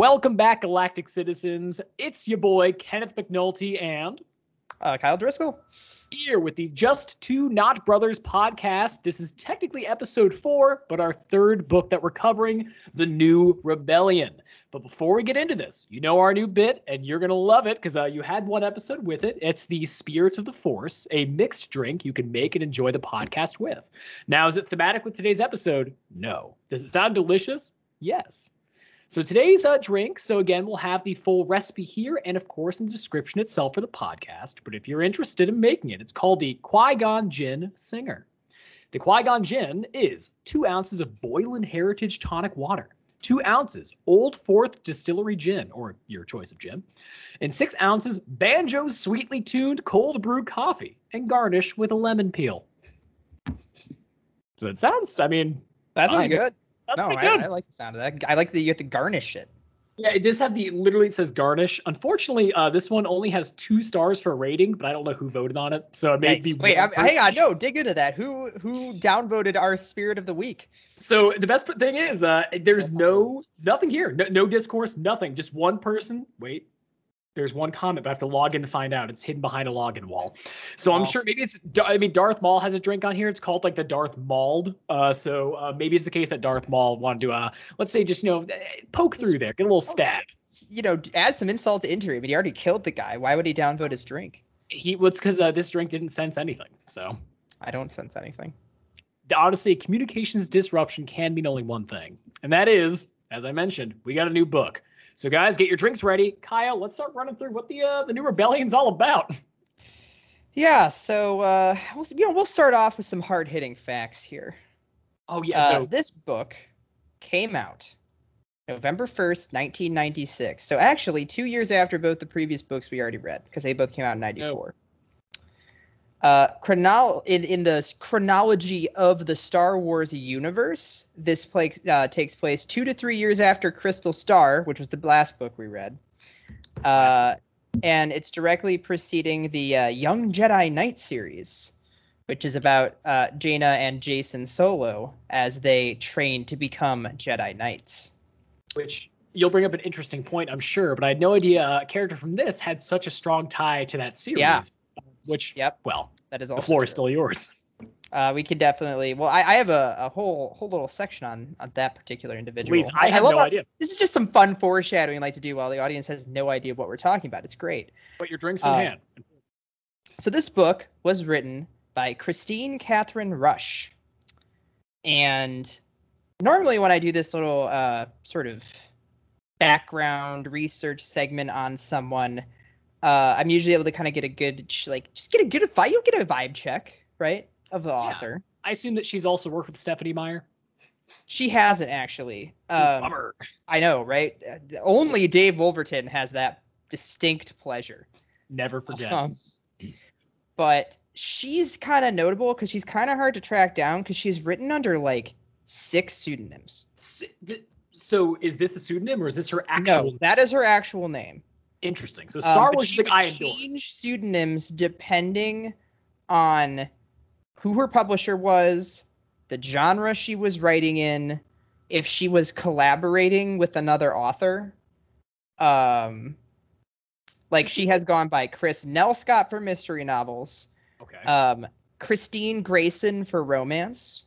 Welcome back, Galactic citizens. It's your boy, Kenneth McNulty, and Uh, Kyle Driscoll. here with the Just Two Not Brothers podcast. This is technically episode four, but our third book that we're covering, The New Rebellion. But before we get into this, you know our new bit, and you're going to love it because uh, you had one episode with it. It's the Spirits of the Force, a mixed drink you can make and enjoy the podcast with. Now, is it thematic with today's episode? No. Does it sound delicious? Yes. So today's uh, drink. So again, we'll have the full recipe here, and of course in the description itself for the podcast. But if you're interested in making it, it's called the Qui Gon Gin Singer. The Qui Gon Gin is two ounces of Boylan Heritage tonic water, two ounces Old Fourth Distillery gin, or your choice of gin, and six ounces Banjo's sweetly tuned cold brew coffee, and garnish with a lemon peel. So it sounds. I mean, That sounds good. That's No, I, good. I like the sound of that. I like that you have to garnish it. Yeah, it does have the literally it says garnish. Unfortunately, uh, this one only has two stars for rating, but I don't know who voted on it, so it may be. Wait, I'm, hang on. No, dig into that. Who who downvoted our spirit of the week? So the best thing is, uh, there's That's no nothing here, no, no discourse, nothing. Just one person. Wait, there's one comment, but I have to log in to find out. It's hidden behind a login wall. So I'm sure maybe it's. I mean, Darth Maul has a drink on here. It's called like the Darth Mauled. Uh, so uh, maybe it's the case that Darth Maul wanted to, uh, let's say, just you know, eh, poke through there, get a little stab. You know, add some insult to injury. I mean, he already killed the guy. Why would he downvote his drink? He was because uh, this drink didn't sense anything. So. I don't sense anything. honestly, communications disruption can mean only one thing, and that is, as I mentioned, we got a new book. So, guys, get your drinks ready. Kyle, let's start running through what the uh, the new rebellion's all about. Yeah. So, uh, we'll, you know, we'll start off with some hard hitting facts here. Oh yeah, Uh, so this book came out November 1st, 1996. So actually, two years after both the previous books we already read, because they both came out in 94. Uh, chronol- in, in the chronology of the Star Wars universe, this play, uh, takes place two to three years after Crystal Star, which was the last book we read. Uh, and it's directly preceding the uh, Young Jedi Knight series, which is about uh, Jaina and Jacen Solo as they train to become Jedi Knights. which you'll bring up an interesting point, I'm sure, but I had no idea a character from this had such a strong tie to that series. Yeah. Which, Yep. well, That is the also floor is still yours. Uh, we could definitely. Well, I, I have a, a whole whole little section on, on that particular individual. Please, I have love no how- idea. This is just some fun foreshadowing I like to do while the audience has no idea what we're talking about. It's great. Put your drinks in Uh, hand. So this book was written by Kristine Kathryn Rusch. And normally when I do this little uh, sort of background research segment on someone, uh, I'm usually able to kind of get a good like just get a good vibe. You'll get a vibe check, right, of the author. I assume that she's also worked with Stephanie Meyer. She hasn't actually. Um, Bummer. I know, right? Uh, Only Dave Wolverton has that distinct pleasure. Never forget. Um, but she's kind of notable because she's kind of hard to track down because she's written under like six pseudonyms. So, is this a pseudonym or is this her actual? No, that is her actual name. Interesting. So, Um, Star but Wars is I endorse. change pseudonyms depending on who her publisher was, the genre she was writing in, if she was collaborating with another author. Um, like she has gone by Kris Nelscott for mystery novels, Okay. um, Kristine Grayson for romance.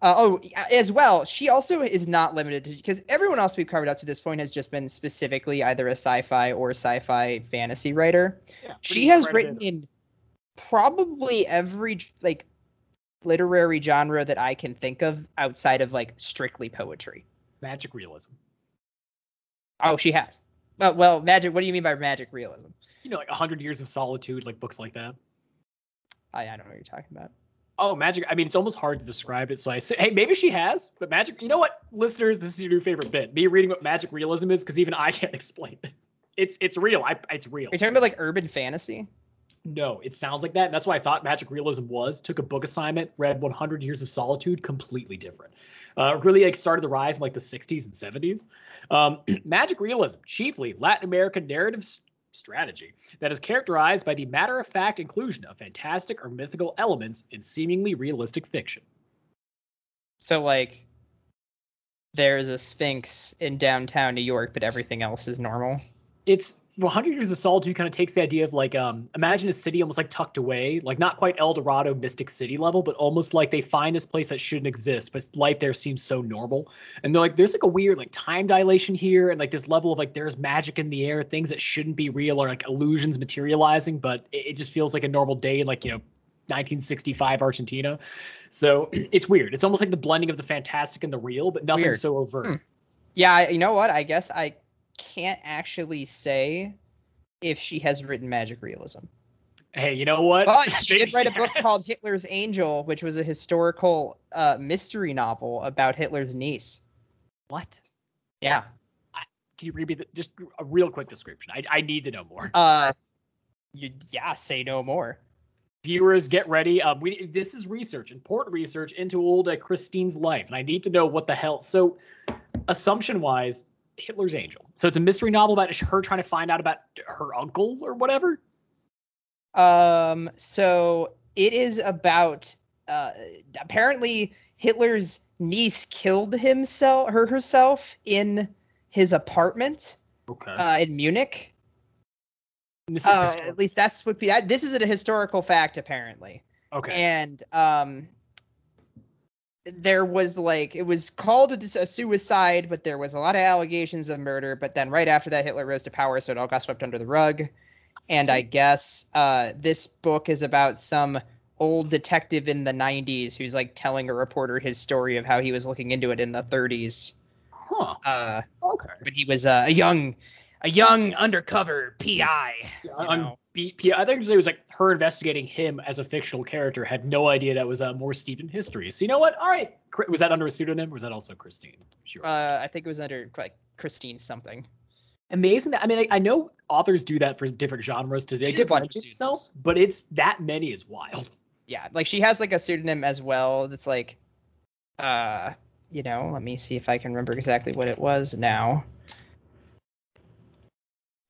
Uh, oh, as well, she also is not limited to because everyone else we've covered up to this point has just been specifically either a sci-fi or sci-fi fantasy writer. Yeah, She has written in probably every like literary genre that I can think of outside of like strictly poetry. magic realism. Oh, she has. Uh, well, magic. What do you mean by magic realism? You know, like A Hundred Years of Solitude, like books like that. I, I don't know what you're talking about. Oh, magic. I mean, it's almost hard to describe it. So I say, hey, maybe she has, but magic. You know what, listeners? This is your new favorite bit. Me reading what magic realism is because even I can't explain it. It's it's real. I it's real. Are you talking about like urban fantasy? No, it sounds like that. And that's why I thought magic realism was. Took a book assignment, read 100 Years of Solitude, completely different. Uh, really like started the rise in like the 60s and 70s. Um, magic realism, chiefly Latin American narrative strategy that is characterized by the matter of fact inclusion of fantastic or mythical elements in seemingly realistic fiction. So like there's a sphinx in downtown New York, but everything else is normal. It's well, Hundred Years of Solitude kind of takes the idea of like um imagine a city almost like tucked away, like not quite El Dorado Mystic City level, but almost like they find this place that shouldn't exist, but life there seems so normal. And they're like, there's like a weird like time dilation here, and like this level of like there's magic in the air, things that shouldn't be real or like illusions materializing, but it, it just feels like a normal day in like you know 1965 Argentina. So it's weird. It's almost like the blending of the fantastic and the real, but nothing Weird. so overt. Hmm. Yeah, you know what? I guess I can't actually say if she has written magic realism. Hey, you know what? But she did write a book has. called Hitler's Angel, which was a historical uh, mystery novel about Hitler's niece. What? Yeah. Can you read me the, just a real quick description? I, I need to know more. Uh, you, yeah, say no more. Viewers, get ready. Um, we this is research, important research into old uh, Kristine's life, and I need to know what the hell. So, assumption wise, Hitler's Angel. So it's a mystery novel about her trying to find out about her uncle or whatever. Um, so it is about uh, apparently Hitler's niece killed himself, her herself in his apartment Okay. uh, in Munich. this is Uh, at least that's what be- this is a historical fact apparently. okay. and um there was like it was called a, a suicide but there was a lot of allegations of murder but then right after that hitler rose to power so it all got swept under the rug and i guess uh this book is about some old detective in the 90s who's like telling a reporter his story of how he was looking into it in the 30s huh. uh Okay. but he was uh, a young a young undercover pi On know. B- P- I think it was like her investigating him as a fictional character. Had no idea that was uh, more steeped in history. So you know what? All right. Was that under a pseudonym or was that also Christine? Sure. uh i think it was under like kristine something amazing that I mean I, I know authors do that for different genres to She did a bunch of differentiate themselves, but it's that many is wild. yeah like she has like a pseudonym as well that's like uh you know let me see if i can remember exactly what it was now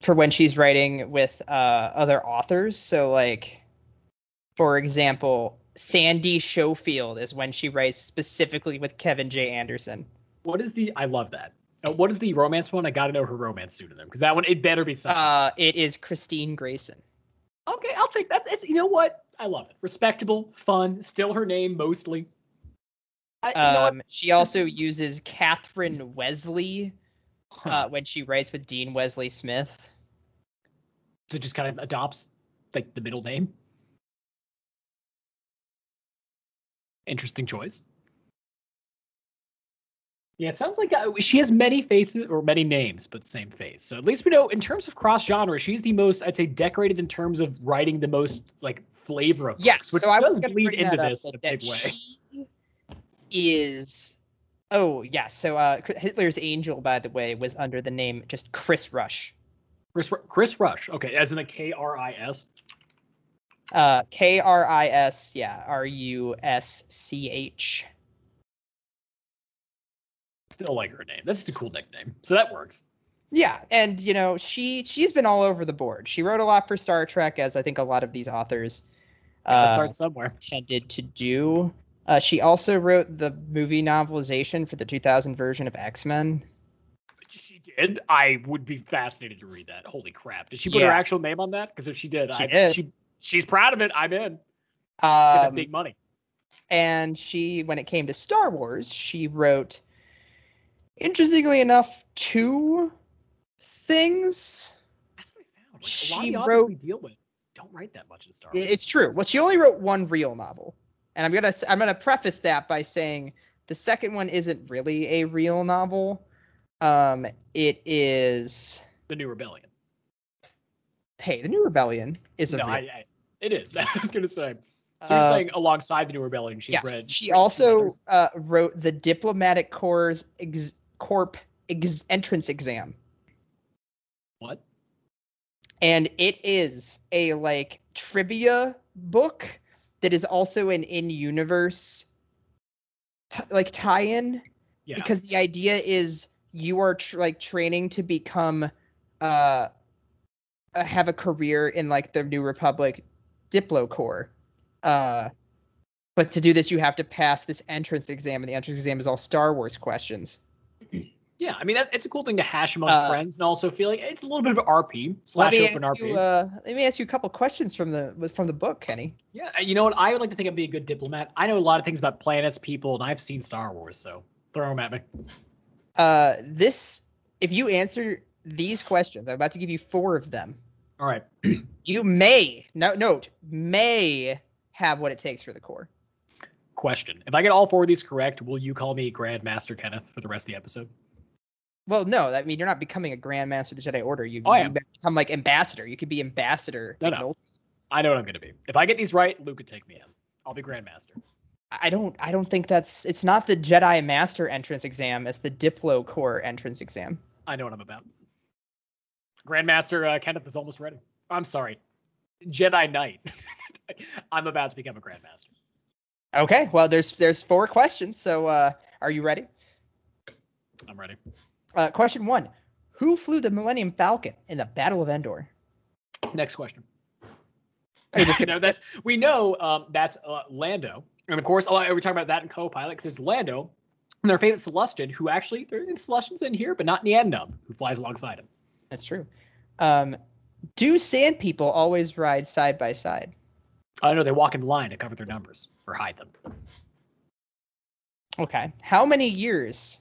for when she's writing with uh other authors so like for example sandy schofield is when she writes specifically with kevin j anderson What is the I love that. Uh, what is the romance one? I got to know her romance pseudonym because that one it better be something. uh it is kristine grayson okay, I'll take that. It's you know what? I love it. Respectable, fun, still her name mostly. I, um she also uses kathryn wesley Huh. uh when she writes with dean wesley smith so just kind of adopts like the middle name. Interesting choice. Yeah, it sounds like uh, she has many faces or many names, but same face. So at least we know in terms of cross genre, she's the most, I'd say, decorated in terms of writing the most like flavor of books, Yes, which so I was going to bring into this in a big way. she is. Oh yeah, so uh, Hitler's Angel, by the way, was under the name just Kris Rusch. Kris, Kris Rusch, okay, as in a K R I S. Uh, K R I S, yeah, R U S C H. Still like her name. That's just a cool nickname, so that works. Yeah, and you know she she's been all over the board. She wrote a lot for Star Trek, as I think a lot of these authors uh, start somewhere. tended to do. Uh, she also wrote the movie novelization for the 2000 version of X Men. She did. I would be fascinated to read that. Holy crap! Did she put her actual name on that? Because if she did, She I, did. she she's proud of it. I'm in. Um, big money. and she when it came to star wars she wrote interestingly enough two things That's what I found. Like, a lot of she wrote- we deal with don't write that much in Star Wars. it's true well she only wrote one real novel and i'm gonna I'm gonna preface that by saying the second one isn't really a real novel um it is the New Rebellion. hey the new rebellion is a No, real I, I, it is. I was gonna say. So you're Uh, saying alongside the New Rebellion, she's yes, read. she also uh, wrote the diplomatic corps ex- corp ex- entrance exam what? and it is a like trivia book that is also an in-universe t- like tie-in Yeah. because the idea is you are tr- like training to become uh uh, have a career in like the new republic diplo corps uh but to do this you have to pass this entrance exam and the entrance exam is all star wars questions Yeah, I mean that, it's a cool thing to hash amongst Uh, friends and also feel like it's a little bit of RP Let slash me open ask RP. you. Uh, let me ask you a couple questions from the from the book, Kenny. yeah, you know what? I would like to think I'd be a good diplomat. I know a lot of things about planets, people, and I've seen Star Wars, so throw them at me. Uh, this if you answer these questions, I'm about to give you four of them. All right. You may no note may have what it takes for the core. Question: If I get all four of these correct, will you call me Grandmaster Kenneth for the rest of the episode? Well, no, I mean you're not becoming a Grandmaster of the Jedi Order. You, Oh, you become like ambassador. You could be ambassador. No, no. I know what I'm going to be. If I get these right, Luke could take me in. I'll be Grandmaster. I don't. I don't think that's. It's not the Jedi Master entrance exam. It's the Diplo Corps entrance exam. I know what I'm about. Grandmaster uh, Kenneth is almost ready. I'm sorry, Jedi Knight. I'm about to become a Grandmaster. Okay. Well, there's there's four questions. So, uh, are you ready? I'm ready. Uh, question one: Who flew the Millennium Falcon in the Battle of Endor? Next question. No, that's we know um, that's uh, Lando, and of course, oh, we're talking about that in co-pilot because it's Lando and their favorite Sullustan, who actually there are Sullustans in here, but not Nien Nunb, who flies alongside him. That's true. Um, do sand people always ride side by side? I know they walk in line to cover their numbers or hide them. Okay. How many years?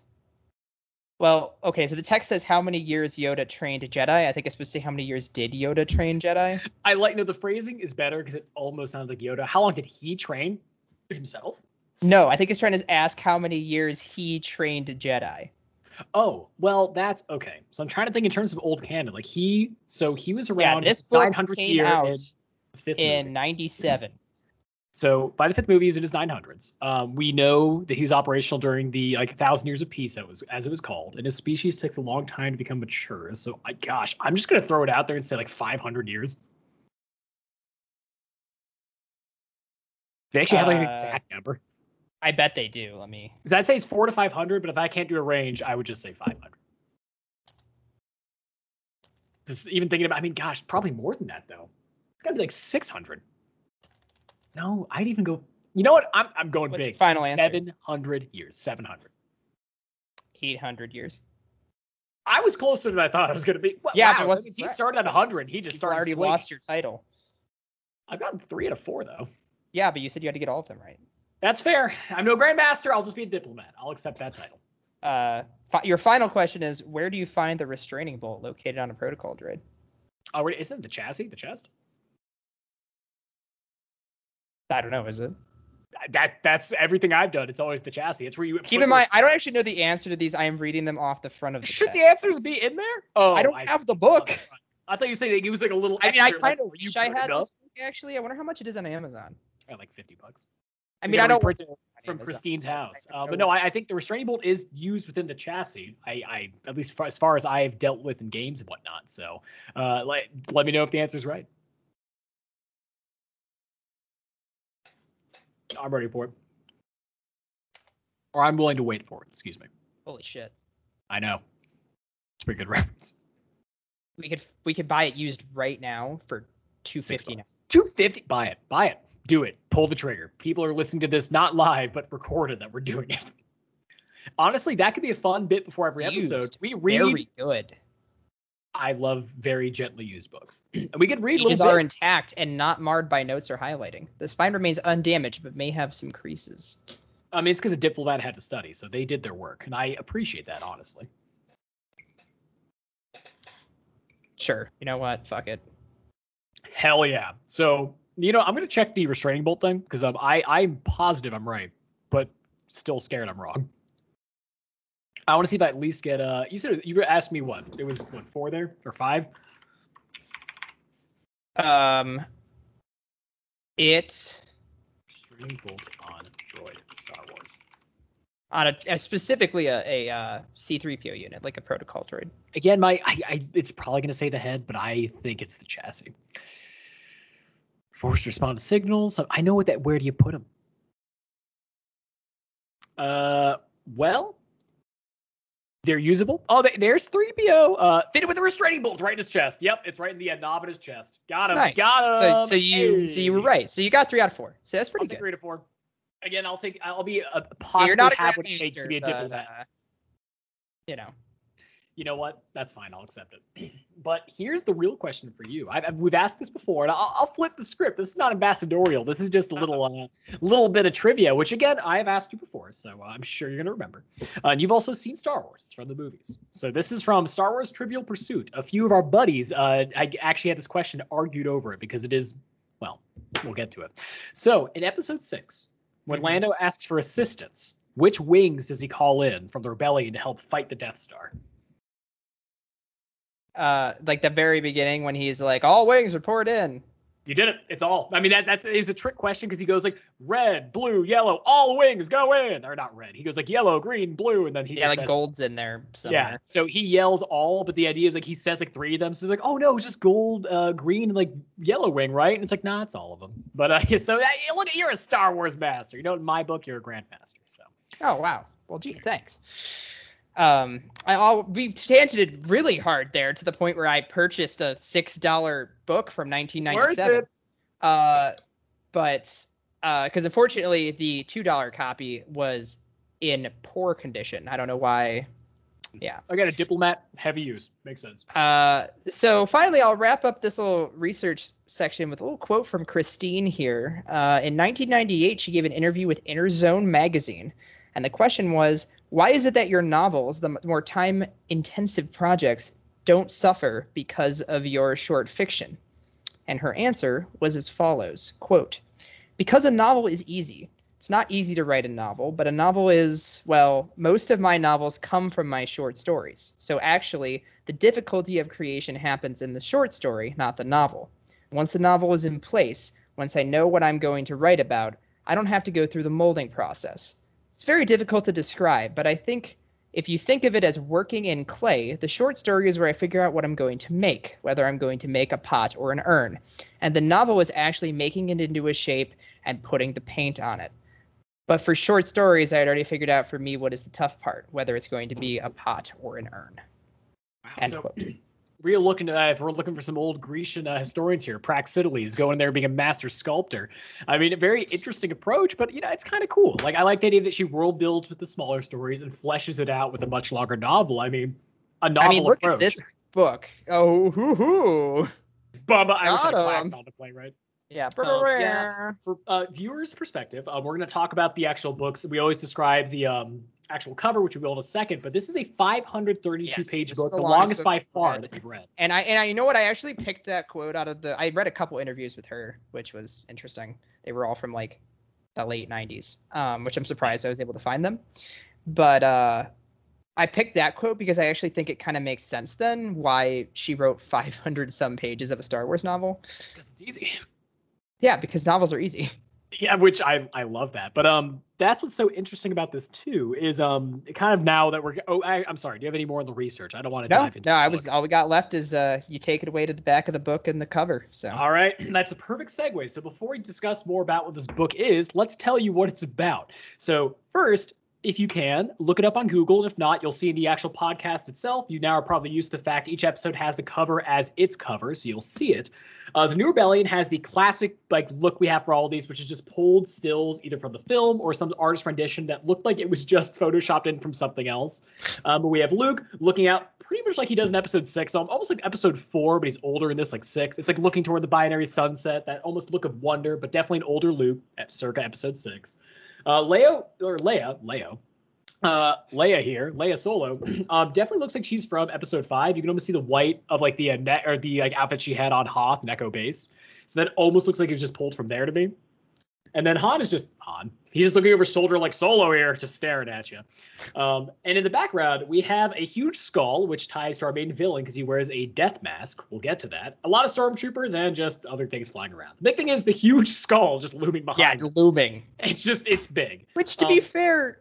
Well, okay. So the text says how many years Yoda trained Jedi. I think it's supposed to say how many years did Yoda train Jedi. I like no, the phrasing is better because it almost sounds like Yoda. How long did he train himself? No, I think it's trying to ask how many years he trained Jedi. Oh, well, that's okay. So I'm trying to think in terms of old canon. Like he, so he was around Yeah, this book 900th came out in in '97. So by the fifth movie, he's in his 900s. Um, we know that he was operational during the like thousand years of peace, that was as it was called, and his species takes a long time to become mature. So, I, gosh, I'm just gonna throw it out there and say like 500 years. They actually have like an Uh, exact number. I bet they do. Let me. Because I'd say it's four to 500, but if I can't do a range, I would just say 500. Because even thinking about, I mean, gosh, probably more than that though. It's got to be like 600. No, I'd even go. You know what? I'm I'm going What's big. final answer? 700 years. 700. 800 years. I was closer than I thought I was going to be. Well, Yeah, wow, but he started at 100. He just started already swinging. lost your title. I've gotten three out of four though. Yeah, but you said you had to get all of them right. That's fair. I'm no grandmaster. I'll just be a diplomat. I'll accept that title. Uh, fi- your final question is: Where do you find the restraining bolt located on a protocol droid? Oh, wait, isn't it the chassis, the chest? I don't know. Is it? That that's everything I've done. It's always the chassis. It's where you Keep in mind, I don't actually know the answer to these. I am reading them off the front of the. Should the answers be in there? Oh, I don't see. have the book. the. I thought you said it was like a little. I mean, I extra, like, kind of wish I had this book. Actually, I wonder how much it is on Amazon. Like fifty bucks. I mean, I gotta don't reprint it from Amazon. Kristine's house. Uh, but no, I, I think the restraining bolt is used within the chassis. I, I at least far, as far as I've dealt with in games and whatnot. So, uh, let let me know if the answer's right. I'm ready for it, or I'm willing to wait for it. Excuse me. Holy shit! I know. It's a pretty good reference. We could we could buy it used right now for two fifty now. Two fifty Buy it. Buy it. Do it. Pull the trigger. People are listening to this not live but recorded that we're doing it. Honestly, that could be a fun bit before every episode. We read. Very good. I love very gently used books. and we could read Pages are intact and not marred by notes or highlighting. The spine remains undamaged, but may have some creases. I mean, it's because a diplomat had to study, so they did their work, and I appreciate that honestly. Sure. You know what? Fuck it. Hell yeah! So you know, I'm gonna check the restraining bolt thing because um, I I'm positive I'm right, but still scared I'm wrong. I want to see if I at least get uh. You said you asked me what? It was what four there or five? Um, it Restraining bolt on droid Star Wars. on a, uh, specifically a, a uh, C3PO unit, like a protocol droid. Again, my I, I it's probably gonna say the head, but I think it's the chassis. Force response signals. I know what that. Where do you put them? Uh, well, they're usable. Oh, they, there's 3PO. Uh, fitted with a restraining bolt right in his chest. Yep, it's right in the uh, knob in his chest. Got him. Nice. Got So, him. so you so you were right. So you got three out of four. So that's I'll pretty take good. three to four. Again, I'll take. I'll be a You're not a have what it takes to be a but, diplomat. uh, you know, you know what? That's fine. I'll accept it. but here's the real question for you. I've, we've asked this before, and I'll, I'll, flip the script. This is not ambassadorial. This is just a little, uh, little bit of trivia, which again I have asked you before, so uh, I'm sure you're gonna remember. Uh, and you've also seen Star Wars. It's from the movies. So this is from Star Wars Trivial Pursuit. A few of our buddies, uh, I actually had this question argued over it because it is, well, we'll get to it. So in Episode Six, when mm-hmm. Lando asks for assistance, which wings does he call in from the rebellion to help fight the Death Star? Uh like the very beginning when he's like all wings report in. You did it. It's all i mean that that's it's a trick question because he goes like red blue yellow all wings go in. Or not red. He goes like yellow green blue and then he yeah like says, gold's in there somewhere. yeah so he yells all but the idea is like he says like three of them so they're like oh no it's just gold uh green and like yellow wing right? And it's like nah it's all of them but uh so uh, look you're a star wars master. You know in my book you're a grandmaster so. Oh wow. Well gee thanks um, I all we tangented really hard there to the point where I purchased a six dollar book from 1997. Uh, but uh, because unfortunately the two dollar copy was in poor condition. I don't know why. Yeah. I got a diplomat heavy use. Makes sense. Uh, so finally, I'll wrap up this little research section with a little quote from Kristine here. Uh, in 1998, she gave an interview with Interzone magazine, and the question was why is it that your novels, the more time intensive projects, don't suffer because of your short fiction? And her answer was as follows quote, Because a novel is easy. It's not easy to write a novel, but a novel is, well, most of my novels come from my short stories. So actually, the difficulty of creation happens in the short story, not the novel. Once the novel is in place, once I know what I'm going to write about, I don't have to go through the molding process. It's very difficult to describe, but I think if you think of it as working in clay, the short story is where I figure out what I'm going to make, whether I'm going to make a pot or an urn. And the novel is actually making it into a shape and putting the paint on it. But for short stories, I had already figured out for me what is the tough part, whether it's going to be a pot or an urn. Wow. End so, quote real looking uh, if we're looking for some old Grecian uh, historians here, Praxiteles going there being a master sculptor. I mean, a very interesting approach, but you know, it's kind of cool. Like I like the idea that she world builds with the smaller stories and fleshes it out with a much longer novel. I mean, a novel I mean, look approach. at this book. Oh, hoo hoo. Bubba, I was like on to play, right? Yeah. Um, yeah. For uh, viewers' perspective, uh, we're going to talk about the actual books. We always describe the um, actual cover, which we will in a second. But this is a 532 yes, page book, the, the longest, longest by far that you've read. And I and I you know what I actually picked that quote out of the. I read a couple interviews with her, which was interesting. They were all from like the late 90s, um, which I'm surprised I was able to find them. But uh, I picked that quote because I actually think it kind of makes sense then why she wrote 500 some pages of a Star Wars novel. Because it's easy. Yeah, because novels are easy. Yeah, which I I love that. But um, that's what's so interesting about this too is um, kind of now that we're oh I, am sorry. Do you have any more on the research? I don't want to no, dive into. No, I was all we got left is uh, you take it away to the back of the book and the cover. So all right, that's a perfect segue. So before we discuss more about what this book is, let's tell you what it's about. So first, if you can, look it up on Google. And if not, you'll see in the actual podcast itself. You now are probably used to the fact each episode has the cover as its cover, so you'll see it. Uh, the New Rebellion has the classic like look we have for all of these, which is just pulled stills either from the film or some artist rendition that looked like it was just photoshopped in from something else. Um, but we have Luke looking out pretty much like he does in episode six, so almost like episode four, but he's older in this like six. It's like looking toward the binary sunset, that almost look of wonder, but definitely an older Luke at circa episode six. Uh, Leo or Leia, Leo, uh, Leia here, Leia Solo, um, definitely looks like she's from Episode Five. You can almost see the white of like the uh, net or the like outfit she had on Hoth and Echo Base. So that almost looks like it was just pulled from there to me. And then Han is just Han. He's just looking over shoulder like Solo here, just staring at you. Um, and in the background, we have a huge skull, which ties to our main villain because he wears a death mask. We'll get to that. A lot of stormtroopers and just other things flying around. The big thing is the huge skull just looming behind. Yeah, looming. It's just it's big. Which, to um, be fair,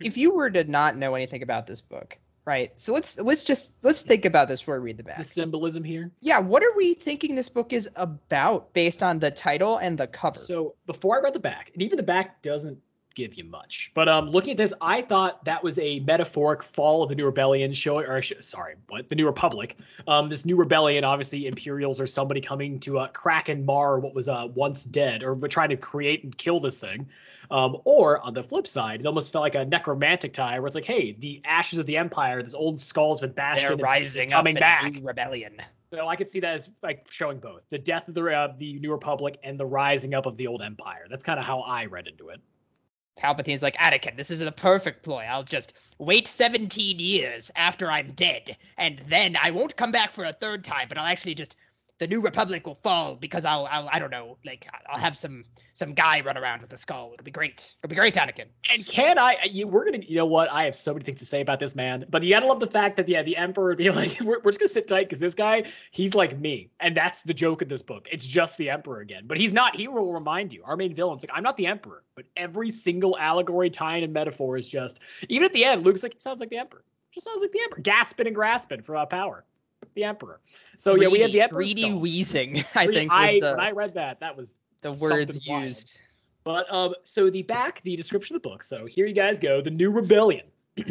if you were to not know anything about this book, right? So let's let's just let's think about this before we read the back. The symbolism here. Yeah, what are we thinking this book is about based on the title and the cover? So before I read the back, and even the back doesn't give you much. But um, looking at this, I thought that was a metaphoric fall of the New Rebellion showing, or sh- sorry, what the New Republic. Um, this New Rebellion, obviously, Imperials are somebody coming to uh, crack and mar what was uh, once dead, or trying to create and kill this thing. Um, or on the flip side, it almost felt like a necromantic tie, where it's like, hey, the ashes of the Empire, this old skull has been bashed They're in, rising coming up back. in a new rebellion. So I could see that as like showing both the death of the uh, the New Republic and the rising up of the old Empire. That's kind of how I read into it. Palpatine's like, Anakin, this is the perfect ploy. I'll just wait 17 years after I'm dead, and then I won't come back for a third time, but I'll actually just the new republic will fall because I'll, I'll I don't know, like I'll have some some guy run around with a skull. It'll be great. It'll be great, Anakin. And can I? You, we're gonna. You know what? I have so many things to say about this man, but you gotta love the fact that yeah, the Emperor would be like, we're, we're just gonna sit tight because this guy, he's like me, and that's the joke in this book. It's just the Emperor again, but he's not. He will remind you, our main villain's like, I'm not the Emperor, but every single allegory, tie-in, and metaphor is just. Even at the end, Luke's like, he sounds like the Emperor. Just sounds like the Emperor, gasping and grasping for uh, power. The Emperor. So yeah, we have the Emperor. greedy skull. wheezing. I Greedy- think was I, the when I read that, that was the words wild. used. But um, so the back, the description of the book. So here you guys go. The New Rebellion.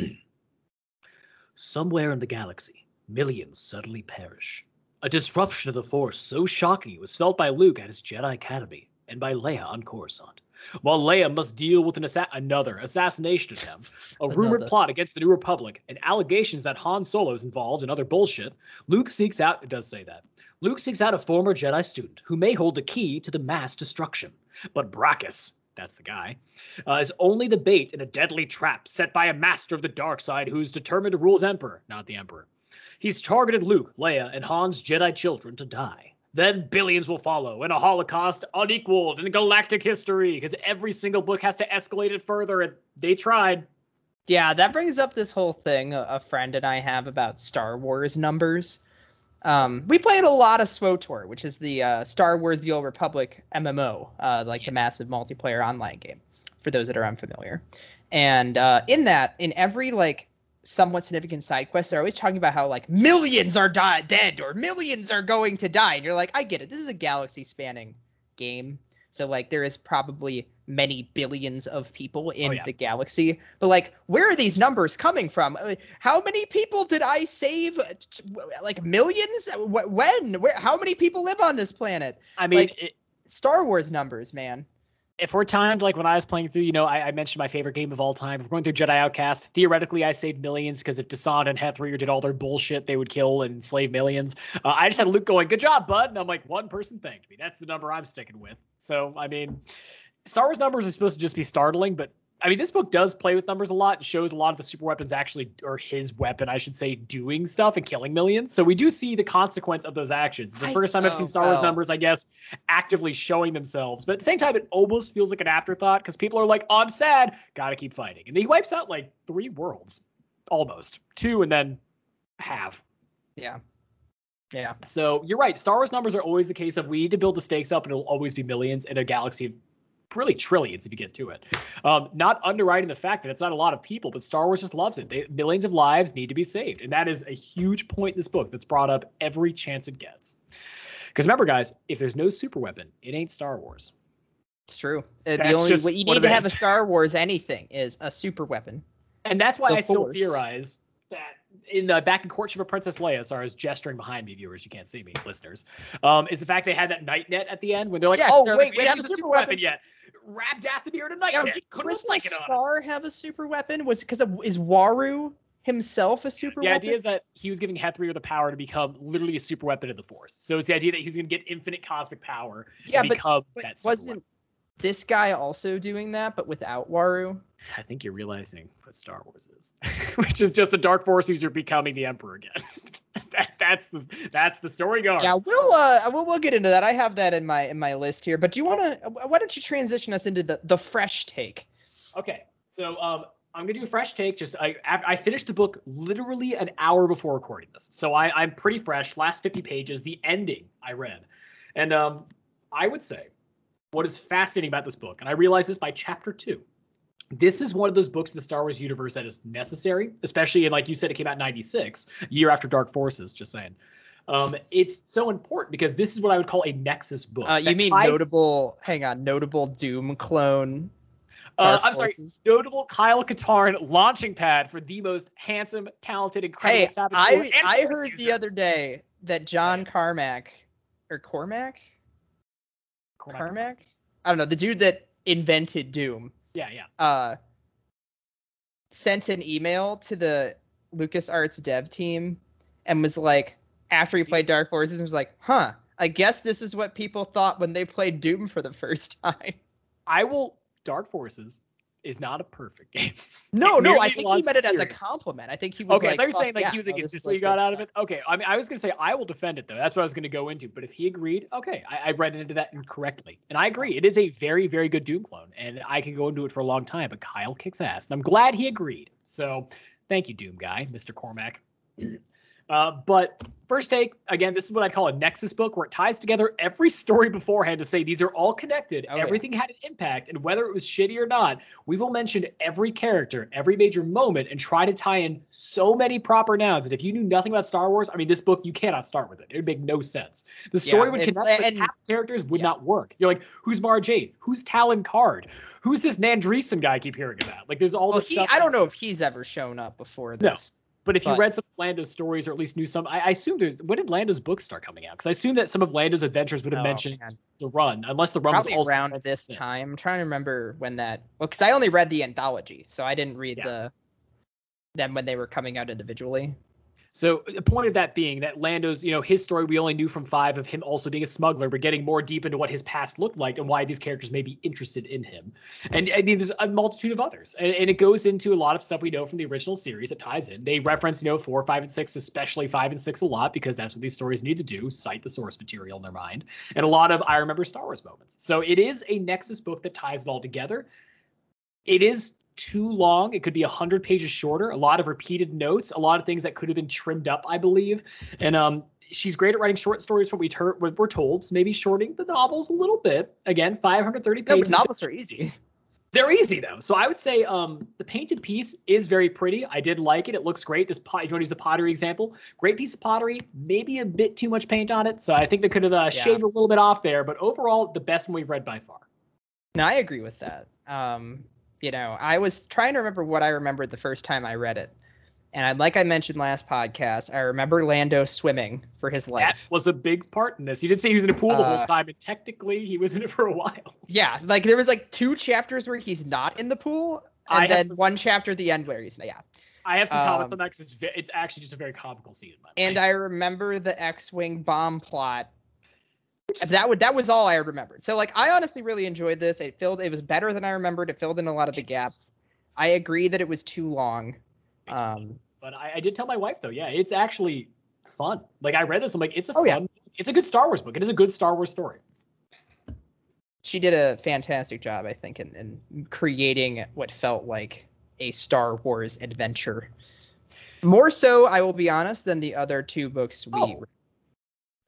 Somewhere in the galaxy, millions suddenly perish. A disruption of the Force so shocking it was felt by Luke at his Jedi Academy and by Leia on Coruscant. While Leia must deal with an assa- another assassination attempt, a rumored plot against the New Republic, and allegations that Han Solo is involved in other bullshit, Luke seeks out. It does say that. Luke seeks out a former Jedi student who may hold the key to the mass destruction. But Brakiss, that's the guy, uh, is only the bait in a deadly trap set by a master of the dark side who's determined to rule as Emperor, not the Emperor. He's targeted Luke, Leia, and Han's Jedi children to die. Then billions will follow, and a Holocaust unequaled in galactic history, because every single book has to escalate it further, and they tried. Yeah, that brings up this whole thing a, friend and I have about Star Wars numbers. Um, we played a lot of SWOTOR, which is the uh, Star Wars: The Old Republic MMO, uh, like the massive multiplayer online game. For those that are unfamiliar, and uh, in that, in every like somewhat significant side quests. they're always talking about how like millions are di- dead or millions are going to die, and you're like, I get it. This is a galaxy-spanning game, so like there is probably many billions of people in yeah. the galaxy. But like, where are these numbers coming from? How many people did I save? Uh, Like millions? Wh- When? Where? How many people live on this planet? I mean, Like- it, Star Wars numbers, man. If we're timed like when I was playing through, you know, I, I mentioned my favorite game of all time. If we're going through Jedi Outcast, theoretically, I saved millions because if Desann and Hethrir did all their bullshit, they would kill and slave millions. Uh, I just had Luke going, "Good job, bud," and I'm like, one person thanked me. That's the number I'm sticking with. So, I mean, Star Wars numbers are supposed to just be startling, but I mean, this book does play with numbers a lot. It shows a lot of the super weapons actually, or his weapon, I should say, doing stuff and killing millions. So we do see the consequence of those actions. The I- first time I've seen Star Wars numbers, I guess, actively showing themselves. But at the same time, it almost feels like an afterthought because people are like, oh, I'm sad, gotta keep fighting. And he wipes out like three worlds, almost two, and then half. Yeah. Yeah. So you're right. Star Wars numbers are always the case of we need to build the stakes up, and it'll always be millions in a galaxy of really trillions if you get to it. Um, not underwriting the fact that it's not a lot of people, but Star Wars just loves it. They, millions of lives need to be saved, and that is a huge point in this book that's brought up every chance it gets. Because remember, guys, if there's no super weapon, it ain't Star Wars. It's true. Uh, the only what you need to have a. Star Wars anything is a super weapon. And that's why The I still theorize in the back in Courtship of Princess Leia, sorry, I was gesturing behind me, viewers, you can't see me, listeners, um, is the fact they had that night net at the end when they're like, Yeah, oh, they're wait, like, we we have a super super weapon weapon. yet. Wrap Dathomir in a night Now, net. did Put a Crystal on it. Star have a super weapon? Was because is Waru himself a super The weapon? idea is that he was giving Hethrir the power to become literally a super weapon of the Force. So it's the idea that he's going to get infinite cosmic power yeah, but, become but that super wasn't weapon. This guy also doing that, but without Waru? I think you're realizing what Star Wars is, which is just a dark force user becoming the Emperor again. that, that's the that's the story going. Yeah, we'll uh we'll, we'll get into that. I have that in my in my list here. But do you want to? Why don't you transition us into the the fresh take? Okay, so um, I'm gonna do a fresh take. Just I I finished the book literally an hour before recording this, so I I'm pretty fresh. Last 50 pages, the ending I read, and um, I would say what is fascinating about this book, and I realize this by chapter two. This is one of those books in the Star Wars universe that is necessary, especially in like you said, it came out in '96, year after Dark Forces. Just saying. Um, it's so important because this is what I would call a nexus book. Uh, you mean ties- notable? Hang on, notable Doom clone. Uh, I'm sorry. Notable Kyle Katarn launching pad for the most handsome, talented, incredible Hey. I I heard the other day that John Carmack or Cormac. Carmack I don't know the dude that invented Doom Yeah, yeah. uh sent an email to the LucasArts dev team and was like after he See? played Dark Forces was like, "Huh, I guess this is what people thought when they played Doom for the first time." I will. Dark Forces is not a perfect game. No, no, I think he meant it as a compliment. I think he was Okay, like, I thought you were saying like yeah, he was like, no, "Is this what you got out of it?" Okay, I mean, I was gonna say I will defend it though. That's what I was gonna go into. But if he agreed, okay, I, I read into that incorrectly, and I agree. It is a very, very good Doom clone, and I could go into it for a long time. But Kyle kicks ass, and I'm glad he agreed. So, thank you, Doom guy, Mr. Cormac. Uh, but first take again, this is what I call a nexus book, where it ties together every story beforehand to say these are all connected. Oh, yeah. everything had an impact, and whether it was shitty or not, we will mention every character, every major moment, and try to tie in so many proper nouns that if you knew nothing about Star Wars, I mean, this book you cannot start with it. It would make no sense. The story Yeah, would and- connect, but and- half characters would yeah. not work. You're like, who's Mara Jade? Who's Talon Karrde? Who's this Nandreeson guy I keep hearing about? Like, there's all Well, this he, stuff. I don't know if he's ever shown up before No. But if you read some of Lando's stories or at least knew some, I, I assume there's when did Lando's books start coming out? Because I assume that some of Lando's adventures would have Oh, mentioned man. the run, unless the run Probably was also around this time. I'm trying to remember when that. Well, because I only read the anthology, so I didn't read Yeah. the them when they were coming out individually. So uh, the point of that being that Lando's, you know, his story we only knew from five of him also being a smuggler, but getting more deep into what his past looked like and why these characters may be interested in him. And I mean, there's a multitude of others, and, and it goes into a lot of stuff we know from the original series. It ties in. They reference, you know, four, five, and six, especially five and six, a lot because that's what these stories need to do: cite the source material in their mind, and a lot of I remember Star Wars moments. So it is a Nexus book that ties it all together. It is too long. It could be 100 pages shorter, a lot of repeated notes, a lot of things that could have been trimmed up, I believe. And um, she's great at writing short stories from what we we're told, so maybe shorting the novels a little bit. Again, 530 No, pages. but novels are easy. They're easy though. So I would say um, the painted piece is very pretty. I did like it. It looks great. This pot, if you want to use the pottery example, great piece of pottery. Maybe a bit too much paint on it. So I think they could have uh, Yeah. shaved a little bit off there. But overall, the best one we've read by far. No, I agree with that. Um, you know, I was trying to remember what I remembered the first time I read it. And I, like I mentioned last podcast, I remember Lando swimming for his That life. was a big part in this. He did say he was in a pool the whole Uh, time, and technically he was in it for a while. Yeah, like there was like two chapters where he's not in the pool, and have then some- one chapter at the end where he's yeah. I have some comments Um, on that because it's, it's actually just a very comical scene. In my And. I remember the X-wing bomb plot. That would that was all I remembered. So like I honestly really enjoyed this. It filled it was better than I remembered. It filled in a lot of the It's- gaps. I agree that it was too long. Um, But I, I did tell my wife though, yeah, it's actually fun. Like I read this, I'm like, it's a Oh, yeah. fun, it's a good Star Wars book. It is a good Star Wars story. she did a fantastic job, I think, in, in creating what felt like a Star Wars adventure. More so, I will be honest, than the other two books we. Oh,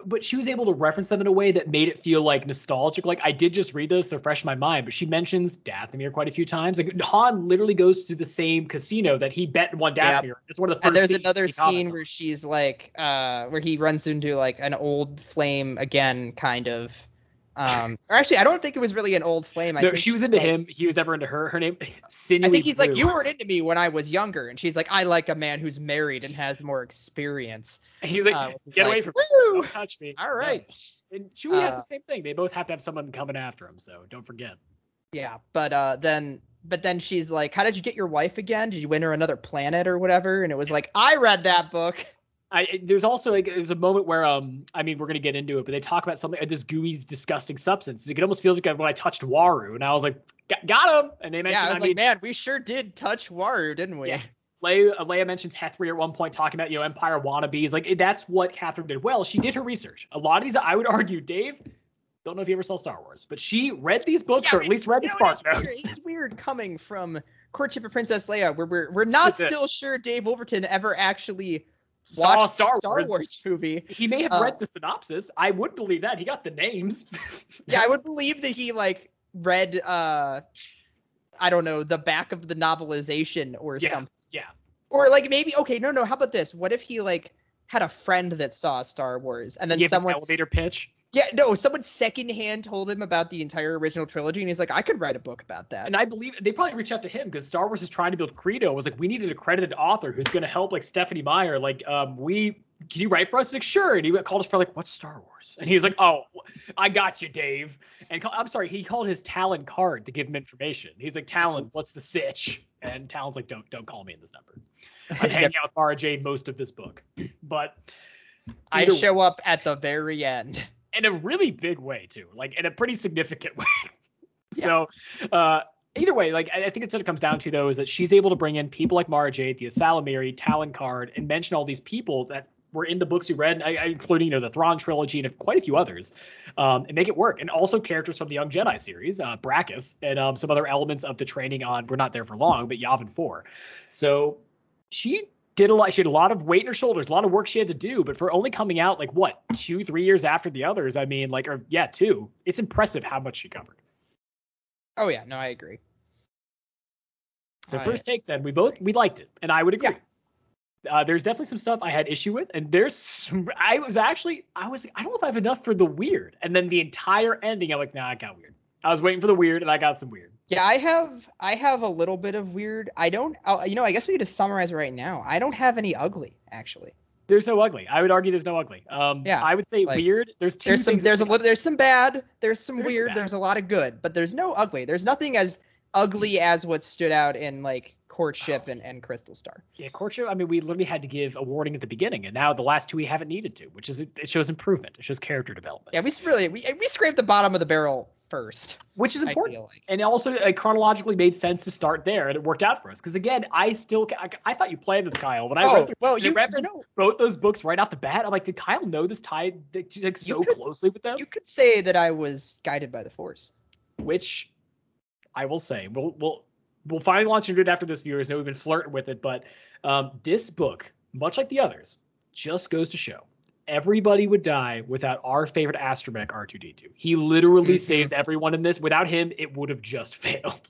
But she was able to reference them in a way that made it feel like nostalgic. Like I did just read those; they're fresh in my mind. But she mentions Dathomir quite a few times. Like Han literally goes to the same casino that he bet and won Yep. Dathomir. It's one of the first. And there's another scene on. where she's like, uh, where he runs into like an old flame again, kind of. Um, or actually, I don't think it was really an old flame. I No, think she was into like- him. He was never into her. Her name, I think he's like, you weren't into me when I was younger, and she's like, I like a man who's married and has more experience. And he was like, Uh, get away like, from me! Don't touch me! All No. And Chewie has Uh, the same thing. They both have to have someone coming after him. So don't forget. Yeah, but uh, then but then she's like, "How did you get your wife again? Did you win her another planet or whatever?" And it was like, "I read that book." I there's also like there's a moment where um I mean we're gonna get into it, but they talk about something this gooey disgusting substance. It almost feels like when I touched Waru, and I was like, got, got him. And they mentioned Yeah, I I, was mean like, "Man, we sure did touch Waru, didn't we?" Yeah. Leia, uh, Leia mentions Hethrir at one point talking about you know Empire wannabes. Like that's what Kathryn did well. She did her research. A lot of these, I would argue, Dave. Don't know if you ever saw Star Wars, but she read these books Yeah, or at least read the You Spark it's, weird. It's weird coming from Courtship of Princess Leia, where we're we're not still sure Dave Wolverton ever actually Saw Star, Star Wars. Wars. movie. He may have Uh, read the synopsis. I would believe that. He got the names. Yeah, I would believe that he like read uh I don't know, the back of the novelization or Yeah, something. yeah. Or like maybe okay, no, no. How about this? What if he like had a friend that saw Star Wars and then someone elevator pitch. Yeah, no, someone secondhand told him about the entire original trilogy, and he's like, I could write a book about that. And I believe they probably reached out to him because Star Wars is trying to build Credo. It was like we needed an accredited author who's going to help like Stephanie Meyer. Like, um, we can you write for us? He's like, sure. And he called us for like, what's Star Wars? And he was like, oh, I got you, Dave. And call, I'm sorry, he called his Talon Karrde to give him information. He's like, Talon, what's the sitch? And Talon's like, don't don't call me in this number. I'm hanging out with Mara Jade most of this book, but I show up at the very end in a really big way too, like in a pretty significant way. Yeah. So, uh, either way, like I think it's what it comes down to though is that she's able to bring in people like Mara Jade, the Ysalamiri, Talon Karrde, and mention all these people that were in the books you read, including you know the Thrawn trilogy and quite a few others, um, and make it work. And also characters from the Young Jedi series, uh, and um, some other elements of the training on. We're not there for long, but Yavin Four. So she did a lot. She had a lot of weight in her shoulders, a lot of work she had to do. But for only coming out like what two, three years after the others, I mean, like, or yeah, two. It's impressive how much she covered. Oh yeah, no, I agree. So I, first take, then we both we liked it, and I would agree. Yeah. Uh, there's definitely some stuff I had issue with, and there's some, I was actually I was I don't know if I have enough for the weird, and then the entire ending I'm like, nah, I got weird. I was waiting for the weird, and I got some weird. Yeah, I have I have a little bit of weird. I don't. I'll, you know, I guess we could just summarize right now. I don't have any ugly actually. There's no ugly. I would argue there's no ugly. Um, yeah, I would say like, weird. There's two. There's some. There's a little. There's some bad. There's some there's weird. There's a lot of good, but there's no ugly. There's nothing as ugly as what stood out in like courtship oh. and, and crystal star yeah courtship i mean we literally had to give a warning at the beginning and now the last two we haven't needed to which is it shows improvement it shows character development yeah we really we, we scraped the bottom of the barrel first, which is important, like. and also like, chronologically made sense to start there, and it worked out for us. Because again, I still I, I, thought you played this, Kyle. When I oh, read through, well, you, you know, both those books right off the bat, I'm like, did Kyle know this tied like so could, closely with them? You could say that I was guided by the Force, which I will say we'll we'll we'll finally launch into it after this. Viewers know we've been flirting with it, but um, this book, much like the others, just goes to show everybody would die without our favorite astromech R2D2. He literally mm-hmm. saves everyone in this. Without him, it would have just failed.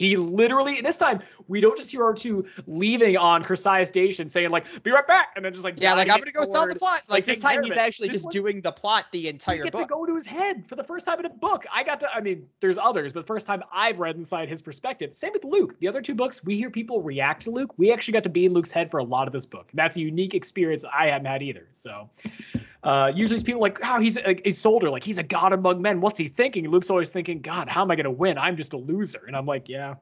He literally, and this time, we don't just hear R2 leaving on Kursiya Station saying, like, be right back. And then just like, yeah, like, I'm going to go solve the plot. Like, this time, he's actually this just one, doing the plot the entire book. to go to his head for the first time in a book. I got to, I mean, there's others, but the first time I've read inside his perspective. Same with Luke. The other two books, we hear people react to Luke. We actually got to be in Luke's head for a lot of this book. That's a unique experience I haven't had either. So, uh, usually it's people like, oh, he's a, a soldier, like he's a god among men. What's he thinking? Luke's always thinking, God, how am I going to win? I'm just a loser. And I'm like, yeah,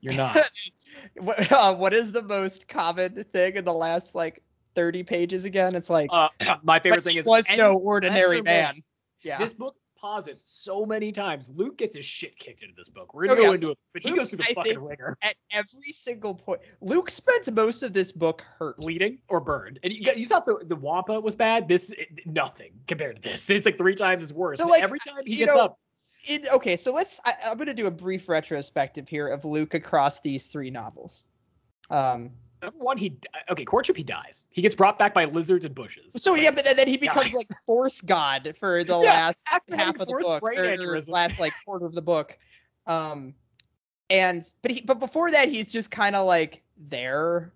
you're not. what, uh, what is the most common thing in the last like 30 pages again? It's like, uh, my favorite thing is was no ordinary man. Yeah. This book posits so many times. Luke gets his shit kicked into this book. We're gonna oh, go yeah. into it, but Luke, he goes through the I fucking ringer. At every single point, Luke spends most of this book hurt, bleeding, or burned. And you, you thought the the Wampa was bad. This nothing compared to this. This is like three times as worse. So like every time he gets know, up. In, okay, so let's. I, I'm gonna do a brief retrospective here of Luke across these three novels. Um, Number one, he okay. Courtship, he dies. He gets brought back by lizards and bushes. So yeah, but then he becomes dies. like force god for the yeah, last half of the book, or, or last like quarter of the book. Um, and but he but before that, he's just kind of like there.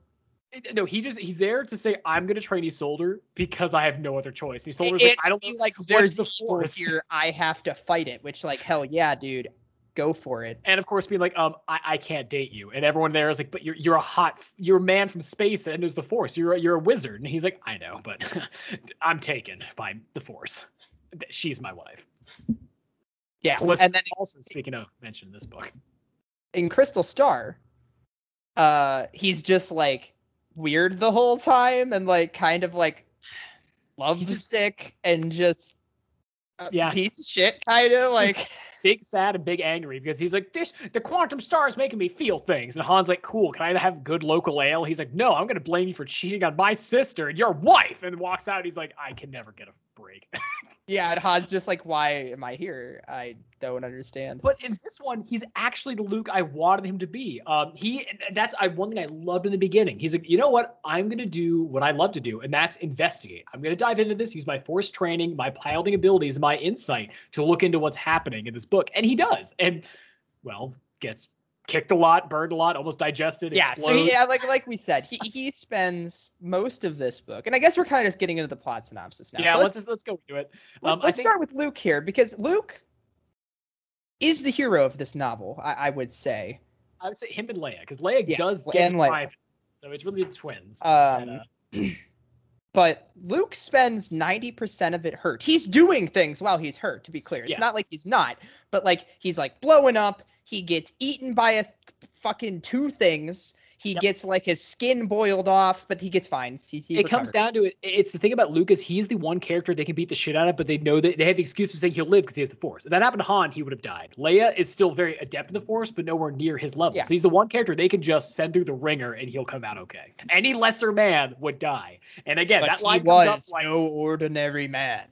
No, he just he's there to say I'm gonna train Isolder because I have no other choice. Isolder's like I don't like there's the force here. I have to fight it. Which like hell yeah, dude go for it. And of course, being like, um, I, I can't date you, and everyone there is like, but you're you're a hot, you're a man from space that knows the Force. You're a, you're a wizard, and he's like, I know, but I'm taken by the Force. She's my wife. Yeah, so and then also speaking of mention this book in Crystal Star, uh, he's just like weird the whole time and like kind of like just, sick and just yeah. piece of shit, kind of like big sad and big angry because he's like, this the quantum star is making me feel things. And Han's like, cool, can I have good local ale? He's like, no, I'm gonna blame you for cheating on my sister and your wife. And walks out. He's like, I can never get a break. yeah, and Han's just like, why am I here? I don't understand. But in this one, he's actually the Luke I wanted him to be. Um, he that's I one thing I loved in the beginning. He's like, you know what? I'm gonna do what I love to do, and that's investigate. I'm gonna dive into this, use my force training, my piloting abilities, my insight to look into what's happening in this book, and he does. And well, gets kicked a lot, burned a lot, almost digested. Yeah, so yeah, like like we said, he he spends most of this book, and I guess we're kind of just getting into the plot synopsis now. Yeah, so let's let's, let's go into it. Um, let, us start with Luke here because Luke is the hero of this novel. I, I would say. I would say him and Leia because Leia yes, does get and Leia. so it's really the twins. Um, and, uh... but Luke spends 90% of it hurt. He's doing things while he's hurt, to be clear. It's yeah. not like he's not, but like he's like blowing up. He gets eaten by a fucking two things. He yep. gets like his skin boiled off, but he gets fine. He, he it comes down to it. It's the thing about Lucas. He's the one character they can beat the shit out of, but they know that they have the excuse of saying he'll live because he has the Force. If that happened to Han, he would have died. Leia is still very adept in the Force, but nowhere near his level. Yeah. So he's the one character they can just send through the ringer and he'll come out okay. Any lesser man would die. And again, but that line was comes up like no ordinary man.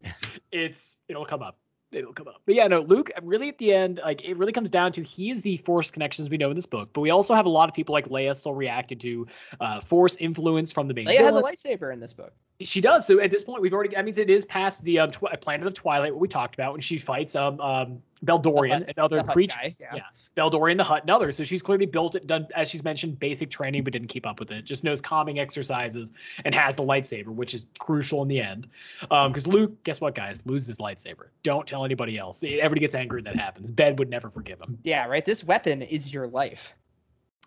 it's it'll come up it'll come up. But yeah, no, Luke really at the end, like it really comes down to he is the force connections we know in this book, but we also have a lot of people like Leia still reacted to uh, force influence from the main. Leia villain. has a lightsaber in this book. She does. So at this point, we've already. That means it is past the um, tw- Planet of Twilight, what we talked about when she fights um um Beldorion and other creatures. Guys, yeah. yeah, Beldorion the Hutt and others. So she's clearly built it, done as she's mentioned, basic training, but didn't keep up with it. Just knows calming exercises and has the lightsaber, which is crucial in the end. Um, because Luke, guess what, guys, loses lightsaber. Don't tell anybody else. Everybody gets angry that happens. Ben would never forgive him. Yeah, right. This weapon is your life.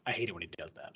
I hate it when he does that.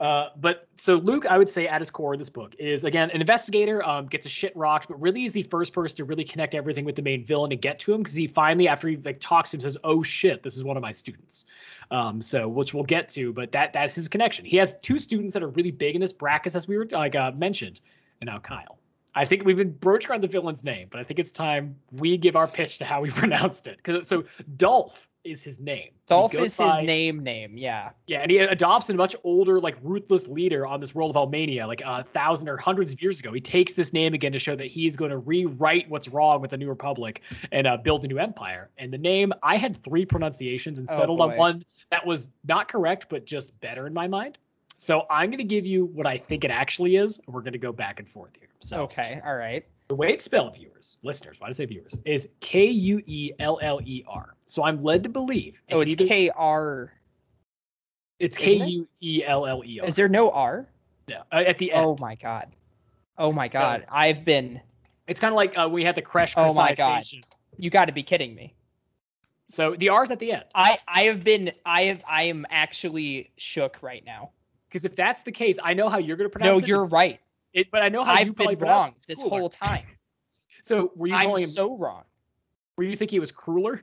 Uh, but so Luke, I would say at his core, this book is again an investigator, um, gets a shit rocked, but really is the first person to really connect everything with the main villain to get to him because he finally, after he like talks to him, says, "Oh shit, this is one of my students." Um, so which we'll get to, but that that's his connection. He has two students that are really big in this Brakiss, as we were like uh, mentioned, and now Kyle. I think we've been broaching on the villain's name, but I think it's time we give our pitch to how we pronounced it. Because so Dolph is his name. Dolph is by, his name. Name, yeah. Yeah, and he adopts a much older, like ruthless leader on this world of Almania, like a thousand or hundreds of years ago. He takes this name again to show that he's going to rewrite what's wrong with the New Republic and uh, build a new empire. And the name, I had three pronunciations and oh, settled oh, on one that was not correct, but just better in my mind. So I'm going to give you what I think it actually is. And we're going to go back and forth here. So okay, all right. The way it's spelled, viewers, listeners, why do I say viewers, is K U E L L E R. So I'm led to believe. Oh, it's K R. It's K U E L L E R. Is there no R? Yeah, uh, at the end. Oh my god. Oh my god. So, I've been. It's kind of like uh, we had the crash. Oh my god. Station. You got to be kidding me. So the R's at the end. I I have been I have I am actually shook right now. Because if that's the case, I know how you're going to pronounce no, it. No, you're right. It, but I know how I've been wrong this cooler. whole time. so were you I'm calling him so wrong? Were you thinking it was crueler?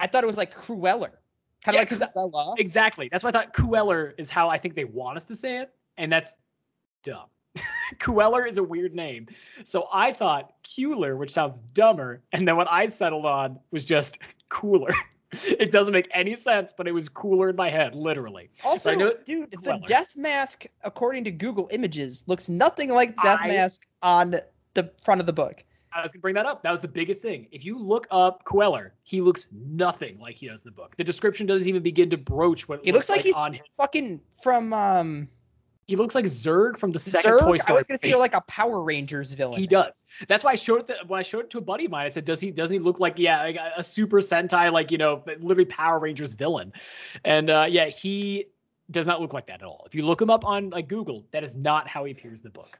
I thought it was like crueller, kind of yeah, like Cruella. Exactly. That's why I thought Crueller is how I think they want us to say it, and that's dumb. Kueller is a weird name. So I thought Cooler, which sounds dumber, and then what I settled on was just cooler. it doesn't make any sense, but it was cooler in my head, literally. Also, dude, the death mask, according to Google Images, looks nothing like the death I, mask on the front of the book. I was gonna bring that up. That was the biggest thing. If you look up Kueller, he looks nothing like he does in the book. The description doesn't even begin to broach what he looks, looks like, like, he's on his... fucking from um he looks like Zurg from the second Zurg? Toy Story. I was gonna say like a Power Rangers villain. He does. That's why I showed it to when I showed it to a buddy of mine. I said, "Does he? Doesn't he look like yeah, like a Super Sentai, like you know, literally Power Rangers villain?" And uh, yeah, he does not look like that at all. If you look him up on like Google, that is not how he appears in the book.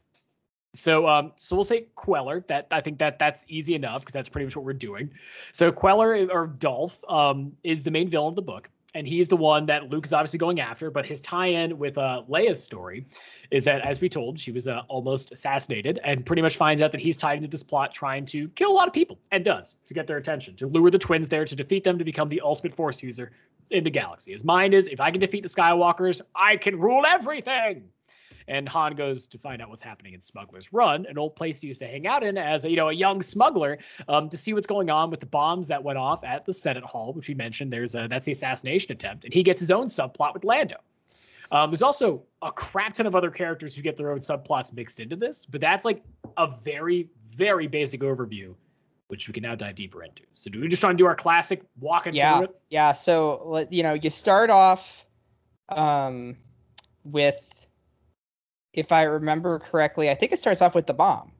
So um, so we'll say Kueller. That I think that that's easy enough because that's pretty much what we're doing. So Kueller or Dolph um, is the main villain of the book and he's the one that Luke is obviously going after. But his tie-in with uh, Leia's story is that, as we told, she was uh, almost assassinated, and pretty much finds out that he's tied into this plot, trying to kill a lot of people, and does to get their attention, to lure the twins there, to defeat them, to become the ultimate Force user in the galaxy. His mind is, if I can defeat the Skywalkers, I can rule everything. And Han goes to find out what's happening in Smuggler's Run, an old place he used to hang out in as a, you know a young smuggler, um, to see what's going on with the bombs that went off at the Senate Hall, which we mentioned. There's a that's the assassination attempt, and he gets his own subplot with Lando. Um, there's also a crap ton of other characters who get their own subplots mixed into this, but that's like a very, very basic overview, which we can now dive deeper into. So, do we just want to do our classic walking yeah, through it? Yeah. So, let you know, you start off um, with if I remember correctly, I think it starts off with the bomb.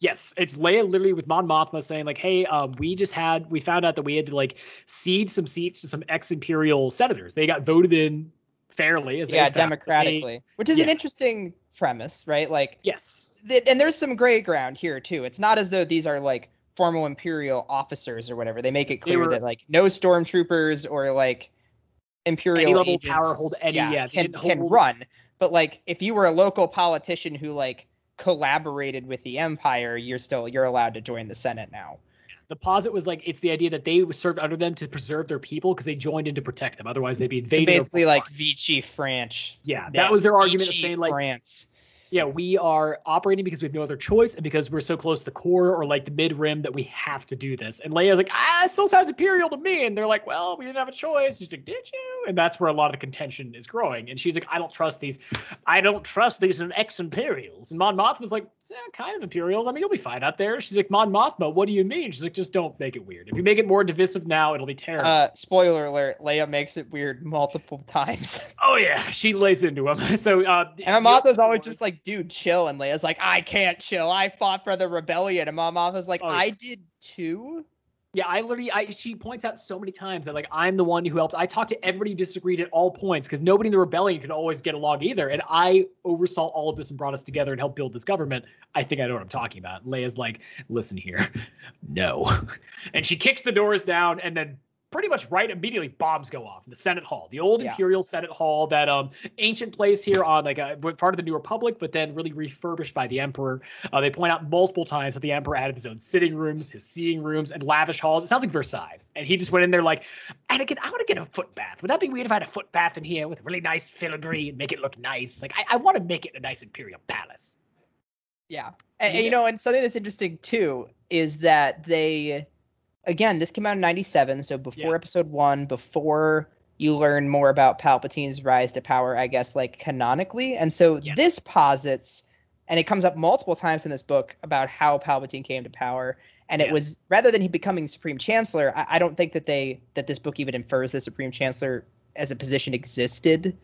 Yes, it's Leia literally with Mon Mothma saying like, "Hey, um, we just had we found out that we had to like cede some seats to some ex-imperial senators. They got voted in fairly as yeah democratically, They- which is an interesting premise, right? Like, yes, th- and there's some gray ground here too. It's not as though these are like formal imperial officers or whatever. They make it clear were- that like no stormtroopers or like imperial Any level agents, power hold any- yeah, they can can hold- run. But like if you were a local politician who like collaborated with the empire, you're still you're allowed to join the Senate now. the posit was like it's the idea that they served under them to preserve their people because they joined in to protect them. Otherwise, they'd be invaded. basically like. Vichy France. yeah, that was their argument of saying like France. Yeah, we are operating because we have no other choice and because we're so close to the core or like the mid rim that we have to do this. And Leia's like, ah, it still sounds imperial to me. And they're like, well, we didn't have a choice. She's like, did you? And that's where a lot of the contention is growing. And she's like, I don't trust these. I don't trust these ex imperials. And Mon Mothma's like, yeah, kind of imperials. I mean, you'll be fine out there. She's like, Mon Mothma, what do you mean? She's like, just don't make it weird. If you make it more divisive now, it'll be terrible. Uh, spoiler alert: Leia makes it weird multiple times. oh yeah, she lays into him. So uh, And Mama's always just like, dude, chill. And Leia's like, I can't chill. I fought for the rebellion. And Mama's like, Oh, yeah. I did too. Yeah, I literally, I she points out so many times that like I'm the one who helped. I talked to everybody who disagreed at all points because nobody in the rebellion could always get along either, and I oversaw all of this and brought us together and helped build this government. I think I know what I'm talking about. Leia's like, listen here, no, and she kicks the doors down, and then pretty much right immediately bombs go off in the Senate Hall, the old Yeah. Imperial Senate Hall, that um ancient place here on like a part of the New Republic, but then really refurbished by the Emperor. Uh, they point out multiple times that the Emperor added his own sitting rooms, his seeing rooms, and lavish halls. It sounds like Versailles. And he just went in there like, Anakin, I want to get a foot bath. Would that be weird if I had a foot bath in here with really nice filigree and make it look nice? Like, I, I want to make it a nice Imperial palace. Yeah. And, and, Yeah. you know, and something that's interesting too is that they, again, this came out in 97. So before Yeah. episode one, before you learn more about Palpatine's rise to power, I guess, like canonically. And so Yes. this posits, and it comes up multiple times in this book about how Palpatine came to power. And it was rather than he becoming Supreme Chancellor, I, I don't think that they that this book even infers the Supreme Chancellor as a position existed.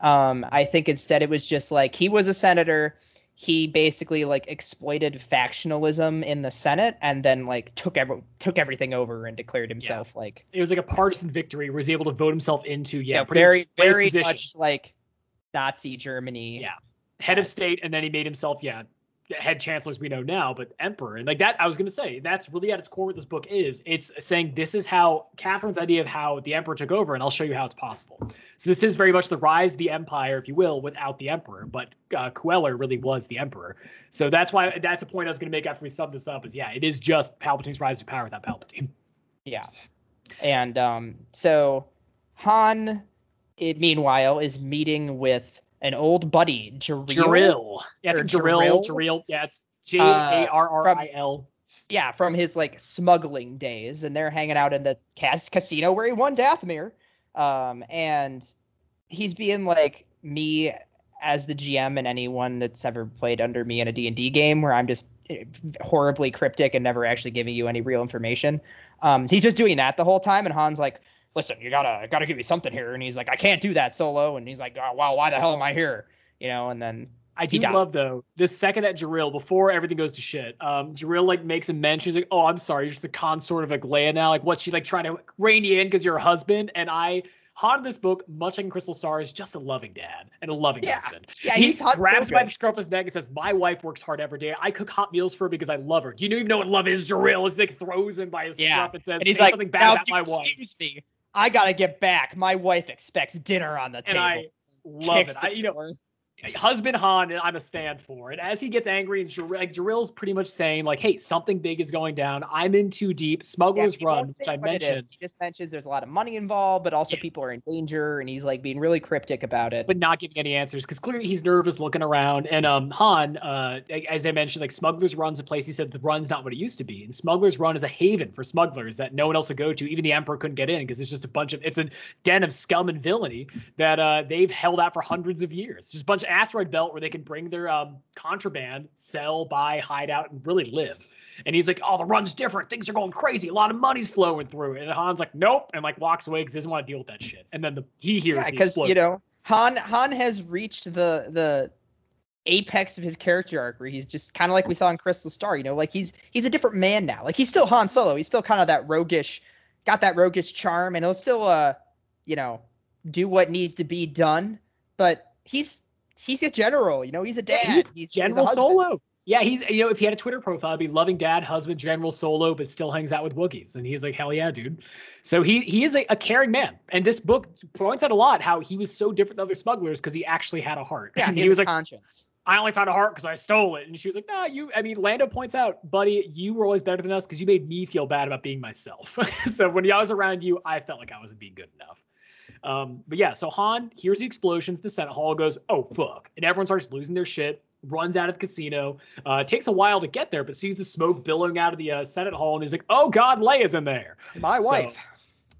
Um, I think instead it was just like he was a senator. He basically like exploited factionalism in the Senate and then like took every, took everything over and declared himself like It was like a partisan victory. Where he was able to vote himself into, yeah, yeah, very much very position. much like Nazi Germany. Yeah. head of state, and then he made himself, yeah, head chancellors we know now, but emperor. And like that, I was gonna say, that's really at its core what this book is. It's saying this is how Kathryn's idea of how the emperor took over, and I'll show you how it's possible. So this is very much the rise of the empire, if you will, without the emperor. But uh, Kueller really was the emperor. So that's why that's a point I was gonna make after we sum this up. Is yeah, it is just Palpatine's rise to power without Palpatine. Yeah. And um, so Han, it, meanwhile, is meeting with an old buddy, Jarril. Jarril, yeah, I Or think Jarril, Jarril? Jarril, yeah, it's J A R R I L. Yeah, from his like smuggling days, and they're hanging out in the cas- casino where he won Dathomir. Um, and he's being like me as the GM and anyone that's ever played under me in a D&D game where I'm just eh, horribly cryptic and never actually giving you any real information. Um, he's just doing that the whole time, and Han's like, "Listen, you gotta gotta give me something here," and he's like, "I can't do that solo," and he's like, oh, "Wow, why the hell am I here?" You know, and then I do love though this second at Jarril before everything goes to shit. Um, Jarril like makes a mention. She's like, "Oh, I'm sorry, you're just the consort of like Leia now. Like, what she like trying to rein you in because you're her husband?" And I, Han, in this book, much like in Crystal Star, is just a loving dad and a loving Yeah. husband. yeah, he he's hot grabs so by the scruff of his neck and says, "My wife works hard every day. I cook hot meals for her because I love her. Do you even know what love is, Jarril?" As Nick throws him by his Yeah. scruff and says, and he's "Say like, something bad about my wife." excuse me, I gotta get back. My wife expects dinner on the And table. I love Kicks it. I, you know. Husband Han, and I'm a stand for. And as he gets angry, and Jar- like Jarril's pretty much saying, like, "Hey, something big is going down. I'm in too deep. Smuggler's won't Run, which I what it is. mentioned, He just mentions there's a lot of money involved, but also Yeah. people are in danger, and he's like being really cryptic about it. but not giving any answers because clearly he's nervous, looking around. And um, Han, uh, as I mentioned, like Smuggler's Run's a place. He said the Run's not what it used to be, and Smuggler's Run is a haven for smugglers that no one else would go to. Even the Emperor couldn't get in because it's just a bunch of it's a den of scum and villainy that uh, they've held out for hundreds of years. Just a bunch asteroid belt where they can bring their um, contraband, sell, buy, hide out, and really live. And he's like, "Oh, the run's different. Things are going crazy. A lot of money's flowing through. And Han's like, "Nope," and like walks away because he doesn't want to deal with that shit. And then the he hears yeah, because you know Han Han has reached the the apex of his character arc where he's just kind of like we saw in Crystal Star, you know, like he's he's a different man now. Like he's still Han Solo. He's still kind of that roguish, got that roguish charm, and he'll still uh, you know, do what needs to be done. But he's he's a general, you know, he's a dad. He's, he's General he's Solo. Yeah, he's you know if he had a Twitter profile, it'd be loving dad, husband, General Solo, but still hangs out with Wookiees, and he's like hell yeah, dude. So he he is a, a caring man, and this book points out a lot how he was so different than other smugglers because he actually had a heart. Yeah, he, he was a like, conscience. I only found a heart because I stole it, and she was like, Nah, you. I mean, Lando points out, buddy, you were always better than us because you made me feel bad about being myself. so when I was around you, I felt like I wasn't being good enough. Um, but yeah, so Han hears the explosions the Senate Hall, goes, "Oh fuck!" and everyone starts losing their shit. Runs out of the casino. Uh, it takes a while to get there, but sees the smoke billowing out of the uh, Senate Hall, and he's like, "Oh God, Leia's in there." My So- wife.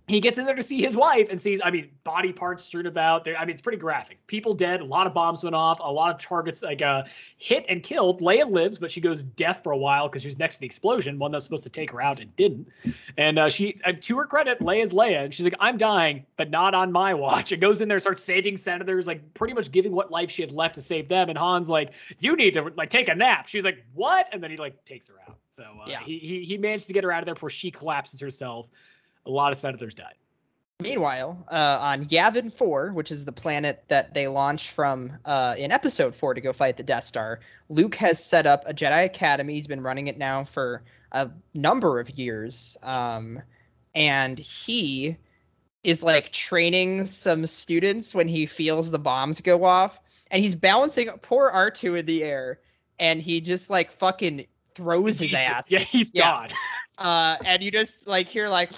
He gets in there to see his wife and sees, I mean, body parts strewn about. There, I mean, it's pretty graphic. People dead. A lot of bombs went off. A lot of targets like uh, hit and killed. Leia lives, but she goes deaf for a while because she was next to the explosion. One that's supposed to take her out and didn't. And uh, she, uh, to her credit, Leia's Leia, and she's like, "I'm dying, but not on my watch." And goes in there, starts saving senators, like pretty much giving what life she had left to save them. And Han's like, "You need to like take a nap." She's like, "What?" And then he like takes her out. So uh, Yeah. he, he he managed to get her out of there before she collapses herself. A lot of senators died. Meanwhile, uh, on Yavin 4, which is the planet that they launched from uh, in Episode 4 to go fight the Death Star, Luke has set up a Jedi Academy. He's been running it now for a number of years. Um, and he is like training some students when he feels the bombs go off. And he's balancing poor R2 in the air. And he just like fucking throws his Jesus. ass. Yeah, he's Yeah. gone. Uh, and you just like hear like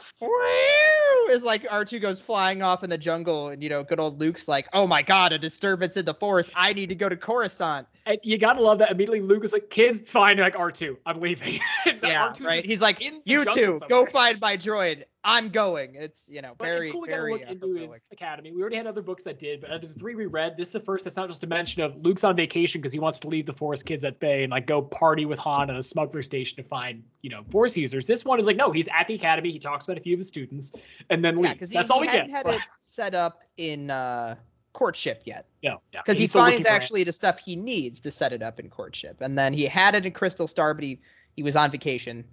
is like R2 goes flying off in the jungle, and you know, good old Luke's like, "Oh my god, a disturbance in the forest! I need to go to Coruscant." And you gotta love that. Immediately, Luke is like, "Kids, fine." Like R two, I'm leaving. Yeah, R2's right. He's like, "You two, go find my droid. I'm going." It's you know But very it's cool we very look uh, into his academy. We already had other books that did, but out of the three we read, this is the first that's not just a mention of Luke's on vacation because he wants to leave the Force kids at bay and like go party with Han at a smuggler station to find, you know, Force users. This one is like, no, he's at the academy. He talks about a few of his students and then Yeah, leaves. because that's he, all he we hadn't get. had it set up in uh, courtship yet. yeah, yeah. because he He's still looking finds actually the stuff he needs to set it up in courtship, and then he had it in Crystal Star, but he he was on vacation.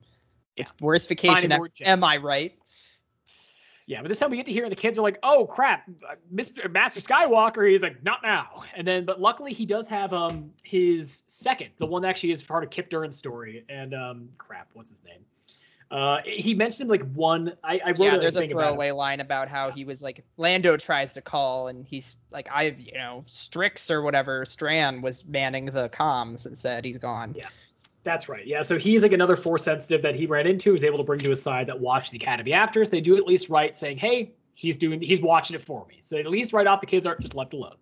It's worst vacation. Ever. Am I right? Yeah, but this time we get to hear and the kids are like, "Oh crap, Mr. Master Skywalker." He's like, "Not now." And then, but luckily he does have um his second, the one that actually is part of Kyp Durron's story. And um, crap, what's his name? Uh, he mentioned like one. I, I wrote Yeah, a there's a about throwaway line about how he was like Lando tries to call, and he's like, I, you know, Strix or whatever Strand was manning the comms and said he's gone. Yeah. That's right. Yeah. So he's like another force sensitive that he ran into, was able to bring to his side that watched the academy after. So they do at least right, saying, "Hey, he's doing, he's watching it for me." So at least right off, the kids aren't just left alone.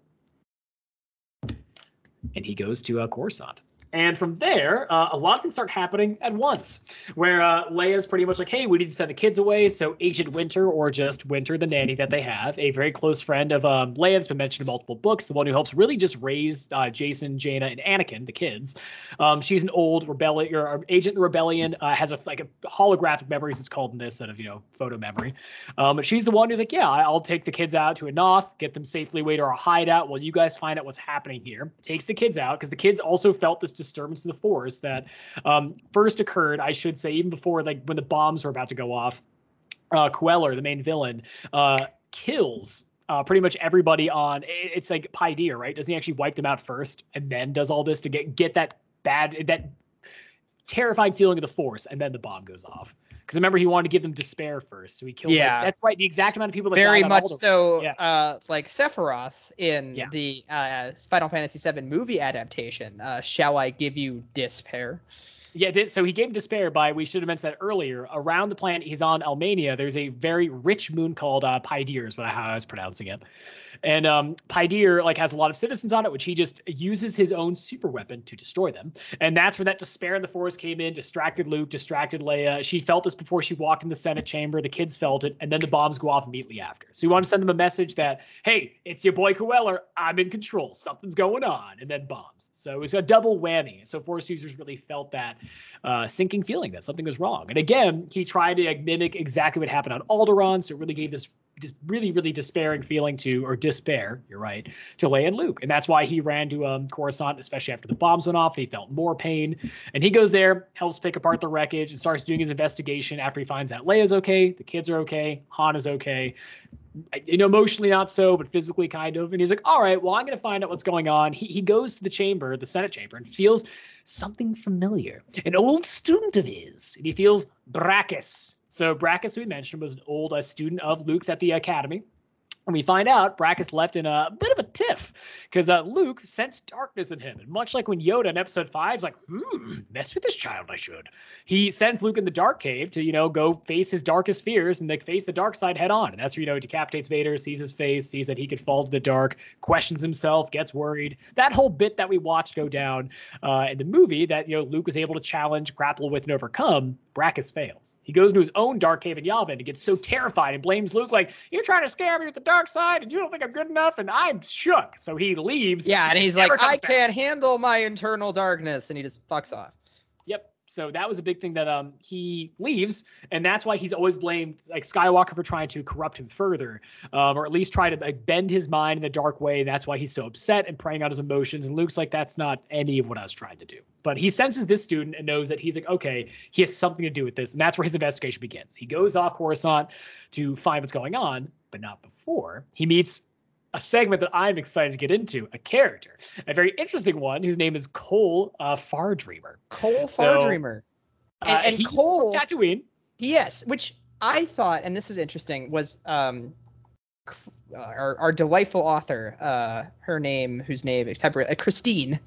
And he goes to uh, Coruscant. And from there, uh, a lot of things start happening at once. Where uh, Leia's pretty much like, "Hey, we need to send the kids away." So Agent Winter, or just Winter, the nanny that they have, a very close friend of um, Leia, has been mentioned in multiple books. The one who helps really just raise uh, Jacen, Jaina, and Anakin, the kids. Um, she's an old rebellion or agent the rebellion. Uh, has a like a holographic memories. It's called in this instead of you know photo memory. Um, but she's the one who's like, yeah, I'll take the kids out to Anoth, get them safely away to our hideout while you guys find out what's happening here. Takes the kids out because the kids also felt this disturbance in the force that um, first occurred, I should say, even before like when the bombs were about to go off. Uh, Kueller, the main villain, uh, kills uh, pretty much everybody on. It's like Pydyr, right? Doesn't he actually wipe them out first and then does all this to get get that bad that terrifying feeling of the force, and then the bomb goes off. Because remember, he wanted to give them despair first, so he killed. like- Yeah. that's right. The exact amount of people that Very much so, Yeah. uh, like Sephiroth in Yeah. the uh, Final Fantasy VII movie adaptation. Uh, Shall I give you despair? Yeah, this, so he gave despair by, we should have mentioned that earlier, around the planet he's on, Almania, there's a very rich moon called uh, Pydyr, is what, how I was pronouncing it. And um, Pydyr like has a lot of citizens on it, which he just uses his own super weapon to destroy them. And that's where that despair in the forest came in, distracted Luke, distracted Leia. She felt this before she walked in the Senate chamber. The kids felt it, and then the bombs go off immediately after. So you want to send them a message that, hey, it's your boy Kueller. I'm in control. Something's going on, and then bombs. So it was a double whammy. So Force users really felt that uh, sinking feeling that something was wrong. And again, he tried to like, mimic exactly what happened on Alderaan. So it really gave this this really, really despairing feeling to, or despair, you're right, to Leia and Luke. And that's why he ran to um, Coruscant, especially after the bombs went off. He felt more pain. And he goes there, helps pick apart the wreckage, and starts doing his investigation after he finds out Leia's okay, the kids are okay, Han is okay. You know, emotionally not so, but physically kind of. And he's like, all right, well, I'm going to find out what's going on. He, he goes to the chamber, the Senate chamber, and feels something familiar. An old student of his. And he feels Brakiss so Brakiss, we mentioned, was an old uh, student of Luke's at the academy. And we find out Brakiss left in a bit of a tiff because uh, Luke sensed darkness in him. And much like when Yoda in episode five is like, hmm, mess with this child, I should. He sends Luke in the dark cave to, you know, go face his darkest fears and like face the dark side head on. And that's where, you know, he decapitates Vader, sees his face, sees that he could fall to the dark, questions himself, gets worried. That whole bit that we watched go down uh, in the movie that, you know, Luke was able to challenge, grapple with, and overcome, Brakiss fails. He goes into his own dark cave in Yavin and gets so terrified and blames Luke, like, you're trying to scare me with the dark side and you don't think I'm good enough and I'm shook. So he leaves. Yeah, and he's like, I back. can't handle my internal darkness. And he just fucks off. Yep. So that was a big thing that um he leaves, and that's why he's always blamed like Skywalker for trying to corrupt him further, um, or at least try to like bend his mind in the dark way. That's why he's so upset and preying out his emotions. And Luke's like, that's not any of what I was trying to do. But he senses this student and knows that he's like, okay, he has something to do with this, and that's where his investigation begins. He goes off Coruscant to find what's going on, but not before he meets a segment that I'm excited to get into, a character, a very interesting one whose name is Cole uh, Fardreamer. Cole so, Fardreamer. Uh, and, uh, and Cole Tatooine. Yes, which I thought, and this is interesting, was um, our, our delightful author, uh, her name, whose name, uh, Kristine.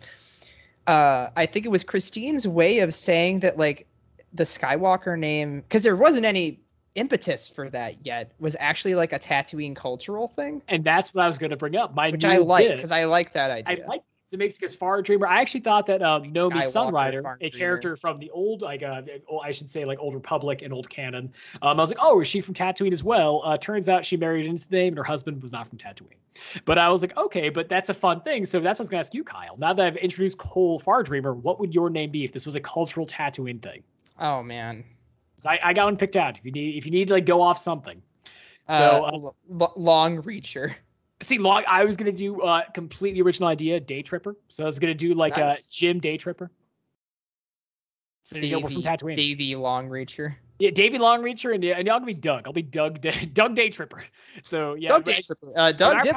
Uh, I think it was Kristine's way of saying that, like, the Skywalker name, because there wasn't any impetus for that yet was actually like a Tatooine cultural thing. And that's what I was going to bring up. My which I like because I like that idea. I like it makes it because Fardreamer. I actually thought that um, Nomi Sunrider, a character from the old, like uh, I should say, like Old Republic and Old Canon. Um, I was like, oh, is she from Tatooine as well? Uh, turns out she married into the name, and her husband was not from Tatooine. But I was like, okay, but that's a fun thing. So that's what I was gonna ask you, Kyle. Now that I've introduced Cole Fardreamer, what would your name be if this was a cultural Tatooine thing? Oh man, I, I got one picked out. If you need, if you need to like go off something. So uh, uh, long reacher. See, long. I was gonna do uh completely original idea, day tripper. So I was gonna do like nice. a Jim day tripper. So Davey, from Tatooine. Davy long reacher. Yeah, Davy long reacher, and, and I'll be Doug. I'll be Doug Doug Day Tripper. So yeah, Doug Day Tripper. Uh, Doug Dip,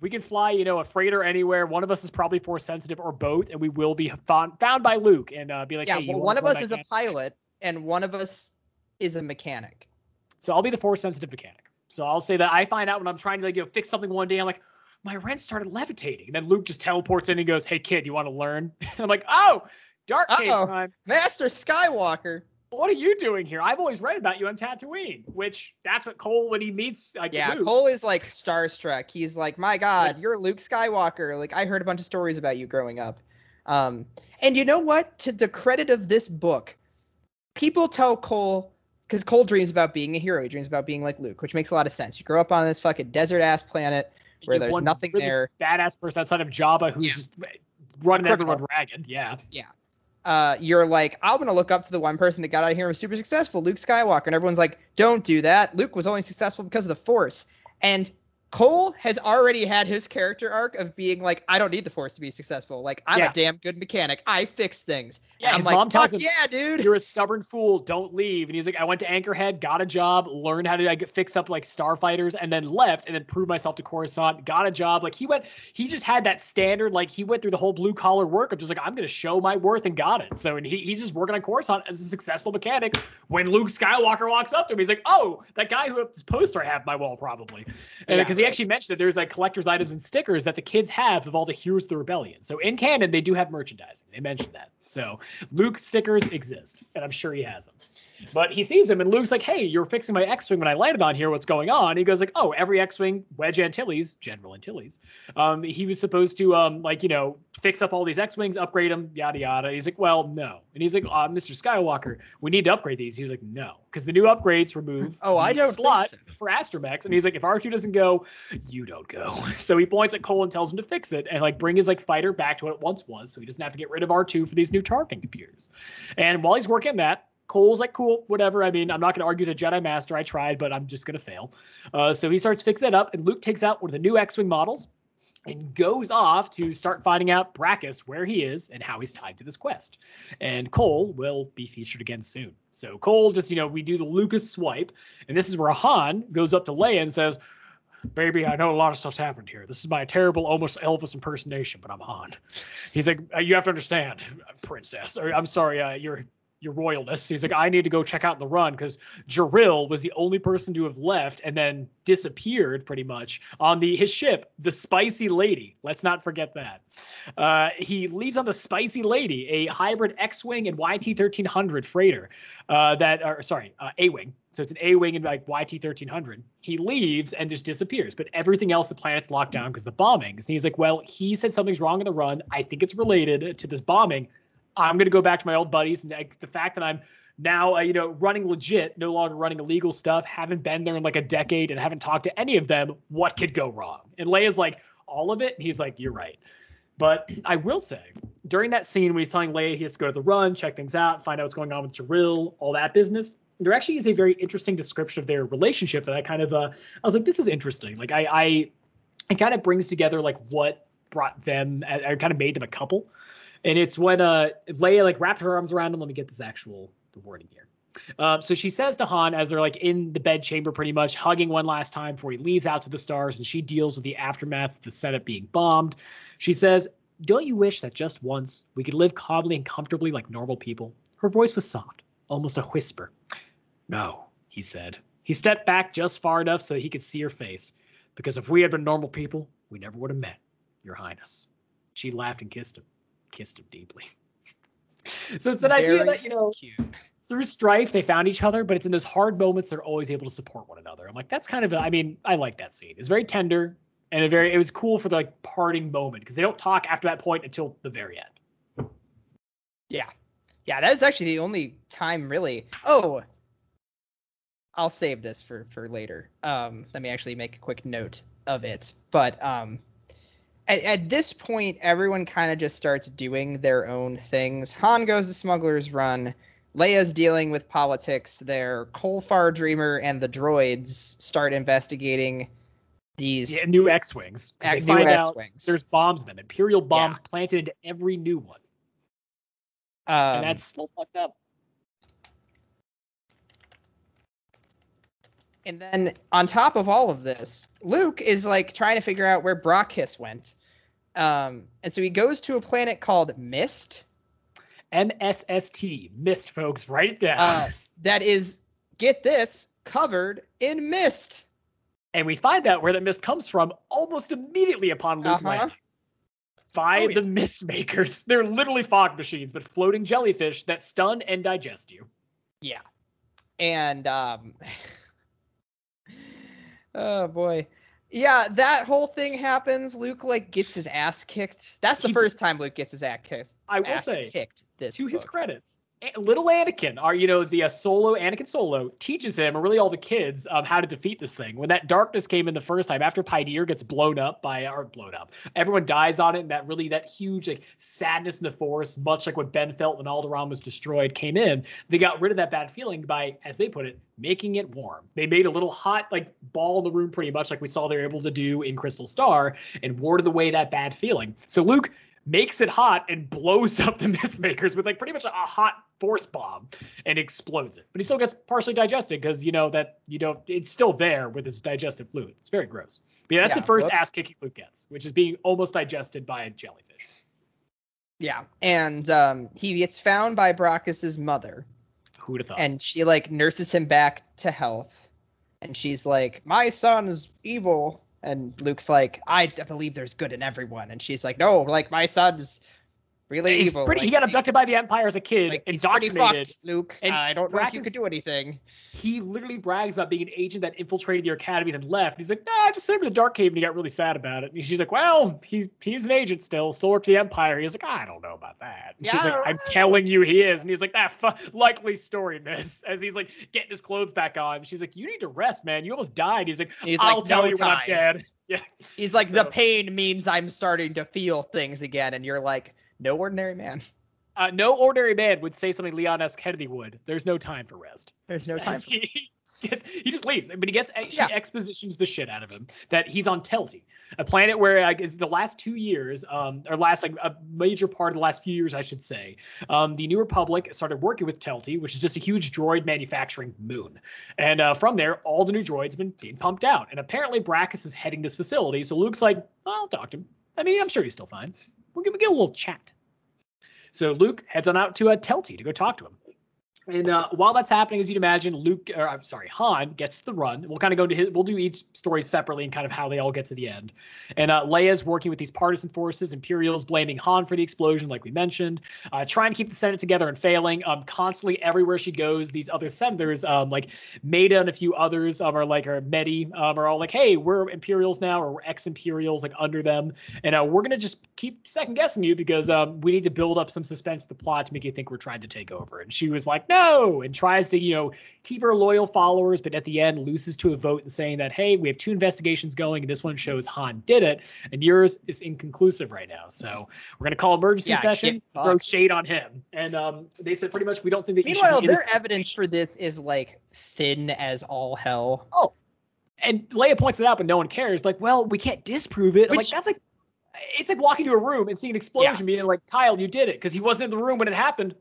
we can fly, you know, a freighter anywhere. One of us is probably force sensitive, or both, and we will be found found by Luke and uh, be like, yeah, hey, well, one of us is a pilot, and one of us is a mechanic. So I'll be the force sensitive mechanic. So I'll say that I find out when I'm trying to like you know, fix something one day, I'm like, my wrench started levitating. And then Luke just teleports in and goes, Hey kid, you want to learn? And I'm like, Oh, dark cave time. Master Skywalker. What are you doing here? I've always read about you on Tatooine, which that's what Cole when he meets like Yeah, Luke. Cole is like starstruck. He's like, My God, you're Luke Skywalker. Like I heard a bunch of stories about you growing up. Um, and you know what? To the credit of this book, people tell Cole because Cole dreams about being a hero. He dreams about being like Luke, which makes a lot of sense. You grow up on this fucking desert ass planet where there's nothing really there. Badass person outside of Jabba who's yeah. just running everyone ragged. Yeah. Yeah. Uh, you're like, I'm gonna look up to the one person that got out of here and was super successful, Luke Skywalker, and everyone's like, don't do that. Luke was only successful because of the Force, and Cole has already had his character arc of being like, I don't need the force to be successful. Like, I'm yeah. a damn good mechanic. I fix things. Yeah, his like, mom tells him, "Yeah, dude, you're a stubborn fool. Don't leave." And he's like, "I went to Anchorhead, got a job, learned how to like fix up like starfighters, and then left, and then proved myself to Coruscant. Got a job. Like he went, he just had that standard. Like he went through the whole blue collar work of just like I'm going to show my worth and got it. So and he, he's just working on Coruscant as a successful mechanic. When Luke Skywalker walks up to him, he's like, "Oh, that guy who this poster I have my wall probably," because he actually mentioned that there's like collector's items and stickers that the kids have of all the heroes of the rebellion. So in canon, they do have merchandising. They mentioned that. So Luke stickers exist, and I'm sure he has them. But he sees him, and Luke's like, "Hey, you're fixing my X-wing when I landed on here. What's going on?" he goes like, "Oh, every X-wing, Wedge Antilles, General Antilles, um, he was supposed to um, like you know fix up all these X-wings, upgrade them, yada yada." He's like, "Well, no," and he's like, uh, "Mr. Skywalker, we need to upgrade these." He was like, "No," because the new upgrades remove oh, I don't slot so. for astromechs, and he's like, "If R2 doesn't go, you don't go." So he points at Cole and tells him to fix it and like bring his like fighter back to what it once was, so he doesn't have to get rid of R2 for these new targeting computers. And while he's working on that, Cole's like, cool, whatever. I mean, I'm not going to argue the Jedi Master. I tried, but I'm just going to fail. Uh, so he starts fixing it up, and Luke takes out one of the new X Wing models and goes off to start finding out Brakiss where he is and how he's tied to this quest. And Cole will be featured again soon. So Cole just, you know, we do the Lucas swipe, and this is where Han goes up to Leia and says, Baby, I know a lot of stuff's happened here. This is my terrible, almost Elvis impersonation, but I'm Han. He's like, you have to understand, princess. Or I'm sorry, uh, you're your royalness. He's like, I need to go check out the run because Jarril was the only person to have left and then disappeared pretty much on the his ship, the Spicy Lady. Let's not forget that. Uh, he leaves on the Spicy Lady, a hybrid X-wing and YT thirteen hundred freighter. Uh, that, or sorry, uh, A-wing. So it's an A-wing and like YT thirteen hundred. He leaves and just disappears, but everything else the planet's locked down because the bombings. And he's like, well, he said something's wrong in the run. I think it's related to this bombing. I'm going to go back to my old buddies. And the fact that I'm now, uh, you know, running legit, no longer running illegal stuff, haven't been there in like a decade and haven't talked to any of them, what could go wrong? And Leia's like, all of it? And he's like, you're right. But I will say, during that scene when he's telling Leia he has to go to the run, check things out, find out what's going on with Jarril, all that business, there actually is a very interesting description of their relationship that I kind of, uh, I was like, this is interesting. Like, I, I, it kind of brings together like what brought them, I, I kind of made them a couple and it's when uh Leia like wrapped her arms around him. Let me get this actual the wording here. Um, so she says to Han as they're like in the bed chamber, pretty much hugging one last time before he leaves out to the stars, and she deals with the aftermath of the Senate being bombed. She says, "Don't you wish that just once we could live calmly and comfortably like normal people?" Her voice was soft, almost a whisper. No, he said. He stepped back just far enough so he could see her face. Because if we had been normal people, we never would have met, Your Highness. She laughed and kissed him kissed him deeply. so it's that Very idea that you know cute. through strife they found each other, but it's in those hard moments they're always able to support one another. I'm like, that's kind of a, I mean, I like that scene. It's very tender and a very it was cool for the like parting moment because they don't talk after that point until the very end. Yeah. Yeah, that is actually the only time really. Oh, I'll save this for for later. Um, let me actually make a quick note of it. But um, at, at this point, everyone kind of just starts doing their own things. Han goes to Smuggler's Run. Leia's dealing with politics there. Cole Fardreamer and the droids start investigating these yeah, new X-wings. X- new X-wings. There's bombs in them, Imperial bombs yeah. planted into every new one, um, and that's still fucked up. And then on top of all of this, Luke is like trying to figure out where Brakiss went. Um, and so he goes to a planet called Mist. MSST, Mist, folks, write it down. Uh, that is, get this, covered in mist. And we find out where the mist comes from almost immediately upon Luke uh-huh. landing. By oh, the yeah. mist makers. They're literally fog machines, but floating jellyfish that stun and digest you. Yeah. And um oh boy. Yeah, that whole thing happens. Luke like gets his ass kicked. That's the he, first time Luke gets his ass kicked. I will say, kicked this to book. his credit little Anakin, are you know the uh, Solo Anakin Solo teaches him, or really all the kids, um, how to defeat this thing. When that darkness came in the first time, after Pydyr gets blown up by or blown up, everyone dies on it, and that really that huge like sadness in the force, much like what Ben felt when Alderaan was destroyed, came in. They got rid of that bad feeling by, as they put it, making it warm. They made a little hot like ball in the room, pretty much like we saw they were able to do in Crystal Star, and warded away that bad feeling. So Luke makes it hot and blows up the mistmakers with like pretty much a, hot force bomb and explodes it. But he still gets partially digested because you know that you know it's still there with its digestive fluid. It's very gross. But yeah, that's yeah, the first ass kicking Luke gets, which is being almost digested by a jellyfish. Yeah, and um, he gets found by Brakiss's mother. Who'd have thought? And she like nurses him back to health, and she's like, "My son's evil," And Luke's like, I believe there's good in everyone. And she's like, no, like my son's really he's evil. Pretty, like, he got abducted by the Empire as a kid, like, indoctrinated. Fucked, Luke, and uh, I don't know if you could do anything. He literally brags about being an agent that infiltrated the academy and left. He's like, nah, I just sent him to the Dark Cave and he got really sad about it. And she's like, well, he's he's an agent still, still works the Empire. He's like, I don't know about that. And yeah. she's like, I'm telling you, he is. And he's like, that ah, likely story, miss. As he's like getting his clothes back on. She's like, you need to rest, man. You almost died. He's like, he's I'll like, tell no you time. when I'm dead. Yeah. He's like, so, the pain means I'm starting to feel things again. And you're like, no ordinary man. Uh, no ordinary man would say something Leon S. Kennedy would. There's no time for rest. There's no time. For- he, gets, he just leaves, but he gets she Yeah. expositions the shit out of him that he's on Telti, a planet where like is the last two years, um, or last like a major part of the last few years, I should say, um, the New Republic started working with Telti, which is just a huge droid manufacturing moon, and uh, from there, all the new droids have been being pumped out, and apparently Brakiss is heading this facility, so Luke's like, I'll talk to him. I mean, I'm sure he's still fine. Get, we'll get a little chat. So Luke heads on out to uh, Telti to go talk to him. And uh, while that's happening, as you'd imagine, Luke, or I'm sorry, Han gets the run. We'll kind of go to his, we'll do each story separately and kind of how they all get to the end. And uh, Leia's working with these partisan forces, Imperials blaming Han for the explosion, like we mentioned, uh, trying to keep the Senate together and failing. Um, constantly everywhere she goes, these other senators, um, like Maida and a few others, um, are like, or Medi, um, are all like, hey, we're Imperials now, or we're ex-Imperials, like under them, and uh, we're gonna just keep second guessing you because um, we need to build up some suspense to the plot to make you think we're trying to take over. And she was like, no, and tries to, you know, keep her loyal followers, but at the end loses to a vote and saying that, hey, we have two investigations going, and this one shows Han did it, and yours is inconclusive right now. So we're gonna call emergency Yeah, sessions, throw shade on him. And um, they said pretty much we don't think that you should Meanwhile, their evidence for this is like thin as all hell. Oh and Leia points it out, but no one cares. Like, well, we can't disprove it. I'm like, Which- that's like, it's like walking to a room and seeing an explosion, being like, Kyle, you did it because he wasn't in the room when it happened.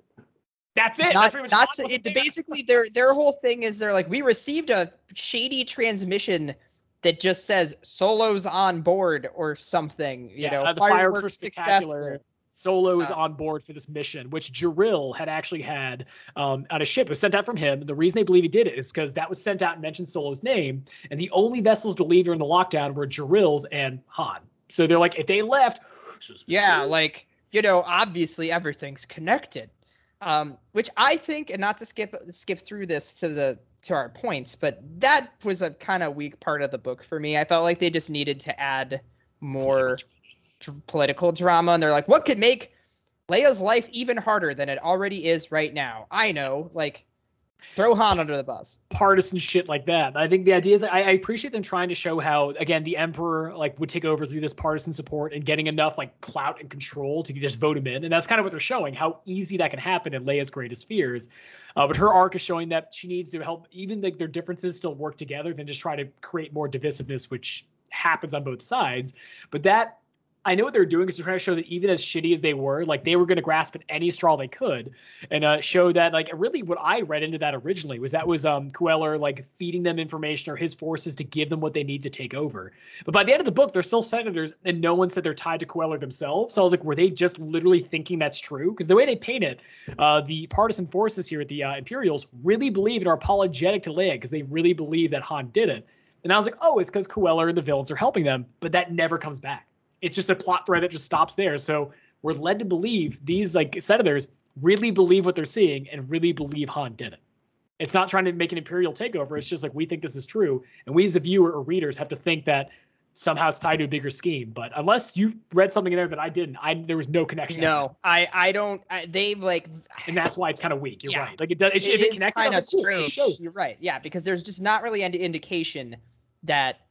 That's it. That's Not, not Han it, basically their their whole thing is they're like we received a shady transmission that just says solos on board or something. You Yeah, know, uh, the fireworks were fireworks spectacular. successful. Solo is Uh, on board for this mission, which Jarril had actually had um, on a ship. It was sent out from him. The reason they believe he did it is because that was sent out and mentioned Solo's name, and the only vessels to leave during the lockdown were Jarril's and Han. So they're like, if they left, Yeah, like you know, obviously everything's connected. Um, which I think, and not to skip skip through this to the to our points, but that was a kind of weak part of the book for me. I felt like they just needed to add more dr- political drama, and they're like, what could make Leia's life even harder than it already is right now? I know, like, throw Han under the bus. partisan shit like that. I think the idea is I, I appreciate them trying to show how again the emperor like would take over through this partisan support and getting enough like clout and control to just vote him in, and that's kind of what they're showing how easy that can happen in Leia's greatest fears. Uh, but her arc is showing that she needs to help even like their differences still work together than just try to create more divisiveness, which happens on both sides. But that I know what they're doing is they're trying to show that even as shitty as they were, like they were going to grasp at any straw they could, and uh, show that like really what I read into that originally was that was um Kueller like feeding them information or his forces to give them what they need to take over. But by the end of the book, they're still senators, and no one said they're tied to Kueller themselves. So I was like, were they just literally thinking that's true? Because the way they paint it, uh, the partisan forces here at the uh, Imperials really believe and are apologetic to Leia because they really believe that Han did it. And I was like, oh, it's because Kueller and the villains are helping them, but that never comes back. It's just a plot thread that just stops there. So we're led to believe these like senators really believe what they're seeing and really believe Han did it. It's not trying to make an imperial takeover. It's just like we think this is true, and we as a viewer or readers have to think that somehow it's tied to a bigger scheme. But unless you've read something in there that I didn't, I there was no connection. No, I I don't. I, they like and that's why it's kind of weak. You're Yeah. right. Like it does. It, it if it is connected, kind of cool, it shows. You're right. Yeah, because there's just not really any indication that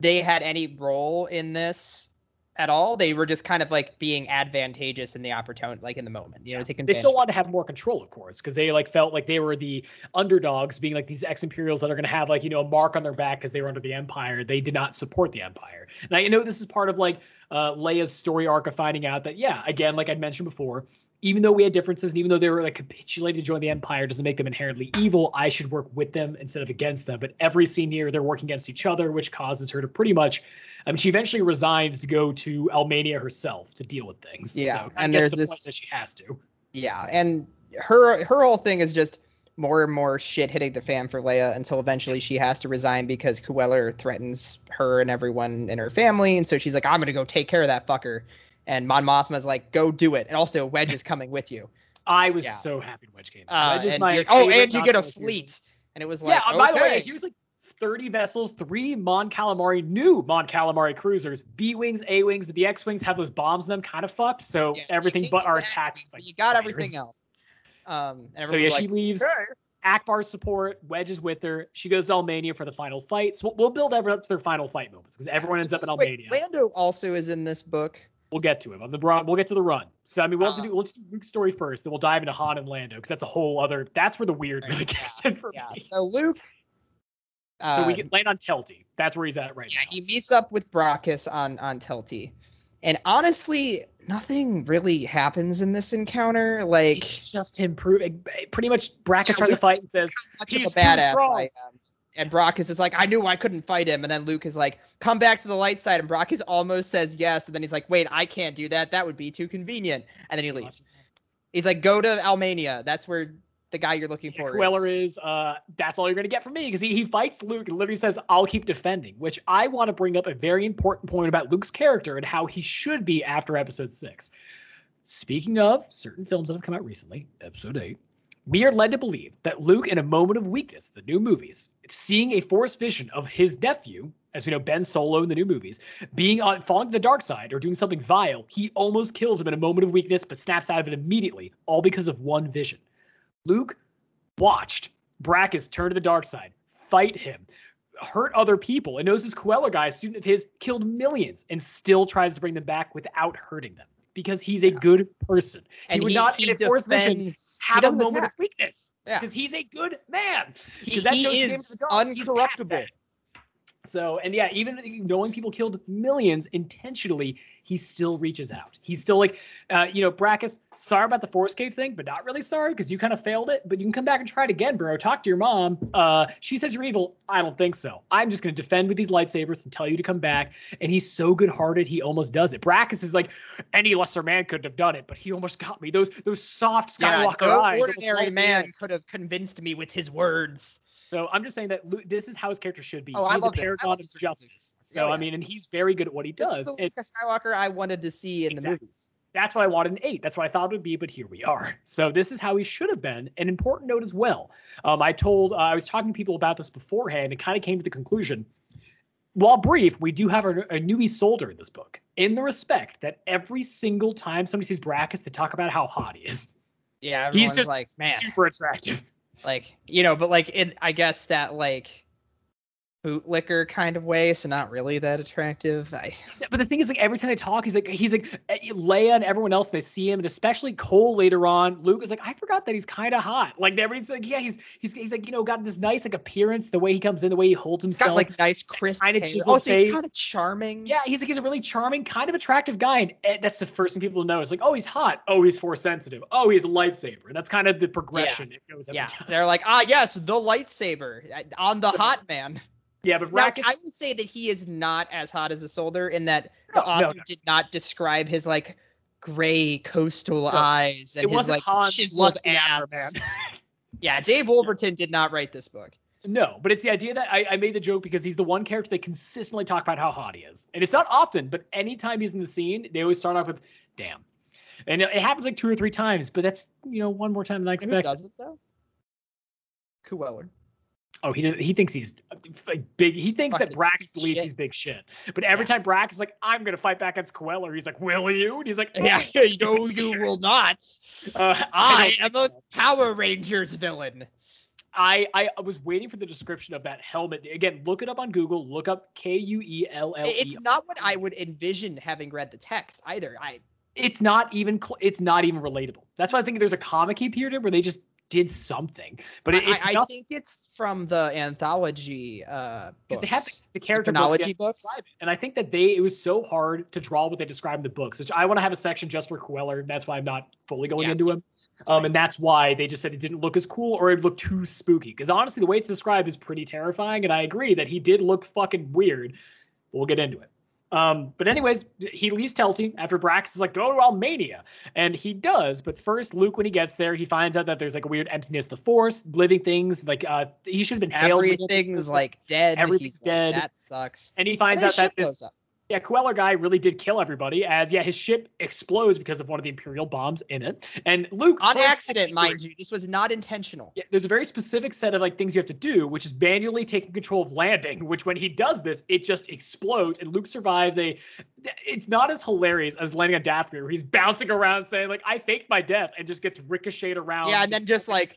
they had any role in this at all. They were just kind of like being advantageous in the opportunity, like in the moment. You know, taking They still wanted to have more control, of course, because they like felt like they were the underdogs, being like these ex-imperials that are going to have like you know a mark on their back because they were under the empire. They did not support the empire, and I know this is part of like uh, Leia's story arc of finding out that yeah, again, like I mentioned before, even though we had differences and even though they were like capitulated to join the empire doesn't make them inherently evil. I should work with them instead of against them. But every senior they're working against each other, which causes her to pretty much. I mean, she eventually resigns to go to Almania herself to deal with things. Yeah, so and there's to the point this- that she has to. Yeah, and her her whole thing is just more and more shit hitting the fan for Leia until eventually she has to resign because Kueller threatens her and everyone in her family, and so she's like, "I'm gonna go take care of that fucker." And Mon Mothma's like, "Go do it." And also, Wedge is coming with you. I was Yeah. so happy Wedge came. Uh, Wedge is my oh, and you get a fleet. And it was like, yeah. By the way, he was like 30 vessels, three Mon Calamari, new Mon Calamari cruisers, B wings, A wings, but the X wings have those bombs in them, kind of fucked. So Yeah, everything but our attack. Like, but you got fighters. everything else. Um, and So yeah, everyone's she leaves. "Okay." Ackbar's support. Wedge is with her. She goes to Almania for the final fight. So we'll, we'll build everyone up to their final fight moments because everyone ends up in Wait, Almania. Lando also is in this book. We'll get to him on the run. We'll get to the run. So I mean, we'll have to do. Let's do Luke's story first. Then we'll dive into Han and Lando because that's a whole other. That's where the weird really gets in for Yeah. me. So Luke. So we uh, get land on Telti. That's where he's at right Yeah, now. he meets up with Brakiss on on Telti, and honestly, nothing really happens in this encounter. Like, it's just him proving. Pretty much, Brakiss Yeah, tries to fight and says, He's too badass strong. And Brock is like, I knew I couldn't fight him. And then Luke is like, come back to the light side. And Brock is almost says yes. And then he's like, wait, I can't do that. That would be too convenient. And then he leaves. He's like, go to Almania. That's where the guy you're looking Yeah, for Kueller is. is, uh, that's all you're going to get from me because he, he fights Luke and literally says, I'll keep defending, which I want to bring up a very important point about Luke's character and how he should be after episode six. Speaking of certain films that have come out recently, episode eight, we are led to believe that Luke, in a moment of weakness, the new movies, seeing a force vision of his nephew, as we know Ben Solo in the new movies, being on falling to the dark side or doing something vile, he almost kills him in a moment of weakness, but snaps out of it immediately, all because of one vision. Luke watched Brakiss turn to the dark side, fight him, hurt other people, and knows this Kueller guy, a student of his, killed millions and still tries to bring them back without hurting them because he's a Yeah. good person. And he would he, not, he in a force he have a moment attack. of weakness Yeah. because he's a good man. He, Because that he shows Game of is the Dark. He's uncorruptible. So, and yeah, even knowing people killed millions intentionally, he still reaches out. He's still like, uh, you know, Brakiss, sorry about the Forest Cave thing, but not really sorry because you kind of failed it. But you can come back and try it again, bro. Talk to your mom. Uh, she says you're evil. I don't think so. I'm just going to defend with these lightsabers and tell you to come back. And he's so good hearted, he almost does it. Brakiss is like, any lesser man couldn't have done it, but he almost got me. Those those soft Yeah, Skywalker no eyes. ordinary man could have convinced me with his words. So I'm just saying that Lu this is how his character should be. Oh, I he's love a. I paragon of this version of justice. So Oh, I mean, and he's very good at what he does. This is the and Skywalker I wanted to see in the movies. that's what I wanted in eight. That's what I thought it would be, but here we are. So this is how he should have been. An important note as well. Um, I told uh, I was talking to people about this beforehand and it kind of came to the conclusion. While brief, we do have a, a newbie Isolder in this book, in the respect that every single time somebody sees Brakiss, they talk about how hot he is. Yeah, He's just like, man, Super attractive. Like you know, but like it, I guess that like bootlicker kind of way, so not really that attractive. I But the thing is, like every time they talk, he's like, he's like eh, Leia and everyone else. They see him, and especially Cole later on. Luke is like, I forgot that he's kind of hot. Like everybody's like, yeah, he's he's he's like, you know, got this nice like appearance, the way he comes in, the way he holds he's himself. got like nice crisp hair. chiseled Oh, so he's kind of charming. yeah, he's like he's a really charming, kind of attractive guy, and eh, that's the first thing people know. It's like, oh, he's hot. Oh, he's force sensitive. Oh, he's a lightsaber. And that's kind of the progression it goes Yeah, time. they're like, ah, yes, the lightsaber on the hot man. Yeah, but Now, I would say that he is not as hot as Isolder in that the No, no, author no. did not describe his like gray coastal eyes and his like Han chiseled the abs. Yeah, Dave Wolverton did not write this book. No, but it's the idea that I, I made the joke because he's the one character they consistently talk about how hot he is. And it's not often, but anytime he's in the scene, they always start off with, damn. And it, it happens like two or three times, but that's, you know, one more time than I expect. Who does it though? Kueller. Oh, he he thinks he's like big. He thinks that Brax believes shit. he's big shit. But every Yeah. time Brax is like, I'm going to fight back against Kueller, he's like, will you? And he's like, Yeah, "Yeah." no, you will not. Uh, I don't am a. Power Rangers villain. I, I was waiting for the description of that helmet. Again, look it up on Google. Look up K U E L L E. It's not what I would envision having read the text either. I it's not even cl- it's not even relatable. That's why I think there's a comic he appeared in where they just did something, but it, I, it's I think it's from the anthology uh because they have the, character chronology books, books? and I think that they it was so hard to draw what they described in the books, which I want to have a section just for Kueller. That's why I'm not fully going Yeah. into him. Um, and that's why they just said it didn't look as cool or it looked too spooky. Because honestly, the way it's described is pretty terrifying, and I agree that he did look fucking weird. We'll get into it. Um, but anyways, he leaves Telti after Brax is like, go to Almania. And he does, but first, Luke, when he gets there, he finds out that there's like a weird emptiness of the force, living things, like uh he should have been hailed. Everything's like dead. Everything's He's like, dead. that sucks. and he finds then out that this up. Yeah, Kueller guy really did kill everybody, as yeah, his ship explodes because of one of the Imperial bombs in it. And Luke on accident, mind you. This was not intentional. Yeah, there's a very specific set of like things you have to do, which is manually taking control of landing. Which when he does this, it just explodes, and Luke survives a it's not as hilarious as landing on Dathomir, where he's bouncing around saying like I faked my death and just gets ricocheted around. Yeah, and then just like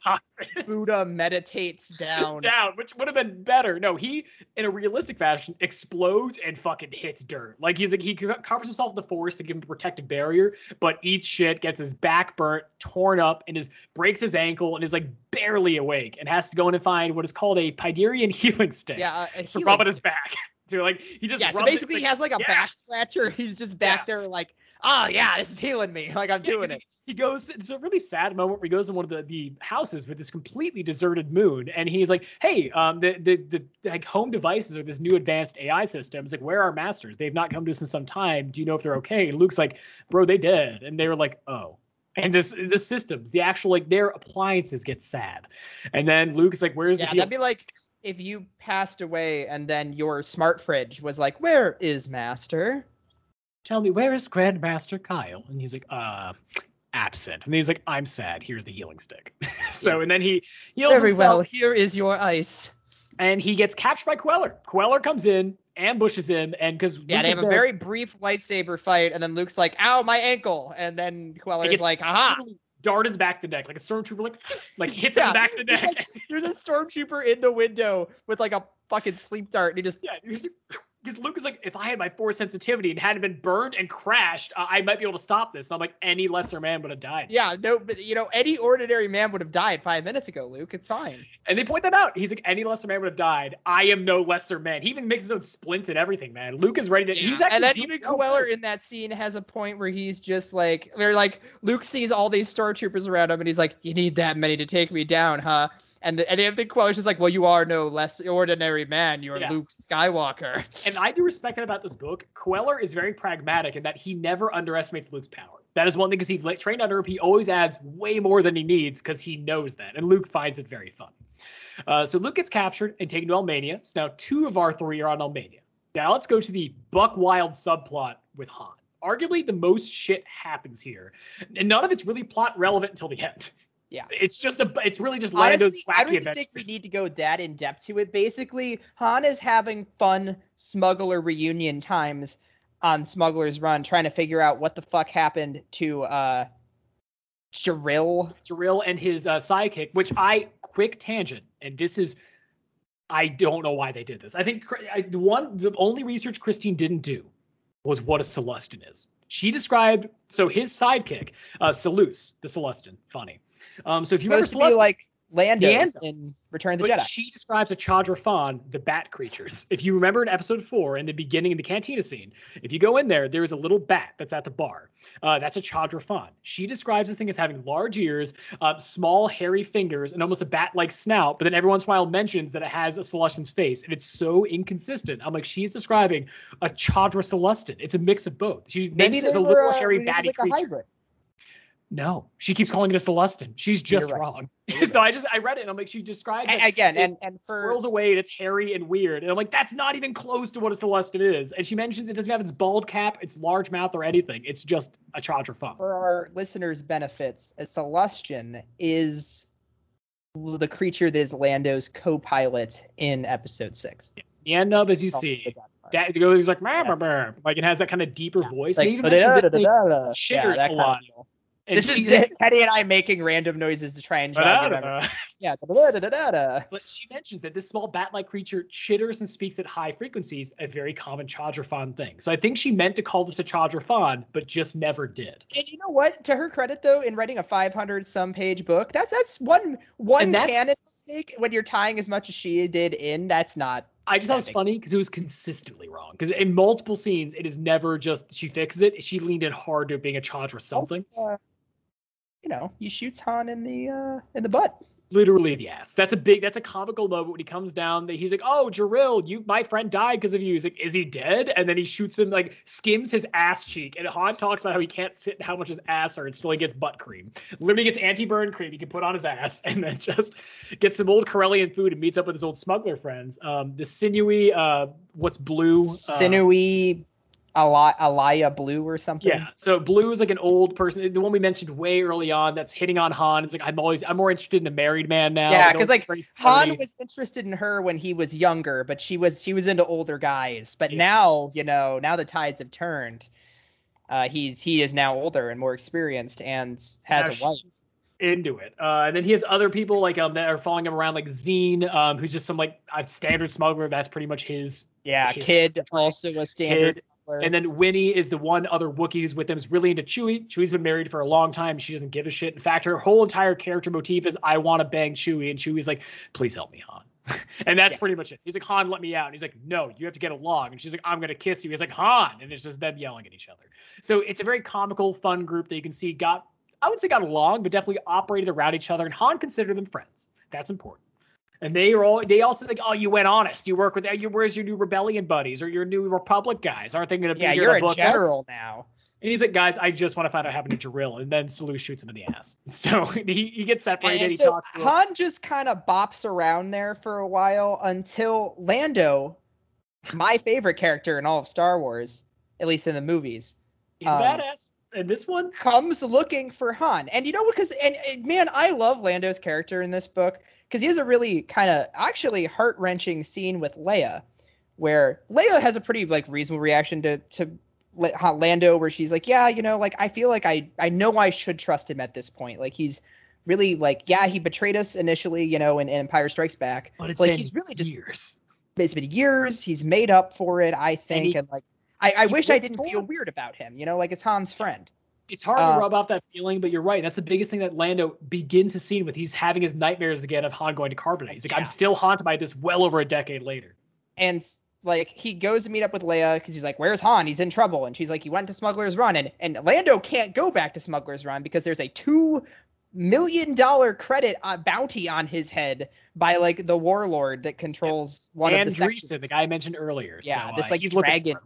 Buddha meditates down. down, which would have been better. No, he in a realistic fashion explodes and fucking hits dirt. Like he's like he covers himself in the forest to give him a protective barrier, but eats shit, gets his back burnt, torn up, and is breaks his ankle and is like barely awake and has to go in and find what is called a Pydyrian healing stick. Yeah, a to rub on his back. So like he just yeah. So basically, it, he has like a yeah. back scratcher. He's just back yeah. there like, oh yeah, this is healing me. Like I'm yeah, doing it. He, he goes. It's a really sad moment where he goes in one of the, the houses with this completely deserted moon, and he's like, hey, um, the the the like home devices or this new advanced AI system. It's like, where are our masters? They've not come to us in some time. Do you know if they're okay? And Luke's like, bro, they dead, and they were like, oh and this the systems, the actual like their appliances get sad, and then Luke's like, "Where's yeah, the?" Yeah, that'd be like if you passed away and then your smart fridge was like, "Where is Master?" Tell me, where is Grandmaster Kyle? And he's like, "Uh, absent." And he's like, "I'm sad. Here's the healing stick." so, and then he heals Very himself, well. Here is your ice. And he gets captured by Kueller. Kueller comes in, ambushes him, and because yeah, they have a very brief lightsaber fight, and then Luke's like, "Ow, my ankle!" And then Kueller is like, "Aha!" Darted back the neck like a stormtrooper, like like hits yeah. him back the neck. Like, there's a stormtrooper in the window with like a fucking sleep dart, and he just yeah, because Luke is like, if I had my force sensitivity and hadn't been burned and crashed, uh, I might be able to stop this. And I'm like, any lesser man would have died. Yeah, no, but you know, any ordinary man would have died five minutes ago, Luke. It's fine. And they point that out. He's like, any lesser man would have died. I am no lesser man. He even makes his own splints and everything, man. Luke is ready to. Yeah. He's actually. And then even Kueller in that scene has a point where he's just like, they're like, Luke sees all these stormtroopers around him, and he's like, you need that many to take me down, huh? And the, and the quote is like, "Well, you are no less ordinary man. You're yeah. Luke Skywalker." And I do respect that about this book. Kueller is very pragmatic in that he never underestimates Luke's power. That is one thing because he's trained under him. He always adds way more than he needs because he knows that, and Luke finds it very fun. Uh, so Luke gets captured and taken to Almania. So now two of our three are on Almania. Now let's go to the Buck Wild subplot with Han. Arguably, the most shit happens here, and none of it's really plot relevant until the end. Yeah, it's just a. It's really just Honestly, Lando's wacky I don't adventures. think we need to go that in depth to it. Basically, Han is having fun smuggler reunion times on Smuggler's Run, trying to figure out what the fuck happened to uh Jarril. Jarril and his uh, sidekick, which I quick tangent, and this is. I don't know why they did this. I think I, the one, the only research Kristine didn't do was what a Sullustan is. She described so his sidekick, uh, Seluss, the Sullustan, funny, um, so if you remember, to be like Lando's in Return of the but Jedi. She describes a Chadrafan, the bat creatures. If you remember in episode four, in the beginning of the cantina scene, if you go in there, there is a little bat that's at the bar. Uh, that's a Chadrafan. She describes this thing as having large ears, uh, small hairy fingers, and almost a bat-like snout. But then every once in a while mentions that it has a Sullustan's face, and it's so inconsistent. I'm like, she's describing a Chadra Sullustan. It's a mix of both. She maybe mentions a little uh, hairy batty like creature. No, she keeps calling it a Sullustan. She's just right. wrong. so I just I read it and I'm like, she describes it again and and for swirls away and it's hairy and weird. And I'm like, that's not even close to what a Sullustan is. And she mentions it doesn't have its bald cap, its large mouth, or anything. It's just a Chadrafan. For our listeners' benefits, a Sullustan is the creature that is Lando's co-pilot in episode six. Yeah. The end of, as you see, that goes like, like it has that kind of deeper yeah. voice. Like, they even mentioned this thing shitters a lot. And this she, is Teddy and I making random noises to try and try and Yeah. But she mentions that this small bat-like creature chitters and speaks at high frequencies, a very common Chadrafan thing. So I think she meant to call this a Chadrafan, but just never did. And you know what? To her credit, though, in writing a 500 some page book, that's that's one one that's, canon mistake when you're tying as much as she did in. That's not I just thought it was funny because it was consistently wrong. Because in multiple scenes, it is never just she fixes it. She leaned in hard to being a Chadra something. Also, uh, you know, he shoots Han in the uh in the butt. Literally the ass. That's a big. That's a comical moment when he comes down. That he's like, "Oh, Jarril, you, my friend, died because of you." He's like, "Is he dead?" And then he shoots him, like skims his ass cheek. And Han talks about how he can't sit how much his ass hurts until he gets butt cream. Literally gets anti-burn cream he can put on his ass, and then just gets some old Corellian food and meets up with his old smuggler friends. Um, the sinewy, uh, what's blue? Uh, sinewy Eli- Elia Blue or something. Yeah. So Blue is like an old person, the one we mentioned way early on that's hitting on Han. It's like I'm always I'm more interested in a married man now. Yeah, I don't 'cause, like, Han was interested in her when he was younger, but she was she was into older guys. But Yeah. now, you know, now the tides have turned. Uh, he's he is now older and more experienced and Now has a wife. into it. Uh, and then he has other people like um that are following him around, like Zine, um, who's just some like a standard smuggler. That's pretty much his. Yeah, his Kid also a standard Kid, smuggler. And then Winnie is the one other Wookiee who's with him. Is really into Chewie. Chewie's been married for a long time. She doesn't give a shit. In fact, her whole entire character motif is I want to bang Chewie, and Chewie's like, please help me, Han. and that's Yeah. pretty much it. He's like, Han, let me out. And he's like, no, you have to get along. And she's like, I'm gonna kiss you. He's like, Han, and it's just them yelling at each other. So it's a very comical, fun group that you can see got, I would say, got along, but definitely operated around each other. And Han considered them friends. That's important. And they are all. They also think, oh, you went honest. You work with. You, where's your new rebellion buddies or your new Republic guys? Aren't they going to be yeah, you're a book us? general now. And he's like, guys, I just want to find out what happened to Jarril. And then Salu shoots him in the ass. So he, he gets separated. And he so talks to him. Han just kind of bops around there for a while until Lando, my favorite character in all of Star Wars, at least in the movies, He's um, badass. And this one, comes looking for Han. And you know what? because and, and man, I love Lando's character in this book because he has a really kind of actually heart wrenching scene with Leia, where Leia has a pretty like reasonable reaction to to La- Lando, where she's like, yeah, you know, like I feel like I I know I should trust him at this point. Like he's really like, yeah, he betrayed us initially, you know, in, in Empire Strikes Back. but it's like been he's really just years. it's been years. He's made up for it, I think, he- and, like I, I wish I didn't feel weird about him. You know, like it's Han's friend. It's hard Uh, to rub off that feeling, but you're right. That's the biggest thing that Lando begins his scene with. He's having his nightmares again of Han going to Carbonite. He's like, Yeah. I'm still haunted by this well over a decade later. and like he goes to meet up with Leia because he's like, "Where's Han? He's in trouble." And she's like, "He went to Smuggler's Run." And and Lando can't go back to Smuggler's Run because there's a two million dollar credit uh, bounty on his head by like the warlord that controls one and of the sections. the guy I mentioned earlier. Yeah, so, this, uh, like, he's dragon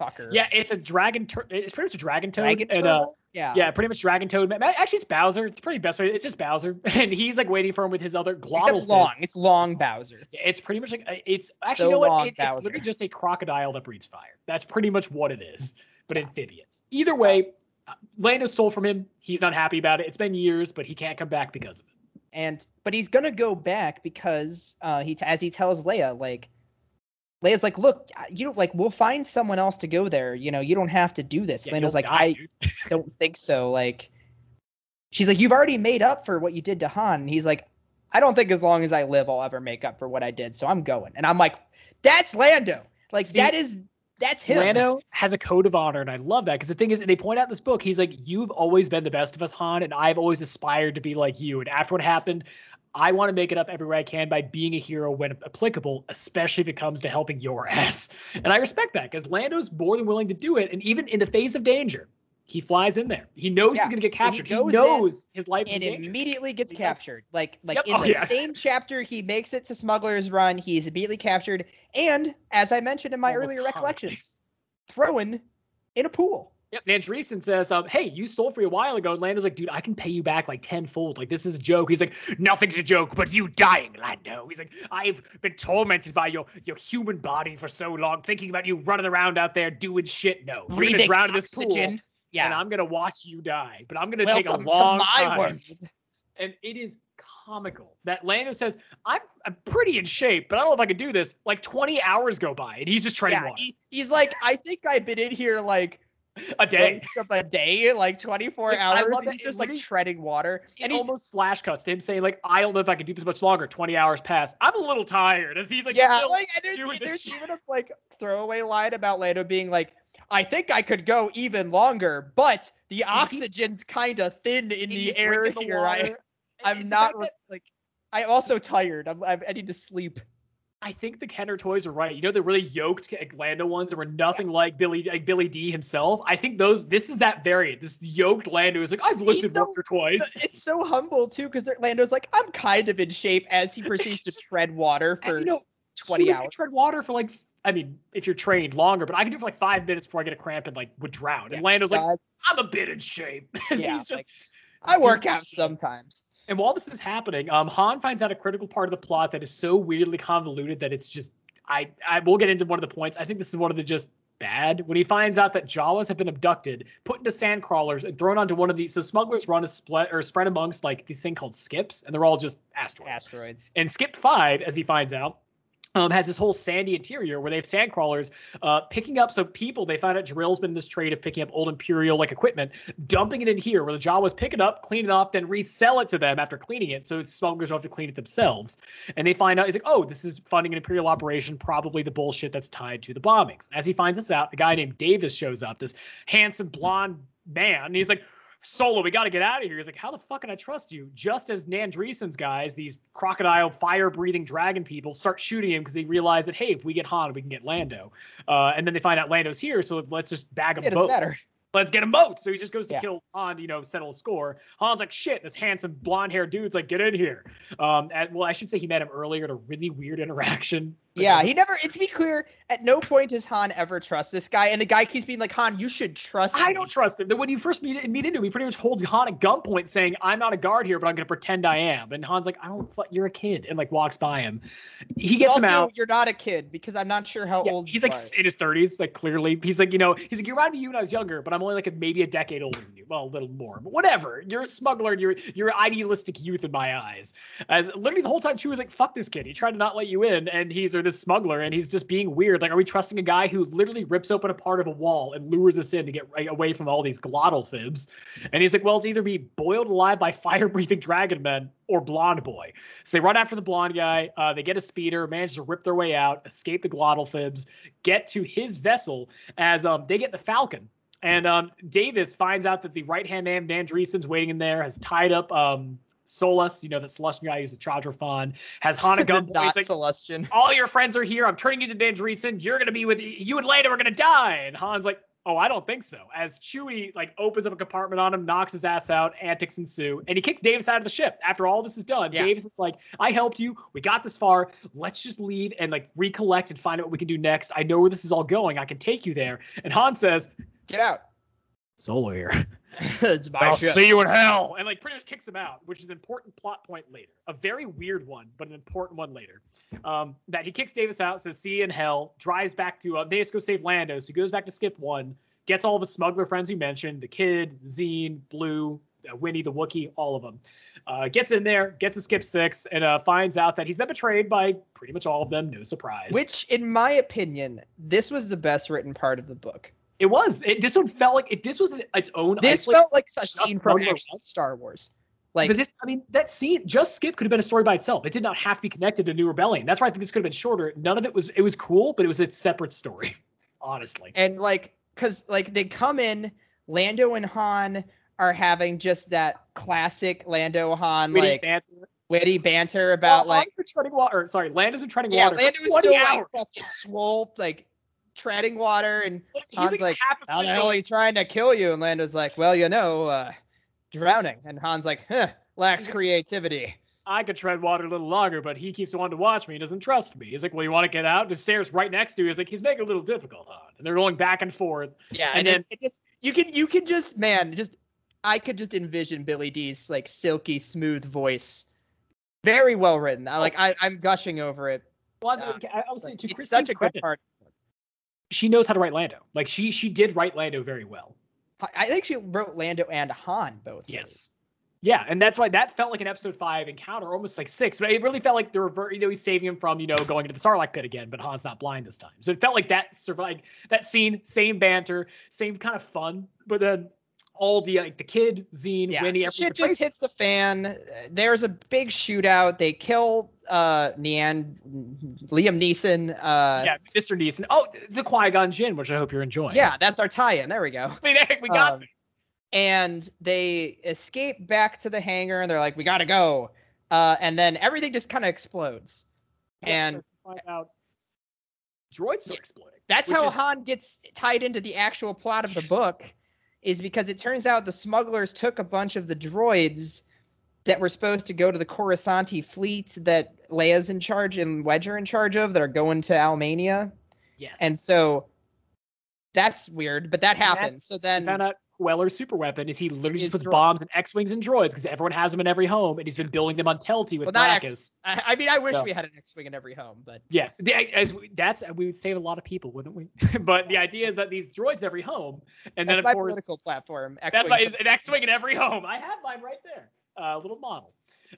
fucker. Yeah, it's a dragon. Tur- it's pretty much a dragon toad. dragon and, uh. Yeah, Yeah, pretty much Dragon Toad. Actually, it's Bowser. It's pretty best way. It's just Bowser, and he's like waiting for him with his other glottal. Except long. It's long Bowser. Yeah, It's pretty much like uh, it's actually So you know what? It- it's literally just a crocodile that breathes fire. That's pretty much what it is, but amphibious. Either way, uh, Lando stole from him. He's not happy about it. It's been years, but he can't come back because of it. and but he's gonna go back because uh he as he tells Leia like Leia's like look you don't like we'll find someone else to go there. You know you don't have to do this. Yeah, Lando's like die, I don't think so. Like she's like you've already made up for what you did to Han. And he's like I don't think as long as I live I'll ever make up for what I did so I'm going. And I'm like that's Lando. Like See, that is that's him. Lando has a code of honor, and I love that because the thing is, they point out in this book, he's like, "You've always been the best of us, Han, and I've always aspired to be like you. And after what happened, I want to make it up every way I can by being a hero when applicable, especially if it comes to helping your ass." And I respect that because Lando's more than willing to do it, and even in the face of danger, he flies in there. He knows Yeah, he's gonna get so he captured. he, knows his life and in immediately gets captured. Like like Yep. in Oh, the yeah. same chapter, he makes it to Smuggler's Run. He's immediately captured, and as I mentioned in my Almost earlier recollections, thrown in a pool. Yep, and Nandreeson says, um, "Hey, you stole for me a while ago." And Lando's like, "Dude, I can pay you back like tenfold. Like this is a joke." He's like, "Nothing's a joke, but you dying, Lando." He's like, "I've been tormented by your your human body for so long, thinking about you running around out there doing shit. No, you're gonna Breathing drown in this pool, oxygen. and I'm gonna watch you die. But I'm gonna take a long to my time." world. And it is comical that Lando says, "I'm I'm pretty in shape, but I don't know if I could do this." Like 20 hours go by, and he's just treading Yeah, water he- he's like, I think I've been in here like a day. of a day, like 24 Like, hours. love and that he's just like treading water. And he, almost slash cuts to him saying like, "I don't know if I can do this much longer." Twenty hours pass. I'm a little tired. As he's like, yeah, like and there's, there's even a like throwaway line about Lando being like, I think I could go even longer, but the oxygen's kind of thin in the air the here. I, I'm the not that like, I'm also tired. I'm, I'm, I need to sleep. I think the Kenner toys are right. You know, the really yoked like, Lando ones that were nothing like Billy like Billy Dee himself. I think those. This is that variant. This yoked Lando is like, I've lifted He's so- once or twice. It's so humble too, because Lando's like, I'm kind of in shape as he proceeds to tread water As for you know, 20 humans hours. tread water for like. I mean, if you're trained longer, but I can do it for like five minutes before I get a cramp and like would drown. And Lando's like, I'm a bit in shape. Yeah, he's just like, I work out sometimes. And while this is happening, um, Han finds out a critical part of the plot that is so weirdly convoluted that it's just I I will get into one of the points. I think this is one of the just bad when he finds out that Jawas have been abducted, put into sand crawlers, and thrown onto one of these. So smugglers run a split or spread amongst like these thing called skips, and they're all just asteroids. Asteroids. And Skip Five, as he finds out, um, has this whole sandy interior where they have sand crawlers uh, picking up. some people, they find out Jarril's been in this trade of picking up old Imperial like equipment, dumping it in here where the Jawas pick it up, clean it off, then resell it to them after cleaning it. So smugglers don't have to clean it themselves. And they find out he's like, oh, this is funding an Imperial operation, probably the bullshit that's tied to the bombings. As he finds this out, a guy named Davis shows up, this handsome blonde man. And he's like, Solo, we got to get out of here. He's like, how the fuck can I trust you? Just as Nandreeson's guys, these crocodile fire breathing dragon people, start shooting him because they realize that, hey, if we get Han, we can get Lando. Uh, and then they find out Lando's here, so let's just bag them It both. matter. Let's get them both. So he just goes to Yeah. kill Han, you know, settle a score. Han's like, shit, this handsome blonde haired dude's like, get in here. Um, and, well, I should say he met him earlier at a really weird interaction. Yeah, he never. To be clear, at no point does Han ever trust this guy, and the guy keeps being like, "Han, you should trust." I me." don't trust him. When you first meet meet into him, he pretty much holds Han at gunpoint, saying, "I'm not a guard here, but I'm going to pretend I am." And Han's like, "I don't. You're a kid," and like walks by him. He gets also, him out. you're not a kid because I'm not sure how Yeah, old he's like are. in his 30s, like clearly. He's like, you know, he's like, you remind me of you when I was younger, but I'm only like a, maybe a decade older than you. Well, a little more, but whatever. You're a smuggler. And you're you're idealistic youth in my eyes. As literally the whole time, too, was like, fuck this kid. He tried to not let you in, and he's or this smuggler, and he's just being weird. Like, are we trusting a guy who literally rips open a part of a wall and lures us in to get right away from all these Glottalphibs? And he's like, well, it's either be boiled alive by fire breathing dragon men or blonde boy. So they run after the blonde guy. Uh, they get a speeder, manage to rip their way out, escape the Glottalphibs, get to his vessel as um, they get the Falcon. And um, Davis finds out that the right hand man, Nandreeson's waiting in there, has tied up um, Seluss, you know, that Sullustan guy who's a Chadra has Hana the gunpoint. not He's like, Sullustan. all your friends are here. I'm turning you to Nandreeson. You're gonna be with you and Lando are gonna die. And Han's like, oh, I don't think so. As Chewie like opens up a compartment on him, knocks his ass out, antics ensue, and he kicks Davis out of the ship. After all this is done, Yeah. Davis is like, I helped you. We got this far. Let's just leave and like recollect and find out what we can do next. I know where this is all going. I can take you there. And Han says, Get out. Solo here. it's my I'll ship. see you in hell. And like pretty much kicks him out, which is an important plot point later. A very weird one, but an important one later. Um, that he kicks Davis out, says see you in hell, drives back to uh, they just go save Lando. So he goes back to skip one, gets all the smuggler friends you mentioned, the kid, Zine, Blue, uh, Winnie the Wookiee, all of them. Uh, gets in there, gets a skip six, and uh, finds out that he's been betrayed by pretty much all of them. No surprise. Which, in my opinion, this was the best written part of the book. It was. It, this one felt like if this was an, its own. This felt like a scene from Star Wars. Like, but this, I mean, that scene, just Skip could have been a story by itself. It did not have to be connected to New Rebellion. That's why I think this could have been shorter. None of it was, it was cool, but it was its separate story, honestly. and like, cause like they come in, Lando and Han are having just that classic Lando Han Witty like banter. witty banter about Well, like Han's been treading water. Sorry, Lando's been treading yeah, water. Is still hours. like fucking swole, like treading water, and He's Han's like, like, how the hell are you trying to kill you? And Lando's like, well, you know, uh, drowning. And Han's like, huh, lacks creativity. I could tread water a little longer, but he keeps wanting to watch me. He doesn't trust me. He's like, well, you want to get out? The stairs right next to you. He's like, he's making it a little difficult, Han. And they're going back and forth. Yeah, And and, it's, just you can you can just man just I could just envision Billy Dee's like silky smooth voice, very well written. I like I I'm gushing over it. Well. I, I was saying to Kristine's such a credit, good part. She knows how to write Lando. Like she she did write Lando very well. I- think she wrote Lando and Han both. really. Yes. Yeah, and that's why that felt like an episode five encounter, almost like six. But it really felt like the revert. You know, he's saving him from you know going into the Sarlacc pit again, but Han's not blind this time. So it felt like that survived. That scene, same banter, same kind of fun, but then all the like the kid, Zine, Yeah, Winnie, shit just hits the fan. Uh, There's a big shootout. They kill uh Nean Liam Neeson. Uh, yeah, Mr. Neeson. Oh, the Qui Gon Jinn, which I hope you're enjoying. yeah, that's our tie-in. There we go. See, there, we got. Um, and they escape back to the hangar and they're like we gotta go uh, and then everything just kind of explodes Yes, and find out droids are Yeah, exploding. that's how is- han gets tied into the actual plot of the book is because it turns out the smugglers took a bunch of the droids that were supposed to go to the Coruscanti fleet that Leia's in charge and Wedge are in charge of that are going to Almania. Yes. And so that's weird, but that happens. So then found out Kueller's super weapon is he literally just puts droids. bombs and X-wings and droids because everyone has them in every home, and he's been building them on Telti with Well, Brakiss. I, I mean, I wish So- we had an X-wing in every home, but Yeah, as we, that's we would save a lot of people, wouldn't we? but the idea is that these droids in every home, and that's then my of course political platform. that's X-wing for- it's an X-wing in every home. I have mine right there, a little model,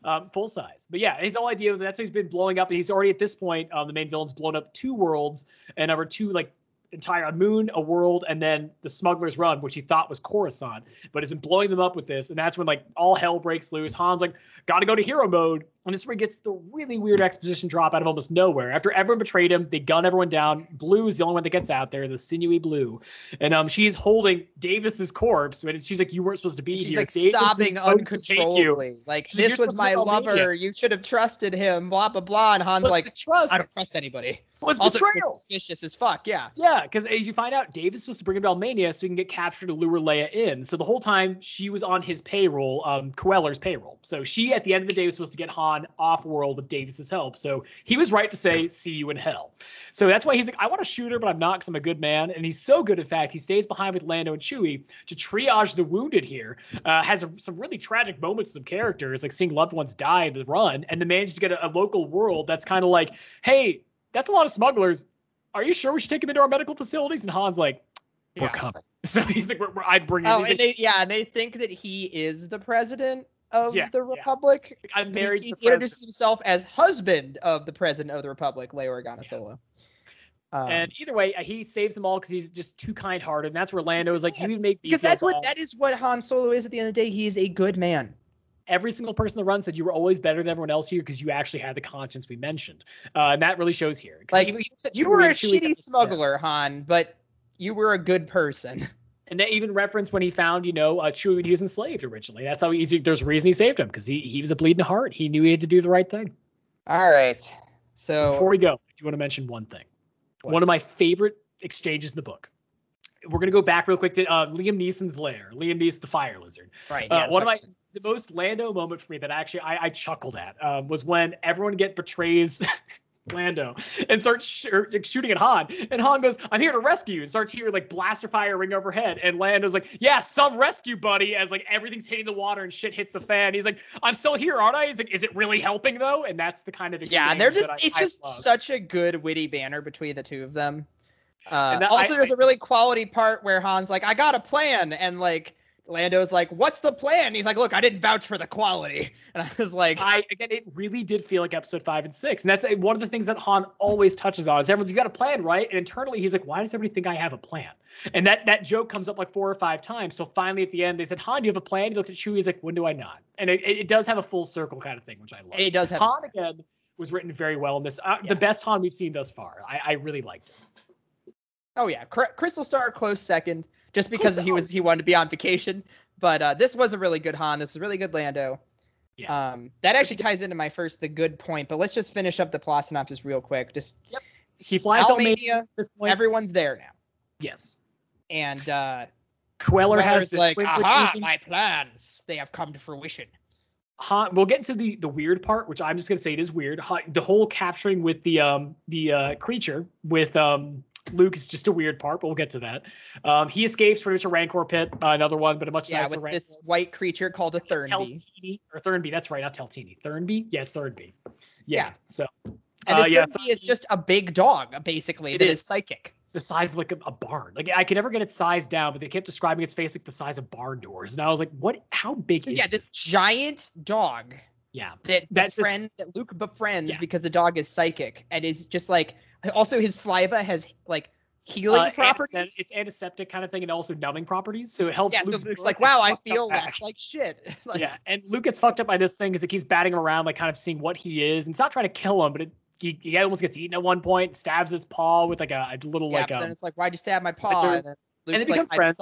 um, full size. But yeah, his whole idea was that's what he's been blowing up. And he's already at this point, um, the main villain's blown up two worlds and over two like entire moon, a world, and then the Smuggler's Run, which he thought was Coruscant, but has been blowing them up with this. And that's when like all hell breaks loose. Han's like, gotta go to hero mode. And this is where he gets the really weird exposition drop out of almost nowhere. After everyone betrayed him, they gun everyone down. Blue is the only one that gets out there, the sinewy blue. And um, she's holding Davis's corpse, and she's like, "You weren't supposed to be She's here." like Davis sobbing uncontrollably. Like She's this "You're was my be Albania." lover. You should have trusted him. Blah blah blah. And Han's But like, trust I don't trust anybody. was Also, was betrayal. suspicious as fuck. Yeah. Yeah, because as you find out, Davis was to bring him to Almania so he can get captured to lure Leia in. So the whole time she was on his payroll, um, Kueller's payroll. So she, at the end of the day, was supposed to get Han off world with Davis's help. So he was right to say, "See you in hell." So that's why he's like, "I want to shoot her, but I'm not because I'm a good man." And he's so good, in fact, he stays behind with Lando and Chewie to triage the wounded here. Uh, has a, some really tragic moments of characters, like seeing loved ones die in the run, and then manages to get a, a local world that's kind of like, "Hey, that's a lot of smugglers." Are you sure we should take him into our medical facilities? And Han's like, we're Yeah. coming. So he's like, we're, we're, I'd bring. Oh, and like, they yeah, and they think that he is the president of Yeah, the yeah. Republic. I'm But he- married. He, the introduces himself as husband of the president of the Republic, Leia Organa Solo. Um, and either way, uh, he saves them all because he's just too kind-hearted. And that's where Lando is like, you make because that's what bad." that is what Han Solo is at the end of the day. He is a good man. every single person that run said you were always better than everyone else here because you actually had the conscience we mentioned, uh, and that really shows here. Like, even said You were a and Chewie got shitty smuggler, Han, but you were a good person. And they even referenced when he found, you know, uh, Chewie when he was enslaved originally. That's how easy. There's a reason he saved him because he he was a bleeding heart. He knew he had to do the right thing. All right. So Before we go, I do want to mention one thing. What? One of my favorite exchanges in the book. We're gonna go back real quick to uh, Liam Neeson's lair. Liam Neeson, the fire lizard. right, Uh, yeah, one of my the most Lando moment for me that actually I, I chuckled at um, was when everyone get betrays Lando and starts sh- like, shooting at Han, and Han goes, "I'm here to rescue," and starts hearing like blaster fire ring overhead, and Lando's like, "Yeah, some rescue, buddy," as like everything's hitting the water and shit hits the fan. He's like, "I'm still here, aren't I?" He's like, "Is it really helping though?" And that's the kind of yeah, and they're just I- it's I just love. such a good witty banner between the two of them. Uh, that- also, I- there's a really quality part where Han's like, "I got a plan," and like Lando's like, "What's the plan?" And he's like, "Look, I didn't vouch for the quality," and I was like, I again, it really did feel like episode five and six, and that's uh, one of the things that Han always touches on. Is everyone's you got a plan, right? And internally, he's like, "Why does everybody think I have a plan?" And that that joke comes up like four or five times. So finally, at the end, they said, "Han, do you have a plan?" He looked at Chewie. He's like, "When do I not?" And it, it, it does have a full circle kind of thing, which I love. and he does have. Han again was written very well in this. Uh, Yeah. The best Han we've seen thus far. I, I really liked it. Oh yeah, Cr- Crystal Star close second, just because he was he wanted to be on vacation. But uh, this was a really good Han. This was really good Lando. Yeah. Um, that actually ties into my first the good point. But let's just finish up the plot synopsis real quick. Just He flies to this point. everyone's there now, yes. and uh, Kueller has Kueller's like, aha, my plans, they have come to fruition. Han, we'll get into the the weird part, which I'm just gonna say it is weird. Han, the whole capturing with the um the uh, creature with um Luke is just a weird part, but we'll get to that. Um, he escapes from a Rancor pit, uh, another one, but a much Yeah, nicer with Rancor. this white creature called a Thernbee. Teltini or Thernbee. That's right, not Teltini. Thernbee. Yeah, it's Thernbee. Yeah. Yeah. So And Uh, this yeah, Thernbee is just a big dog, basically, that is. is psychic. the size of like a, a barn. Like I could never get its size down, but they kept describing its face like the size of barn doors, and I was like, what? How big So is yeah, this giant dog Yeah. that That just- that Luke befriends Yeah. because the dog is psychic and is just like also his saliva has like healing Uh, properties. antisep- It's antiseptic kind of thing, and also numbing properties. So it helps. yeah, so Luke's Luke's like, wow, I feel less like shit. like, yeah, and Luke gets fucked up by this thing because it keeps batting him around, like kind of seeing what he is. And it's not trying to kill him, but it he, he almost gets eaten at one point, stabs its paw with like a, a little yeah, like um, then it's like, why'd you stab my paw? And then they become like, I'm friends.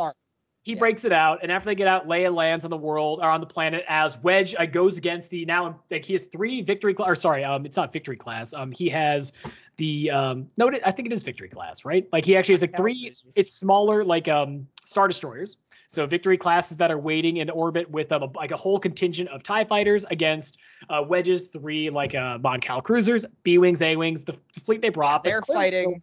He yeah. breaks it out, and after they get out, Leia lands on the world or on the planet as Wedge uh, goes against the now like he has three victory class. or sorry, um, it's not victory class. Um, he has the um, no, it- I think it is victory class, right? Like he actually has like three. It's smaller like um star destroyers. So victory classes that are waiting in orbit with um, a, like a whole contingent of Tie fighters against uh, Wedge's three like uh Mon Cal cruisers, B wings, A wings, the, the fleet they brought. but they're fighting.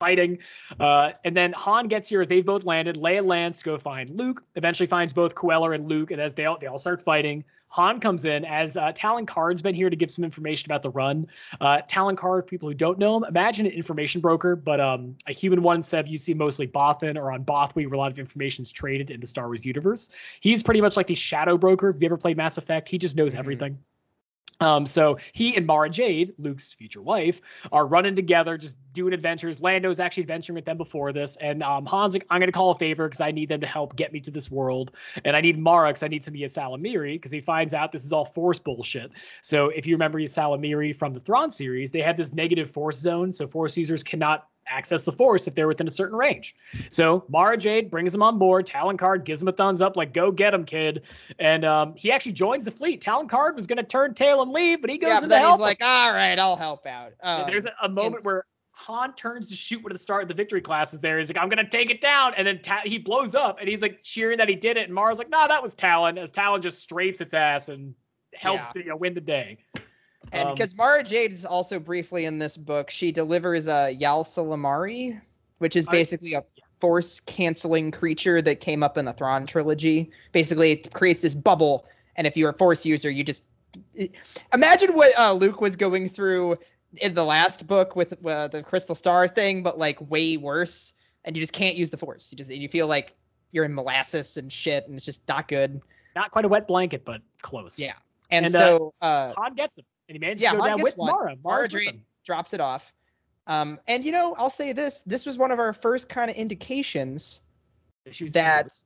Fighting. Uh, and then Han gets here as they've both landed. Leia lands to go find Luke. Eventually finds both Kueller and Luke, and as they all they all start fighting, Han comes in as uh, Talon Karrde's been here to give some information about the run. Uh, Talon Karrde, people who don't know him, imagine an information broker, but um, a human one instead of you see mostly Bothan or on Bothawui, where a lot of information is traded in the Star Wars universe. He's pretty much like the shadow broker. If you ever played Mass Effect, he just knows mm-hmm. everything. Um, so he and Mara Jade, Luke's future wife, are running together, just doing adventures. Lando's actually adventuring with them before this, and um, Han's like, "I'm going to call a favor because I need them to help get me to this world, and I need Mara because I need to be a Salamiri because he finds out this is all Force bullshit. So if you remember Ysalamiri Miri from the Thrawn series, they have this negative Force zone, so Force users cannot access the force if they're within a certain range. So Mara Jade brings him on board. Talon Karrde gives him a thumbs up, like "Go get him, kid!" And um, he actually joins the fleet. Talon Karrde was going to turn tail and leave, but he goes yeah, in to help. He's like, "All right, I'll help out." Um, There's a, a moment where Han turns to shoot one of the start of the victory classes there. He's like, I'm gonna take it down. And then Ta- he blows up and he's like cheering that he did it. And Mara's like, nah, that was Talon, as Talon just strafes its ass and helps yeah. to you know, win the day. And because um, Mara Jade is also briefly in this book, she delivers a Ysalamiri, which is basically a force canceling creature that came up in the Thrawn trilogy. Basically, it creates this bubble, and if you're a force user, you just imagine what uh, Luke was going through in the last book with uh, the Crystal Star thing, but like way worse, and you just can't use the force. You just you feel like you're in molasses and shit, and it's just not good. Not quite a wet blanket, but close. Yeah. And, and so uh, uh, Han gets him and he manages yeah, to go down with one. Mara. Mara drops it off. Um, and you know, I'll say this: this was one of our first kind of indications that,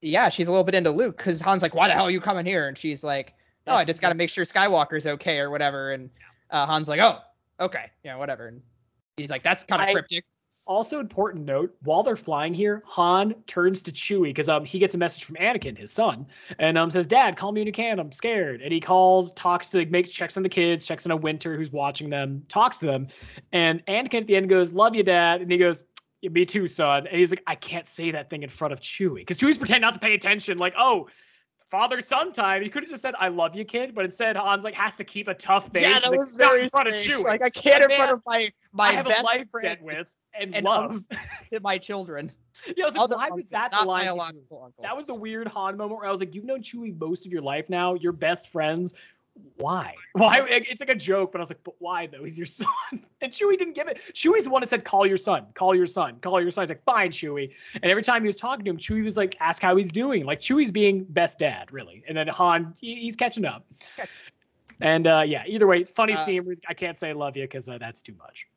yeah, she's a little bit into Luke because Han's like, "Why the hell are you coming here?" And she's like, "Oh, I just got to make sure Skywalker's okay or whatever." And uh, Han's like, "Oh, okay, yeah, whatever." And he's like, "That's kind of cryptic." Also important note, while they're flying here, Han turns to Chewie because um he gets a message from Anakin, his son, and um says, "Dad, call me when you can. I'm scared." And he calls, talks to makes checks on the kids, checks on a Winter who's watching them, talks to them, and Anakin at the end goes, "Love you, Dad," and he goes, yeah, "Me too, son." And he's like, "I can't say that thing in front of Chewie because Chewie's pretending not to pay attention, like, oh." father son time. He could have just said, I love you, kid, but instead Hans like has to keep a tough face. Yeah, that like, very in front of Chewie. Like I can't in front of my my best friend with and, and love to my children. Yeah, I was like, why was that the line? That was the weird Han moment where I was like, you've known Chewie most of your life now. You're best friends. Why? Why? It's like a joke, but I was like, but why though? He's your son. And Chewie didn't give it. Chewie's the one that said, call your son, call your son, call your son. He's like, fine, Chewie. And every time he was talking to him, Chewie was like, ask how he's doing. Like Chewie's being best dad, really. And then Han, he, he's catching up. And uh, yeah, either way, funny uh, scene. I can't say I love you because uh, that's too much.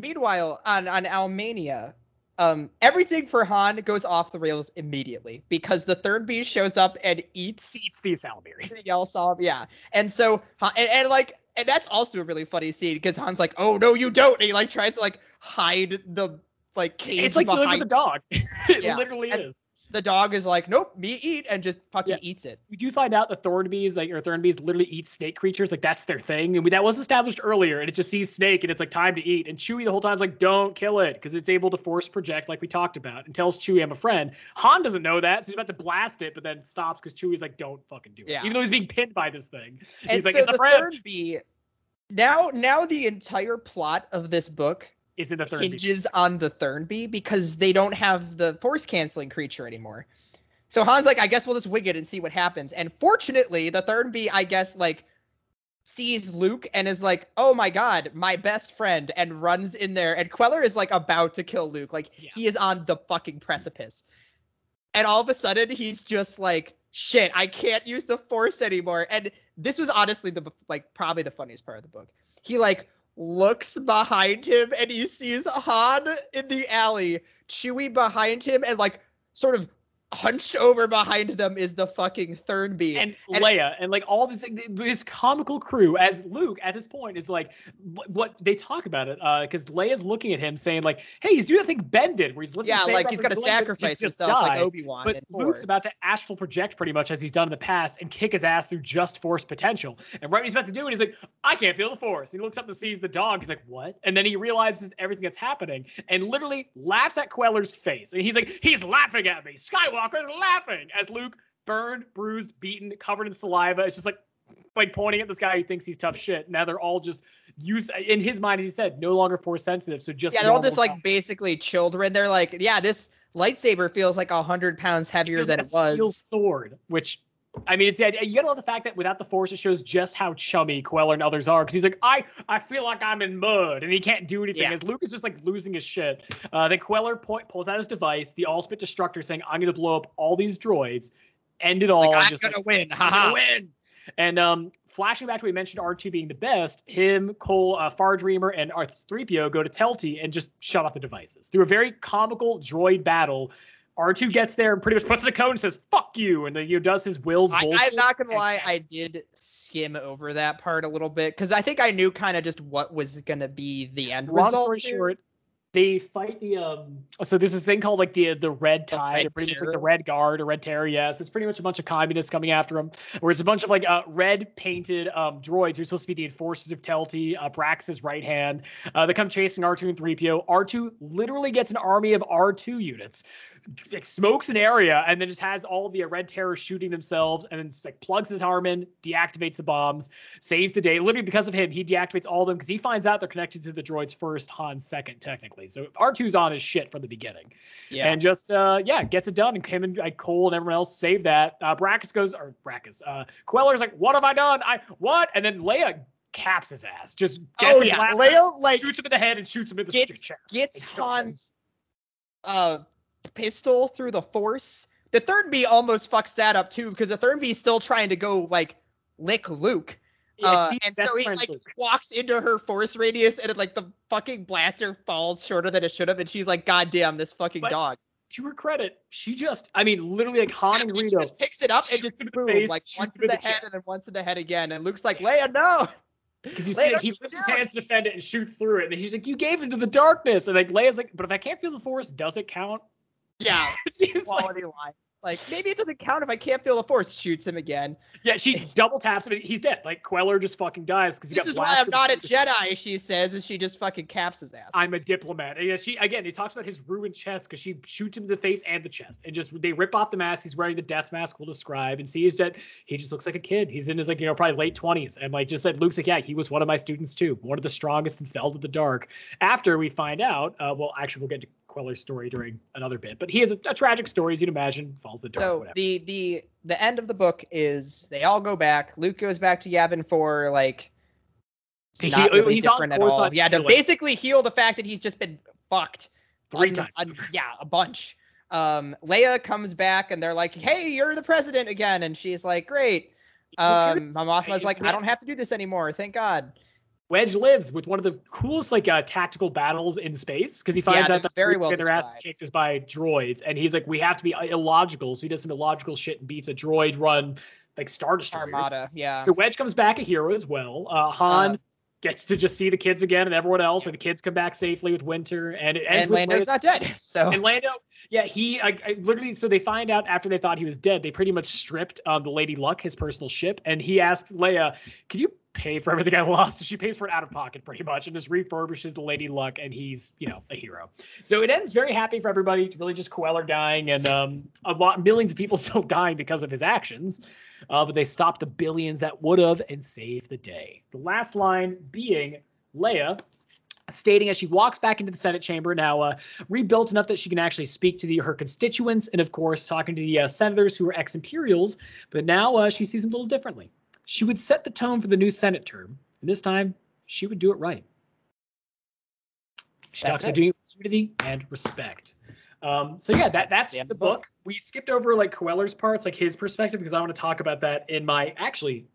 Meanwhile, on on Almania, um, everything for Han goes off the rails immediately because the third beast shows up and eats eats the Salamiri. Saw, yeah. And so, and, and like, and that's also a really funny scene because Han's like, "Oh no, you don't!" And he like tries to like hide the like cage. It's like behind the dog. it yeah. literally and, is the dog is like, nope, me eat, and just fucking yeah. eats it. We do find out the Thernbees, like or Thernbees, literally eat snake creatures. Like that's their thing, and we, that was established earlier. And it just sees snake, and it's like time to eat. And Chewie the whole time's like, don't kill it, because it's able to force project, like we talked about, and tells Chewie I'm a friend. Han doesn't know that, so he's about to blast it, but then stops because Chewie's like, don't fucking do it, yeah. even though he's being pinned by this thing. And he's so like, it's a friend. Now, now the entire plot of this book is in the hinges on the Thernbee because they don't have the force canceling creature anymore. So Han's like, I guess we'll just wing it and see what happens. And fortunately, the Thernbee, I guess, like sees Luke and is like, "Oh my god, my best friend," and runs in there. And Kueller is like about to kill Luke, like yeah. he is on the fucking precipice. And all of a sudden, he's just like, "Shit, I can't use the Force anymore." And this was honestly the like probably the funniest part of the book. He like looks behind him and he sees Han in the alley, Chewie behind him, and like sort of hunched over behind them is the fucking Thernbee and, and Leia and like all this this comical crew as Luke at this point is like what they talk about it uh because Leia's looking at him saying like hey he's doing that thing Ben did where he's looking yeah like he's got to sacrifice himself died. like Obi Wan but Luke's about to astral project pretty much as he's done in the past and kick his ass through just Force potential. And right when he's about to do it he's like I can't feel the Force. And he looks up and sees the dog. He's like what? And then he realizes everything that's happening and literally laughs at Kueller's face. And he's like he's laughing at me. Skywalker Skywalker is laughing as Luke, burned, bruised, beaten, covered in saliva, is just like like pointing at this guy who thinks he's tough shit. Now they're all just use in his mind, as he said, no longer force sensitive. So just yeah, they're all just like basically children. They're like, yeah, this lightsaber feels like a hundred pounds heavier than like it a steel was. sword, which I mean, it's the idea. You gotta love the fact that without the force, it shows just how chummy Kueller and others are. Because he's like, I, I feel like I'm in mud, and he can't do anything. Yeah. As Luke is just like losing his shit. Uh, then Kueller point, pulls out his device, the ultimate destructor, saying, "I'm gonna blow up all these droids, end it all." Like, and I'm just, gonna like, win. I'm gonna win. And um, flashing back to what we mentioned R2 being the best, him, Cole, uh, Fardreamer, and R3PO go to Telti and just shut off the devices. Through a very comical droid battle, R2 gets there and pretty much puts in a code and says, fuck you. And then you know, does his Will's I, I'm not gonna lie, I did skim over that part a little bit because I think I knew kind of just what was gonna be the end Long result. story short, they fight the um. So there's this thing called like the the Red The Tide, or pretty much like the Red Guard or Red Terror. Yes, it's pretty much a bunch of communists coming after him. Where it's a bunch of like uh red painted um droids who are supposed to be the enforcers of Telti, uh, Brakiss's right hand. Uh, they come chasing R2 and 3PO. R2 literally gets an army of R2 units. Like, smokes an area and then just has all the red terror shooting themselves and then just, like plugs his arm in, deactivates the bombs, saves the day. Literally because of him, he deactivates all of them because he finds out they're connected to the droids first, Han second, technically. So R2's on his shit from the beginning. Yeah. And just uh yeah, gets it done. And him and like Cole and everyone else save that. Uh Brakiss goes or Brakiss, uh Kueller's like, what have I done? I what? And then Leia caps his ass. Just gets oh yeah, Leia like shoots him in the head and shoots him in the gets chest. gets. Han's uh pistol through the force. The Thernbee almost fucks that up too because the Thernbee is still trying to go like lick Luke. Uh, and so he like Luke. walks into her force radius and it, like the fucking blaster falls shorter than it should have and she's like god damn this fucking But dog to her credit, she just, I mean, literally like Han and Rito. just picks it up and just boom, face, like once in the the head chest. and then once in the head again and Luke's like Leia no Because you see, he lifts his hands to defend it and shoots through it. And he's like, You gave into the darkness. And like Leia's like, But if I can't feel the force, does it count? Yeah She's like, quality line like maybe it doesn't count if I can't feel the force shoots him again Yeah, she double taps him and he's dead. Like Kueller just fucking dies because This got is why I'm not a. Jedi, she says, and she just fucking caps his ass. I'm a diplomat. And yeah, she again. He talks about his ruined chest because she shoots him in the face and the chest, and just they rip off the mask. He's wearing the death mask. We'll describe and see he's dead. He just looks like a kid. He's in his like you know probably late twenties, and like just said Luke's like yeah he was one of my students too, one of the strongest and fell to the dark. After we find out, uh, well actually we'll get to Kueller's story during another bit, but he has a, a tragic story as you'd imagine. Falls the dark. so whatever. the the the end of the book is they all go back. Luke goes back to Yavin for like To heal- really he's different at all. Yeah, to basically heal the fact that he's just been fucked Three times. yeah, a bunch. Um, Leia comes back and they're like, "Hey, you're the president again," and she's like, "Great." Um, my like, "I don't have to do this anymore. Thank God." Wedge lives with one of the coolest like uh, tactical battles in space because he finds Yeah, out that very well their ass kicked is by droids, and he's like, we have to be uh, illogical, so he does some illogical shit and beats a droid run like Star Destroyers. Armada, yeah. So Wedge comes back a hero as well. Uh, Han Uh, gets to just see the kids again and everyone else, or the kids come back safely with Winter, and it ends and Lando's not dead, so and Lando, yeah, he I, I literally. So they find out after they thought he was dead, they pretty much stripped um, the Lady Luck, his personal ship, and he asks Leia, "Can you pay for everything I lost?" So she pays for it out of pocket, pretty much, and just refurbishes the Lady Luck, and he's you know a hero. So it ends very happy for everybody. Really just Kueller dying, and um, a lot millions of people still dying because of his actions. Uh, but they stopped the billions that would have and saved the day. The last line being Leia stating as she walks back into the Senate chamber, now uh, rebuilt enough that she can actually speak to the, her constituents, and of course, talking to the uh, senators who are ex Imperials. But now uh, she sees them a little differently. She would set the tone for the new Senate term, and this time she would do it right. She That's talks about doing it with unity and respect. Um, so yeah, that that's the book. We skipped over like Kueller's parts, like his perspective, because I want to talk about that in my actually,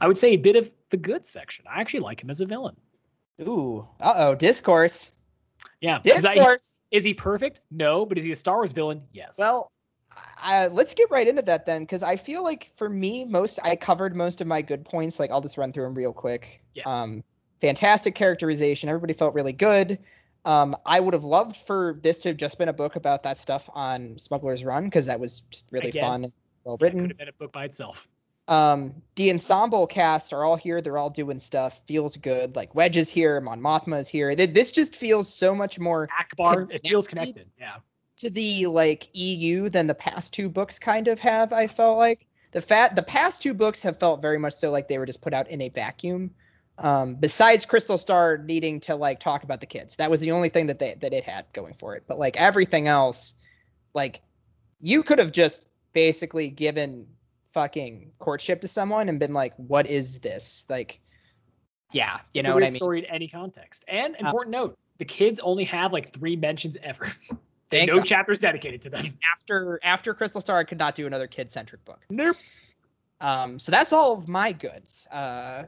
I would say a bit of the good section. I actually like him as a villain. Ooh, uh oh, discourse. Yeah, 'cause I- Discourse. Is he perfect? No, but is he a Star Wars villain? Yes. Well, I, let's get right into that then, because I feel like for me, most I covered most of my good points. Like I'll just run through them real quick. Yeah. Um, fantastic characterization. Everybody felt really good. Um, I would have loved for this to have just been a book about that stuff on Smuggler's Run because that was just really Again, fun and well That could written. have been a book by itself. Um, the ensemble cast are all here. They're all doing stuff. Feels good. Like Wedge is here. Mon Mothma is here. This just feels so much more Ackbar, it feels Connected. connected. Yeah. to the like EU than the past two books kind of have. I felt like the fat the past two books have felt very much so like they were just put out in a vacuum. Um, besides Crystal Star needing to like talk about the kids, that was the only thing that they that it had going for it. But like everything else, like you could have just basically given fucking courtship to someone and been like, "What is this?" Like, yeah, you it's know what I mean. story in any context. And Uh, important note: the kids only have like three mentions ever. They no God. chapters dedicated to them. After after Crystal Star, I could not do another kid centric book. Nope. Um, so that's all of my goods. Uh,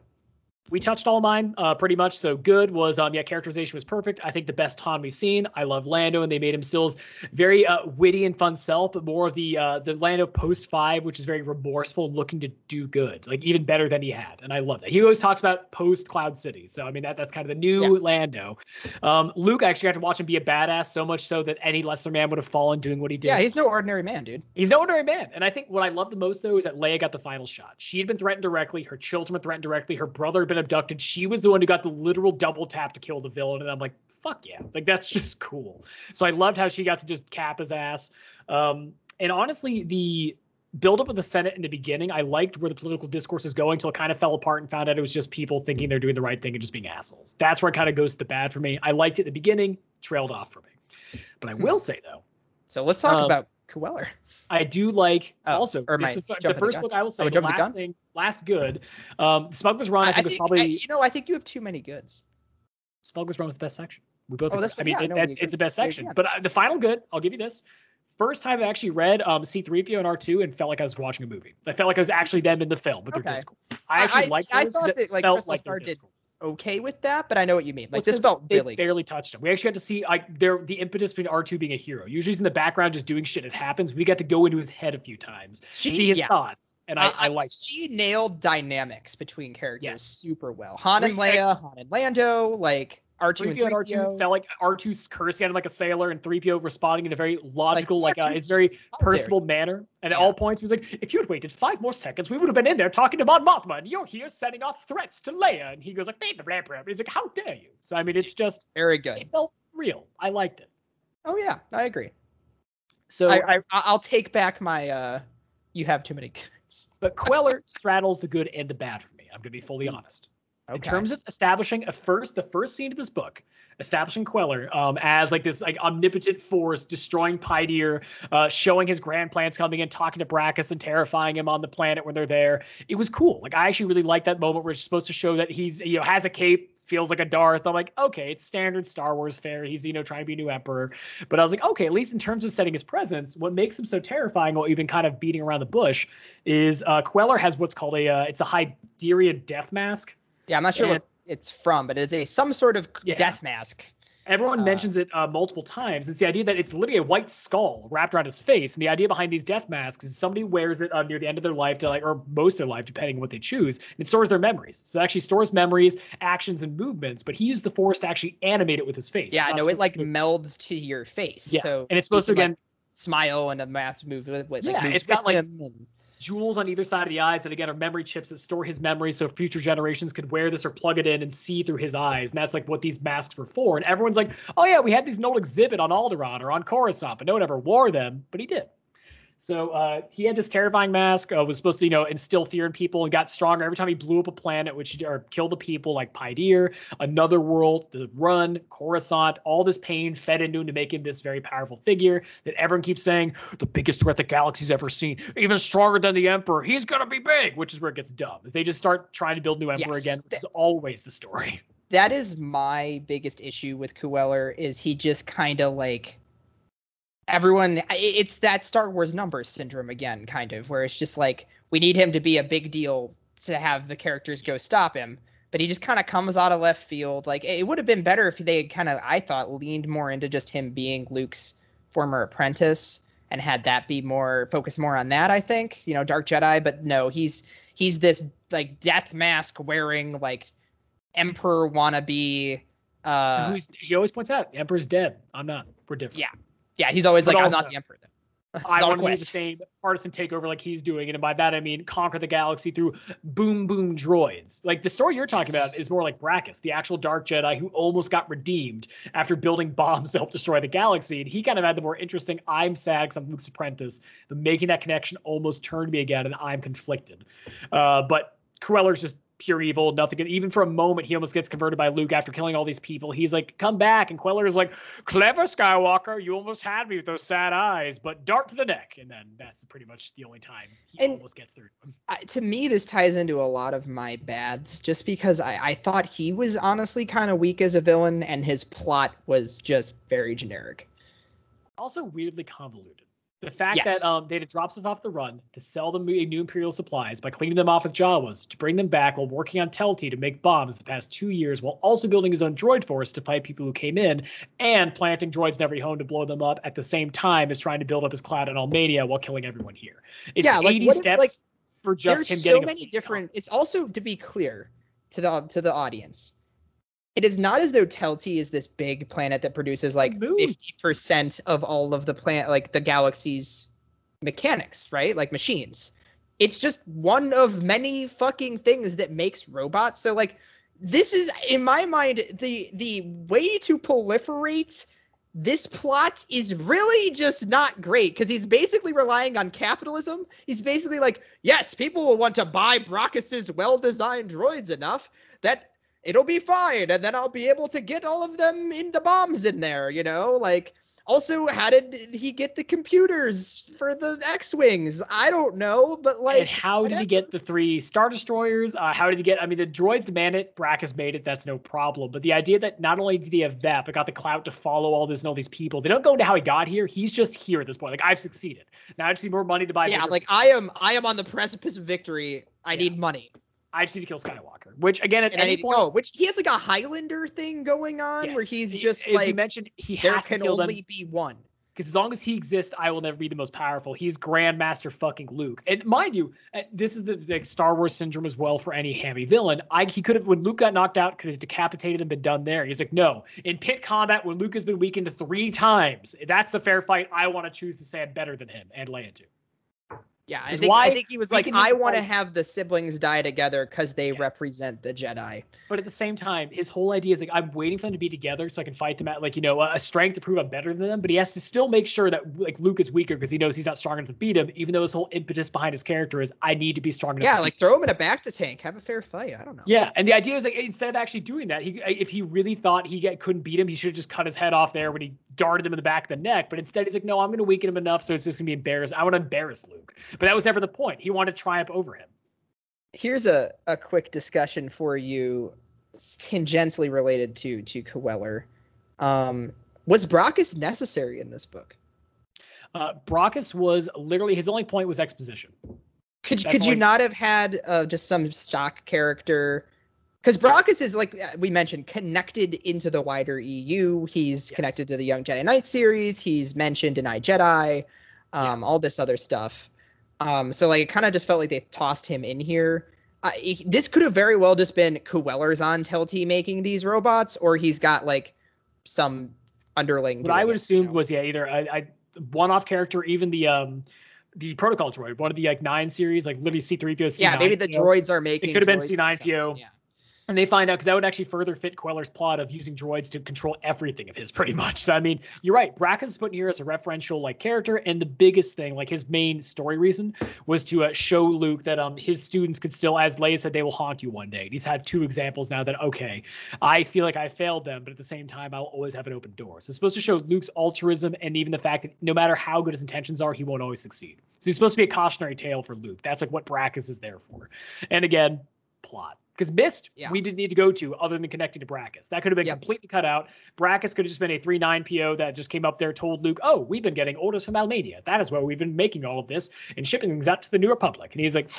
we touched all mine uh, pretty much. So good was um yeah, characterization was perfect. I think the best Han we've seen. I love Lando, and they made him still very uh, witty and fun self, but more of the uh, the Lando post five, which is very remorseful and looking to do good, like even better than he had. And I love that. He always talks about post Cloud City. So I mean that that's kind of the new Lando. Um, Luke, I actually got to watch him be a badass so much so that any lesser man would have fallen doing what he did. yeah, he's no ordinary man, dude. He's no ordinary man. And I think what I love the most, though, is that Leia got the final shot. She had been threatened directly. Her children were threatened directly. Her brother had been abducted. She was the one who got the literal double tap to kill the villain. And I'm like, fuck yeah. Like, that's just cool. So I loved how she got to just cap his ass. Um, and honestly, the buildup of the Senate in the beginning, I liked where the political discourse is going until it kind of fell apart and found out it was just people thinking they're doing the right thing and just being assholes. That's where it kind of goes to the bad for me. I liked it at the beginning, trailed off for me. But I Hmm. will say, though, So let's talk Um, about Kueller. I do like Oh, also or this the, the the first gun? book I will say the the last thing last good. Um Smuggler's Run I, think was probably I- you know, I think you have too many goods. Smuggler's Run was the best section. We both Oh, that's I mean yeah, it- no, that's it's the best section. But uh, the final good, I'll give you this. First time I actually read um C3PO and R2 and felt like I was watching a movie. I felt like I was actually them in the film with Okay. their discourse. I actually I- liked I thought that, like, Crystal like Star did. Okay with that, but I know what you mean. Well, Like this 'cause felt really barely touched him. We actually got to see like there the impetus between R2 being a hero. Usually he's in the background just doing shit. It happens. We got to go into his head a few times, She- see his yeah. thoughts, and I, Uh, I liked. She nailed dynamics between characters Yes. super well. Han and Leia, Han and Lando, like R2 and 3PO and 3PO. R2 felt like R2's cursing at him like a sailor, and 3PO responding in a very logical, like, yeah, uh, his very personable manner. And at all points, he was like, "If you had waited five more seconds, we would have been in there talking to Mon Mothma, and you're here sending off threats to Leia." And he goes like, "Blah blah blah." blah. He's like, "How dare you?" So I mean, it's just Very good. it felt real. I liked it. Oh yeah, I agree. So, I, I I'll take back my uh you have too many goods. but Kueller straddles the good and the bad for me. I'm gonna be fully honest. In terms of establishing a first, the first scene of this book, establishing Kueller um, as like this like omnipotent force, destroying Pydyr, uh, showing his grand plans coming in, talking to Brakiss and terrifying him on the planet when they're there. It was cool. Like I actually really like that moment where it's supposed to show that he's you know has a cape, feels like a Darth. I'm like, okay, it's standard Star Wars fare. He's you know trying to be a new emperor. But I was like, okay, at least in terms of setting his presence, what makes him so terrifying, while even kind of beating around the bush, is uh, Kueller has what's called a uh, it's the Pydyrian death mask. Yeah, I'm not sure and- what it's from, but it's a some sort of Yeah. death mask. Everyone Uh, mentions it uh, multiple times. It's the idea that it's literally a white skull wrapped around his face. And the idea behind these death masks is somebody wears it uh, near the end of their life, to like, or most of their life, depending on what they choose. And it stores their memories. So it actually stores memories, actions, and movements. But he used the force to actually animate it with his face. Yeah, know it like to- melds to your face. Yeah, So and it's supposed to again like, smile and a mouth move with, like, Yeah, it's got, like, and- jewels on either side of the eyes that again are memory chips that store his memories so future generations could wear this or plug it in and see through his eyes. And that's like what these masks were for. And everyone's like oh yeah we had these old exhibit on Alderaan or on Coruscant but no one ever wore them. But he did so uh, he had this terrifying mask uh, was supposed to you know instill fear in people and got stronger every time he blew up a planet which or killed the people like Pydyr another world the run Coruscant all this pain fed into him to make him this very powerful figure that everyone keeps saying the biggest threat the galaxy's ever seen, even stronger than the Emperor. He's gonna be big, which is where it gets dumb. Is they just start trying to build new Emperor Yes, again, which is always the story. that is my biggest issue with Kueller is he just kind of like everyone it's that Star Wars numbers syndrome again kind of where it's just like we need him to be a big deal to have the characters go stop him but he just kind of comes out of left field like it would have been better if they had kind of I thought leaned more into just him being Luke's former apprentice and had that be more focused more on that I think you know Dark Jedi but no he's he's this like death mask wearing like emperor wannabe uh Who's he always points out, the Emperor's dead. I'm not. We're different. Yeah, yeah he's always But like i'm not the emperor though I It's not a want to do the same partisan takeover like he's doing, and by that I mean conquer the galaxy through boom boom droids. Like the story you're talking Yes. about is more like Brakiss, the actual Dark Jedi who almost got redeemed after building bombs to help destroy the galaxy, and he kind of had the more interesting "I'm sad I'm Luke's apprentice," but making that connection almost turned me again, and I'm conflicted. Uh, but Kueller's just pure evil, nothing. Even for a moment, he almost gets converted by Luke after killing all these people. He's like, "Come back!" And Kueller's like, "Clever Skywalker, you almost had me with those sad eyes, but dart to the neck." And then that's pretty much the only time he And- almost gets through. to. I, to me, this ties into a lot of my bads, just because I, I thought he was honestly kind of weak as a villain, and his plot was just very generic. Also weirdly convoluted. The fact Yes. that um, Data drops them off the run to sell them new Imperial supplies by cleaning them off with Jawas to bring them back while working on Telti to make bombs the past two years, while also building his own droid force to fight people who came in, and planting droids in every home to blow them up at the same time as trying to build up his cloud in Almania while killing everyone here. It's Yeah, like, 80 what if, steps like, for just him getting so many different. It's also to be clear to the to the audience. It is not as though Telti is this big planet that produces like fifty percent of all of the planet, like the galaxy's mechanics, right? Like machines. It's just one of many fucking things that makes robots. So like, this is in my mind the the way to proliferate this plot is really just not great because he's basically relying on capitalism. He's basically like, yes, people will want to buy Brakiss's well-designed droids enough that it'll be fine, and then I'll be able to get all of them in the bombs in there, you know? Like, also, how did he get the computers for the X-wings? I don't know, but like, and how did he get the three star destroyers? Uh, how did he get? I mean, the droids demand it. Brakiss made it. That's no problem. But the idea that not only did he have that, but got the clout to follow all this and all these people. They don't go into how he got here. He's just here at this point. Like I've succeeded. Now I just need more money to buy. yeah, bigger like I am, I am on the precipice of victory. I Yeah. need money. I just need to kill Skywalker. Which again, at and any point, go. Which he has like a Highlander thing going on where yes, he's he- just you like mentioned, he there has to can kill them only be one. because as long as he exists, I will never be the most powerful. He's Grandmaster fucking Luke. And mind you, uh, this is the like Star Wars syndrome as well for any hammy villain. I he could have when Luke got knocked out, could have decapitated and been done there. He's like, no. In pit combat, when Luke has been weakened three times, that's the fair fight. I want to choose to say I'm better than him and Leia too. Yeah, I think, why I think he was like, I want to have the siblings die together because they Yeah. represent the Jedi. But at the same time, his whole idea is like I'm waiting for them to be together so I can fight them at like you know a strength to prove I'm better than them. But he has to still make sure that like Luke is weaker because he knows he's not strong enough to beat him. Even though his whole impetus behind his character is I need to be strong enough. Yeah, like throw him in a back to tank, have a fair fight. I don't know. Yeah, and the idea is like instead of actually doing that, he if he really thought he get, couldn't beat him, he should have just cut his head off there when he darted him in the back of the neck. But instead, he's like, no, I'm going to weaken him enough so it's just going to be embarrassed. I want to embarrass Luke. But that was never the point. He wanted to triumph over him. Here's a, a quick discussion for you, tangentially related to to Kueller. Um, was Brakiss necessary in this book? Uh, Brakiss was literally his only point was exposition. Could That's could you not have had uh, just some stock character? Because Brakiss is like uh, we mentioned, connected into the wider EU. He's Yes. connected to the Young Jedi Knight series. He's mentioned in I Jedi, um, all this other stuff. Um, so like it kind of just felt like they tossed him in here. Uh, he- this could have very well just been Kueller's on Telti making these robots, or he's got like some underling. What I would it, you assume know? was yeah, either a, a one-off character, even the um the protocol droid, one of the like nine series, like literally C3PO. Yeah, maybe the droids are making. It could have been C9PO. Yeah. And they find out because that would actually further fit Kueller's plot of using droids to control everything of his, pretty much. So I mean, you're right. Brakiss is put in here as a referential like character, and the biggest thing, like his main story reason, was to uh, show Luke that um his students could still, as Leia said, they will haunt you one day. And he's had two examples now that okay, I feel like I failed them, but at the same time, I'll always have an open door. So it's supposed to show Luke's altruism and even the fact that no matter how good his intentions are, he won't always succeed. So he's supposed to be a cautionary tale for Luke. That's like what Brakiss is there for. And again, plot. Because Msst, Yeah. we didn't need to go to other than connecting to Brakiss. That could have been Yep. completely cut out. Brakiss could have just been a 3 9 PO that just came up there, told Luke, oh, we've been getting orders from Almedia. That is where we've been making all of this and shipping things out to the New Republic. And he's like,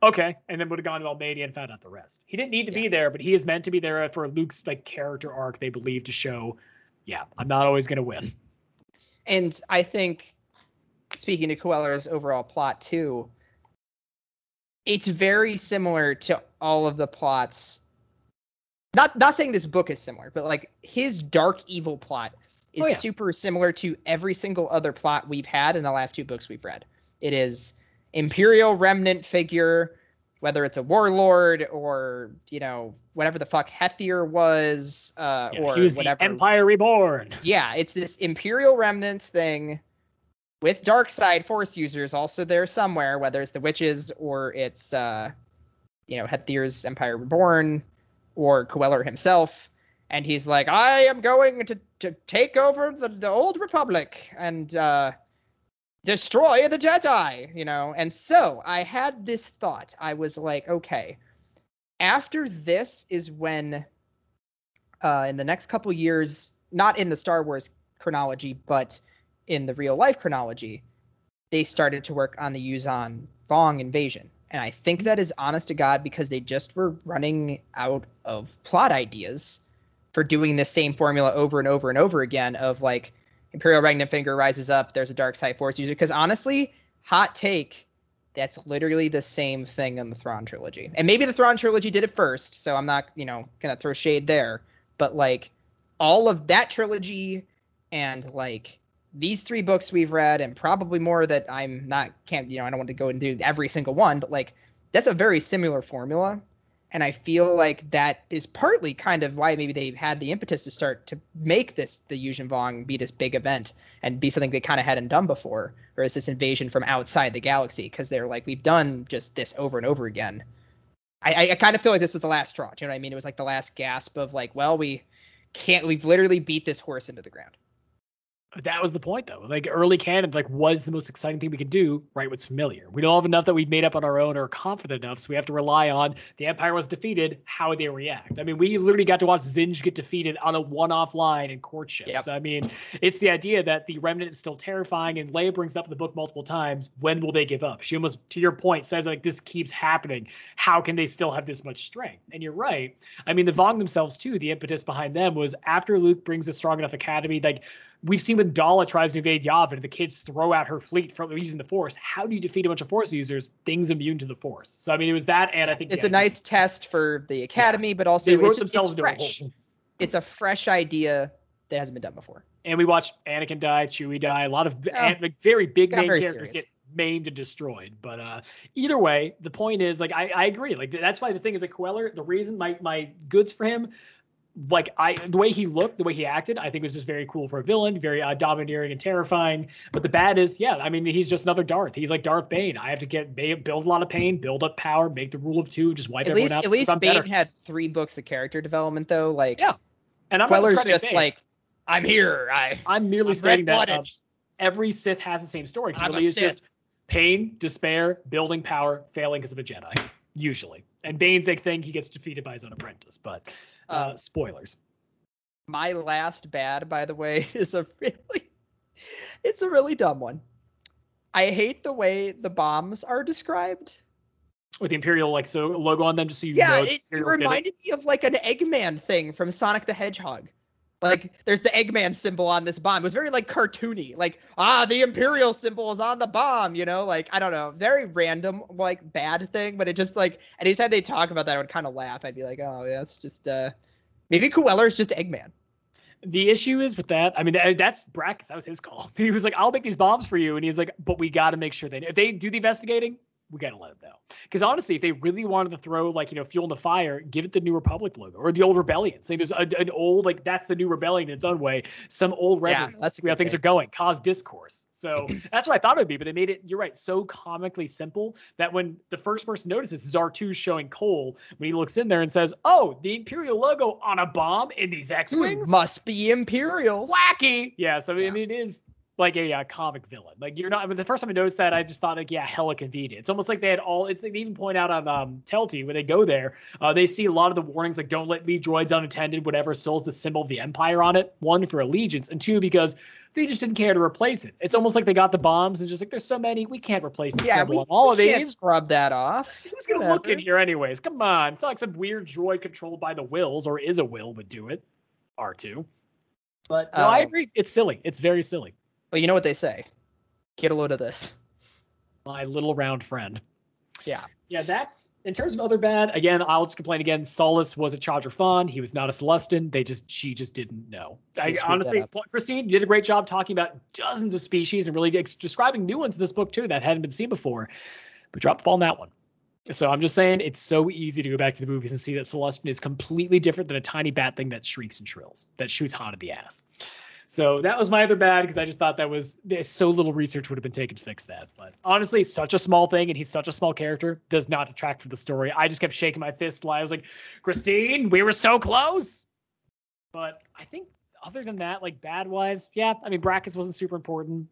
okay. And then would have gone to Almedia and found out the rest. He didn't need to be there, but he is meant to be there for Luke's like character arc, they believe, to show, yeah, I'm not always going to win. And I think, speaking to Kueller's overall plot too, it's very similar to all of the plots. Not not saying this book is similar, but like his dark evil plot is Oh, yeah. super similar to every single other plot we've had in the last two books we've read. It is Imperial remnant figure, whether it's a warlord or you know whatever the fuck Hethrir was, uh, Yeah, or he was whatever. Empire Reborn. Yeah, it's this Imperial Remnants thing with dark side force users also there somewhere, whether it's the witches or it's uh you know, Hethrir's Empire Reborn or Kueller himself. And he's like, I am going to, to take over the, the old Republic and uh, destroy the Jedi, you know? And so I had this thought. I was like, okay, after this is when, uh, in the next couple years, not in the Star Wars chronology, but in the real life chronology, they started to work on the Yuuzhan Vong invasion. And I think that is honest to God because they just were running out of plot ideas for doing the same formula over and over and over again of like Imperial Regnant Finger rises up, there's a dark side force user. Because honestly, hot take, that's literally the same thing in the Thrawn trilogy. And maybe the Thrawn trilogy did it first, so I'm not, you know, gonna throw shade there. But like all of that trilogy and like these three books we've read and probably more that I'm not can't you know I don't want to go and do every single one but like that's a very similar formula. And I feel like that is partly kind of why maybe they had the impetus to start to make this the Yuuzhan Vong be this big event and be something they kind of hadn't done before or is this invasion from outside the galaxy? Because they're like we've done just this over and over again. I, I kind of feel like this was the last straw you know what I mean? It was like the last gasp of like well we can't we've literally beat this horse into the ground that was the point though. Like early canon, like was the most exciting thing we could do, right? What's familiar. We don't have enough that we've made up on our own or confident enough, so we have to rely on the Empire was defeated, how they react. I mean, we literally got to watch Zsinj get defeated on a one-off line in courtship. Yep. So I mean, it's the idea that the remnant is still terrifying, and Leia brings up in the book multiple times. When will they give up? She almost, to your point, says like this keeps happening. How can they still have this much strength? And you're right. I mean, the Vong themselves too. The impetus behind them was after Luke brings a strong enough academy, like We've seen when Daala tries to invade Yavin, the kids throw out her fleet from using the Force. How do you defeat a bunch of Force users? Things immune to the Force. So I mean, it was that, and I think it's yeah, a nice test for the Academy, yeah. but also it's, it's fresh. It's a fresh idea that hasn't been done before. And we watched Anakin die, Chewie die, a lot of oh, like, very big main very characters serious. get maimed and destroyed. But uh, either way, the point is like I, I agree. Like that's why the thing is like Kueller, the reason my my goods for him like I the way he looked, the way he acted, I think was just very cool for a villain, very uh, domineering and terrifying. But the bad is, yeah, I mean, he's just another Darth. He's like Darth Bane. I have to get build a lot of pain, build up power, make the rule of two, just wipe at everyone least, out. At least Bane better. had three books of character development, though. Like, yeah, and I'm Kueller's just Bane. like, I'm here. I I'm merely I'm stating that um, every Sith has the same story. Really, it's just pain, despair, building power, failing because of a Jedi, usually. And Bane's a thing he gets defeated by his own apprentice, but. Uh, um, spoilers my last bad, by the way, is a really it's a really dumb one. I hate the way the bombs are described. With the Imperial like so logo on them, just so you yeah, know. it, it reminded me of like an Eggman thing from Sonic the Hedgehog. Like there's the Eggman symbol on this bomb. It was very like cartoony. Like, ah, the Imperial symbol is on the bomb, you know? Like, I don't know. Very random, like bad thing, but it just like anytime they talk about that, I would kind of laugh. I'd be like, oh yeah, it's just uh maybe is just Eggman. The issue is with that. I mean, that's Brakiss. That was his call. He was like, "I'll make these bombs for you," and he's like, "But we got to make sure they if they do the investigating, we got to let them know." Because honestly, if they really wanted to throw like you know fuel in the fire, give it the New Republic logo or the old Rebellion. Say there's a, an old like that's the New Rebellion in its own way. Some old rebels. Yeah, that's how things are going. Cause discourse. So that's what I thought it would be. But they made it. You're right. So comically simple that when the first person notices is R2 showing Cole when he looks in there and says, "Oh, the Imperial logo on a bomb in these X-wings hmm, must be Imperials." Wacky. Yeah. So yeah. I mean, it is like a, a, comic villain. Like you're not. The first time I noticed that, I just thought like, yeah, hella convenient. It's almost like they had all. It's like they even point out on um Telti when they go there, uh, they see a lot of the warnings like don't let leave droids unattended, whatever. Still the symbol of the Empire on it. One for allegiance, and two because they just didn't care to replace it. It's almost like they got the bombs and just like there's so many, we can't replace the yeah, symbol we, on all we of can't these. Scrub that off. Who's gonna Whatever. look in here anyways? Come on, it's not like some weird droid controlled by the wills or is a will would do it. R two. But no, um, I agree. It's silly. It's very silly. Well, you know what they say. Get a load of this. My little round friend. Yeah. Yeah, that's in terms of other bad. Again, I'll just complain again. Seluss was a Chandra He was not a Sullustan. They just she just didn't know. I, honestly, Kristine, you did a great job talking about dozens of species and really ex- describing new ones in this book too that hadn't been seen before. But dropped the ball on that one. So I'm just saying it's so easy to go back to the movies and see that Sullustan is completely different than a tiny bat thing that shrieks and shrills, that shoots hot at the ass. So that was my other bad because I just thought that was eh, so little research would have been taken to fix that. But honestly, such a small thing, and he's such a small character, does not detract from the story. I just kept shaking my fist. I was like, Kristine, we were so close. But I think other than that, like bad wise, yeah. I mean, Brakiss wasn't super important.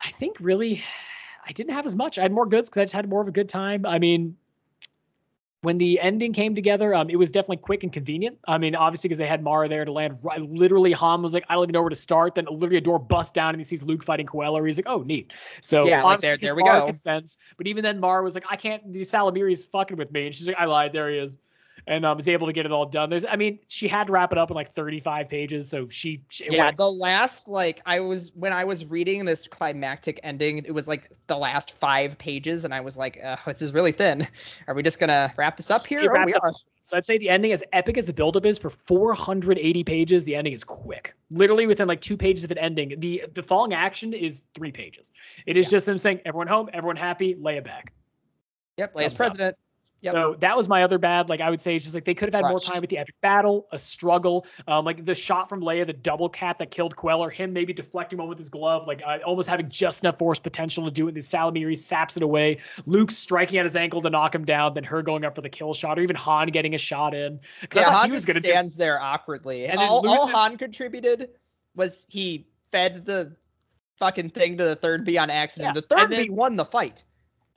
I think really, I didn't have as much. I had more goods because I just had more of a good time. I mean, when the ending came together, um, it was definitely quick and convenient. I mean, obviously because they had Mara there to land. Right, literally, Han was like, "I don't even know where to start." Then literally a door busts down and he sees Luke fighting Kueller. He's like, "Oh, neat." So Yeah, like, there- there we Mara go. Consents, but even then, Mara was like, "I can't." The Salamiri's fucking with me, and she's like, "I lied. There he is." And um, was able to get it all done. There's, I mean, she had to wrap it up in like 35 pages, so she, she yeah, went the last like I was when I was reading this climactic ending, it was like the last five pages, and I was like, uh, "This is really thin. Are we just gonna wrap this up here?" Oh, up are. So I'd say the ending, as epic as the buildup is, for 480 pages, the ending is quick. Literally within like two pages of an ending. The the falling action is three pages. It is Yeah. just them saying, "Everyone home, everyone happy, lay it back." Yep, Thumbs president. up. Yep. So that was my other bad. Like I would say, it's just like they could have had more time with the epic battle, a struggle, um, like the shot from Leia, the double cat that killed Kueller, him maybe deflecting one with his glove, like uh, almost having just enough force potential to do it. The Salamiri saps it away. Luke striking at his ankle to knock him down, then her going up for the kill shot, or even Han getting a shot in. Yeah, Han he was just gonna do- stands there awkwardly. And all, all Han contributed was he fed the fucking thing to the Thernbee on accident. Yeah, The third then- B won the fight.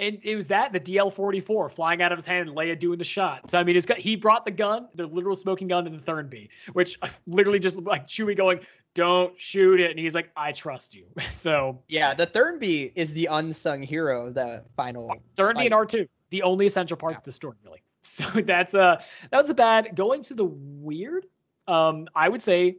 And it was that the DL44 flying out of his hand and Leia doing the shot. So I mean, got, he brought the gun, the literal smoking gun, to the Thernbee, which literally just like Chewie going, "Don't shoot it," and he's like, "I trust you." So Yeah, the Thernbee is the unsung hero of the final. Thernbee and R2, the only essential parts of the story, really. So that's uh that was the bad. Going to the weird, um, I would say,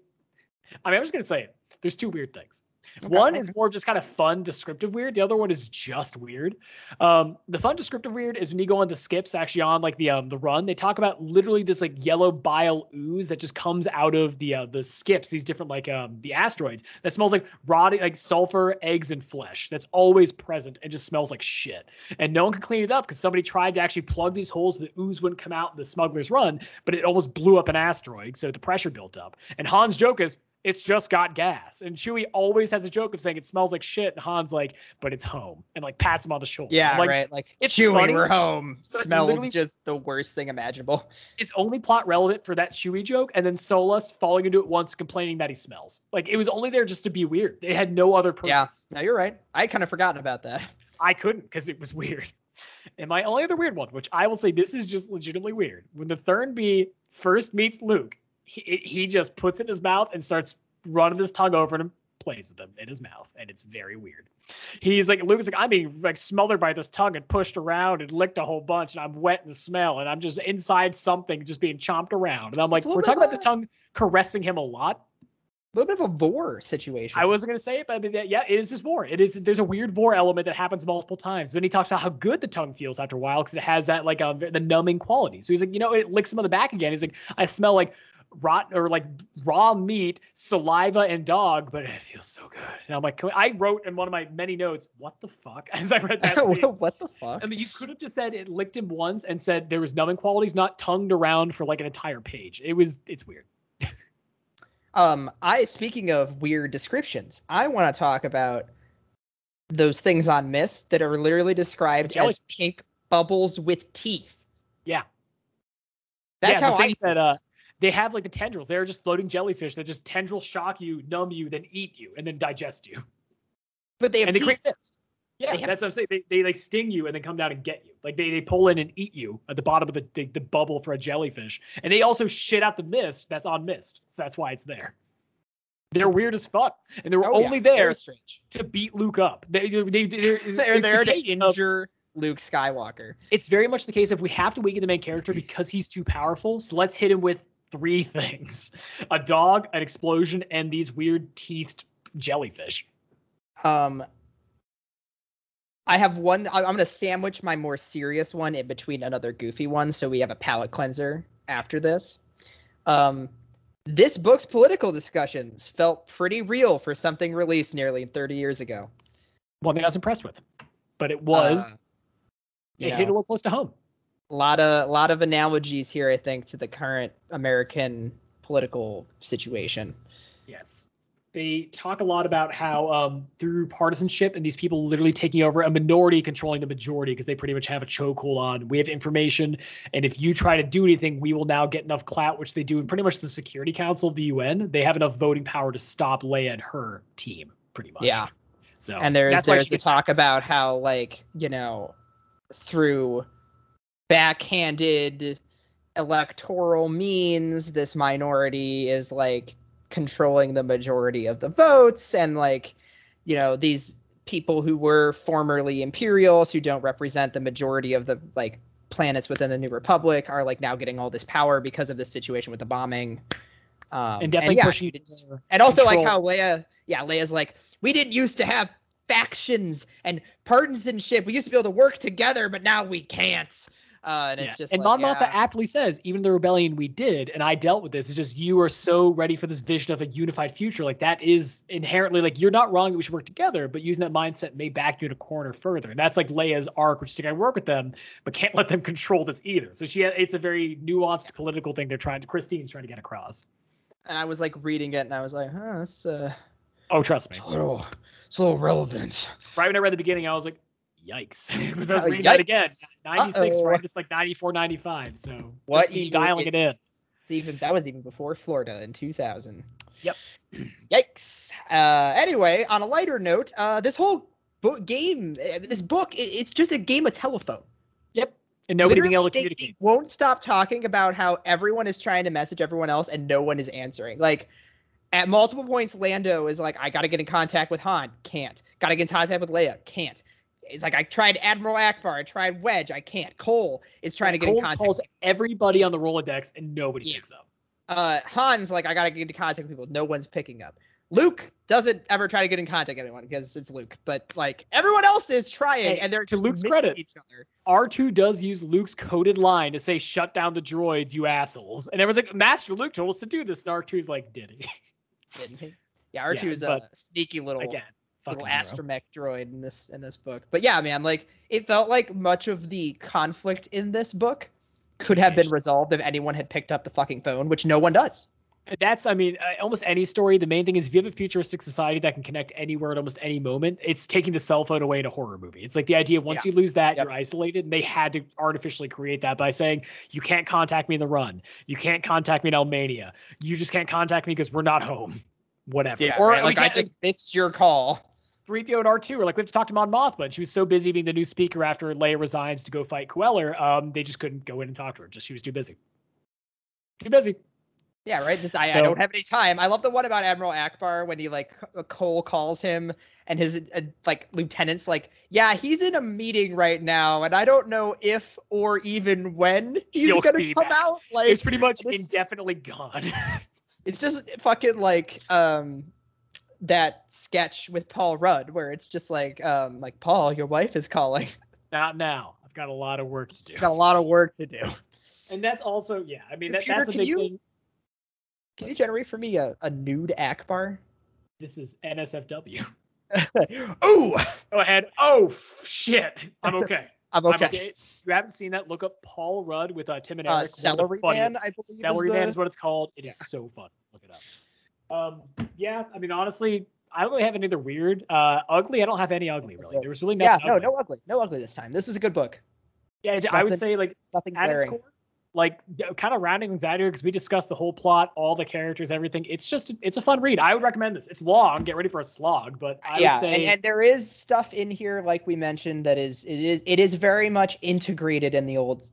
I mean, I'm just gonna say it. There's two weird things. Okay, One is more just kind of fun, descriptive weird. The other one is just weird. Um, the fun, descriptive weird is when you go on the skips, actually on like the um the run, they talk about literally this like yellow bile ooze that just comes out of the uh, the skips, these different like um the asteroids that smells like rotting like sulfur, eggs, and flesh. That's always present and just smells like shit. And no one could clean it up because somebody tried to actually plug these holes so the ooze wouldn't come out in the smuggler's run, but it almost blew up an asteroid, so the pressure built up. And Han's joke is it's just got gas. And Chewie always has a joke of saying it smells like shit. And Han's like, but it's home. And like pats him on the shoulder. Yeah, like, right. Like it's Chewie, funny, we're home. Smells just the worst thing imaginable. It's only plot relevant for that Chewie joke. And then Seluss falling into it once, complaining that he smells. Like it was only there just to be weird. It had no other purpose. Yeah, no, you're right. I kind of forgotten about that. I couldn't because it was weird. And my only other weird one, which I will say this is just legitimately weird, when the Thernbee first meets Luke, he, he just puts it in his mouth and starts running his tongue over him, plays with them in his mouth, and it's very weird. He's like, Luke's like, I'm being like smothered by this tongue and pushed around and licked a whole bunch, and I'm wet in the smell, and I'm just inside something just being chomped around. And I'm like, a we're talking about the tongue caressing him a lot. A little bit of a vor situation. I wasn't gonna say it, but I mean, yeah, yeah, it is just vor. It is. There's a weird vor element that happens multiple times. Then he talks about how good the tongue feels after a while because it has that like um the numbing quality. So he's like, you know, it licks him on the back again. He's like, I smell like rot or like raw meat, saliva, and dog, but it feels so good. And I'm like, I wrote in one of my many notes, what the fuck, as I read that. scene. what the fuck? I mean, you could have just said it licked him once and said there was numbing qualities, not tongued around for like an entire page. It was, it's weird. Um, I speaking of weird descriptions, I want to talk about those things on Msst that are literally described as pink bubbles with teeth. Yeah. That's yeah, how I that uh they have like the tendrils. They're just floating jellyfish that just tendrils shock you, numb you, then eat you, and then digest you. but they have and they create mist. Yeah, have- that's what I'm saying. They, they like sting you and then come down and get you. Like they, they pull in and eat you at the bottom of the, the the bubble for a jellyfish. And they also shit out the mist that's on Msst. So that's why it's there. They're weird as fuck. And they were Oh, only very there to beat Luke up. They, they, they, they're, They're there the to of- injure Luke Skywalker. it's very much the case if we have to weaken the main character because he's too powerful. So let's hit him with three things: a dog, an explosion, and these weird teethed jellyfish. Um, I have one. I'm gonna sandwich my more serious one in between another goofy one, so we have a palate cleanser after this. Um, this book's political discussions felt pretty real for something released nearly 30 years ago. One thing I was impressed with, but it was Uh, it know, hit a little close to home. A lot of lot of analogies here, I think, to the current American political situation. Yes. They talk a lot about how um, through partisanship and these people literally taking over a minority controlling the majority because they pretty much have a chokehold on. We have information, and if you try to do anything, we will now get enough clout, which they do in pretty much the Security Council of the UN. They have enough voting power to stop Leia and her team, pretty much. Yeah. So and there's there's the talk about how like you know through backhanded electoral means this minority is like controlling the majority of the votes and like you know these people who were formerly imperials who don't represent the majority of the like planets within the new republic are like now getting all this power because of this situation with the bombing um, and definitely yeah, pushing and also like how. Leia, yeah, Leia's like, we didn't used to have factions and partisanship. We used to be able to work together, but now we can't. Uh, and it's Yeah. just and like, Mon Mothma yeah. aptly says, even the rebellion we did, and I dealt with this. It's just you are so ready for this vision of a unified future. Like that is inherently like you're not wrong that we should work together, but using that mindset may back you in a corner further. And that's like Leia's arc, which is like I work with them, but can't let them control this either. So she, it's a very nuanced political thing they're trying to. Kristine's trying to get across. and I was like reading it, and I was like, huh, that's uh, Oh, trust me. it's a little, it's a little relevant. Right when I read the beginning, I was like, yikes. Because I was Oh, reading it again. 96, Uh-oh. right? It's like 94, 95. So What year dialing it in. Even that was even before Florida in 2000. Yep. Yikes. Uh, anyway, on a lighter note, uh, this whole book game, uh, this book, it's just a game of telephone. Yep. And nobody being able to they- communicate. They won't stop talking about how everyone is trying to message everyone else and no one is answering. Like at multiple points, Lando is like, I gotta get in contact with Han, can't. Gotta get in contact with Leia, can't. It's like I tried Admiral Ackbar, I tried Wedge, I can't. Cole is trying to get Cole in contact. calls everybody on the Rolodex and nobody Yeah. picks up. uh Han's like, I gotta get into contact with people. No one's picking up. Luke doesn't ever try to get in contact with anyone because it's Luke. But like everyone else is trying, Hey, and they're to Luke's credit, each other. R2 does use Luke's coded line to say, shut down the droids, you assholes. And everyone's like, Master Luke told us to do this. And R2's like, did he? Didn't he? Yeah, R two Yeah, is a sneaky little Again, little astromech droid in this in this book. But yeah, man, like it felt like much of the conflict in this book could have been resolved if anyone had picked up the fucking phone, which no one does. That's, I mean, uh, almost any story. The main thing is if you have a futuristic society that can connect anywhere at almost any moment, it's taking the cell phone away in a horror movie. It's like the idea of once you lose that, Yep. you're isolated. And they had to artificially create that by saying, you can't contact me in the run. You can't contact me in Almania. You just can't contact me because we're not home. Whatever. Yeah, or right, like I just missed your call. 3PO and R2 are like, we have to talk to Mon Mothma. And she was so busy being the new speaker after Leia resigns to go fight Kueller. Um, they just couldn't go in and talk to her. Just she was too busy. Too busy. Yeah, right. Just I, I don't have any time. I love the one about Admiral Ackbar when he like Cole calls him and his uh, like lieutenants like, yeah, he's in a meeting right now, and I don't know if or even when he's gonna come back. out. Like it's pretty much indefinitely gone. it's just fucking like um that sketch with Paul Rudd where it's just like um like Paul, your wife is calling. Not now. I've got a lot of work to do. Got a lot of work to do. And that's also, yeah. I mean, that, that's a big you- thing. Can you generate for me a, a nude Ackbar? This is NSFW. Ooh, Go ahead. Oh shit. I'm okay. I'm I'm okay. okay. If you haven't seen that, look up Paul Rudd with uh, Tim and Uh, Eric. The Celery Man, I believe. is Celery Man the- is what it's called. It is Yeah. so fun. Look it up. Um, yeah, I mean, honestly, I don't really have any other weird. Uh, ugly. I don't have any ugly really. There was really Yeah, no, ugly. no ugly, no ugly this time. This is a good book. Yeah, I would say like Nothing at its core, like kind of rounding things out here because we discussed the whole plot, all the characters, everything. It's just it's a fun read. I would recommend this. It's long. Get ready for a slog, but I yeah, would say and, and there is stuff in here, like we mentioned, that is it is it is very much integrated in the old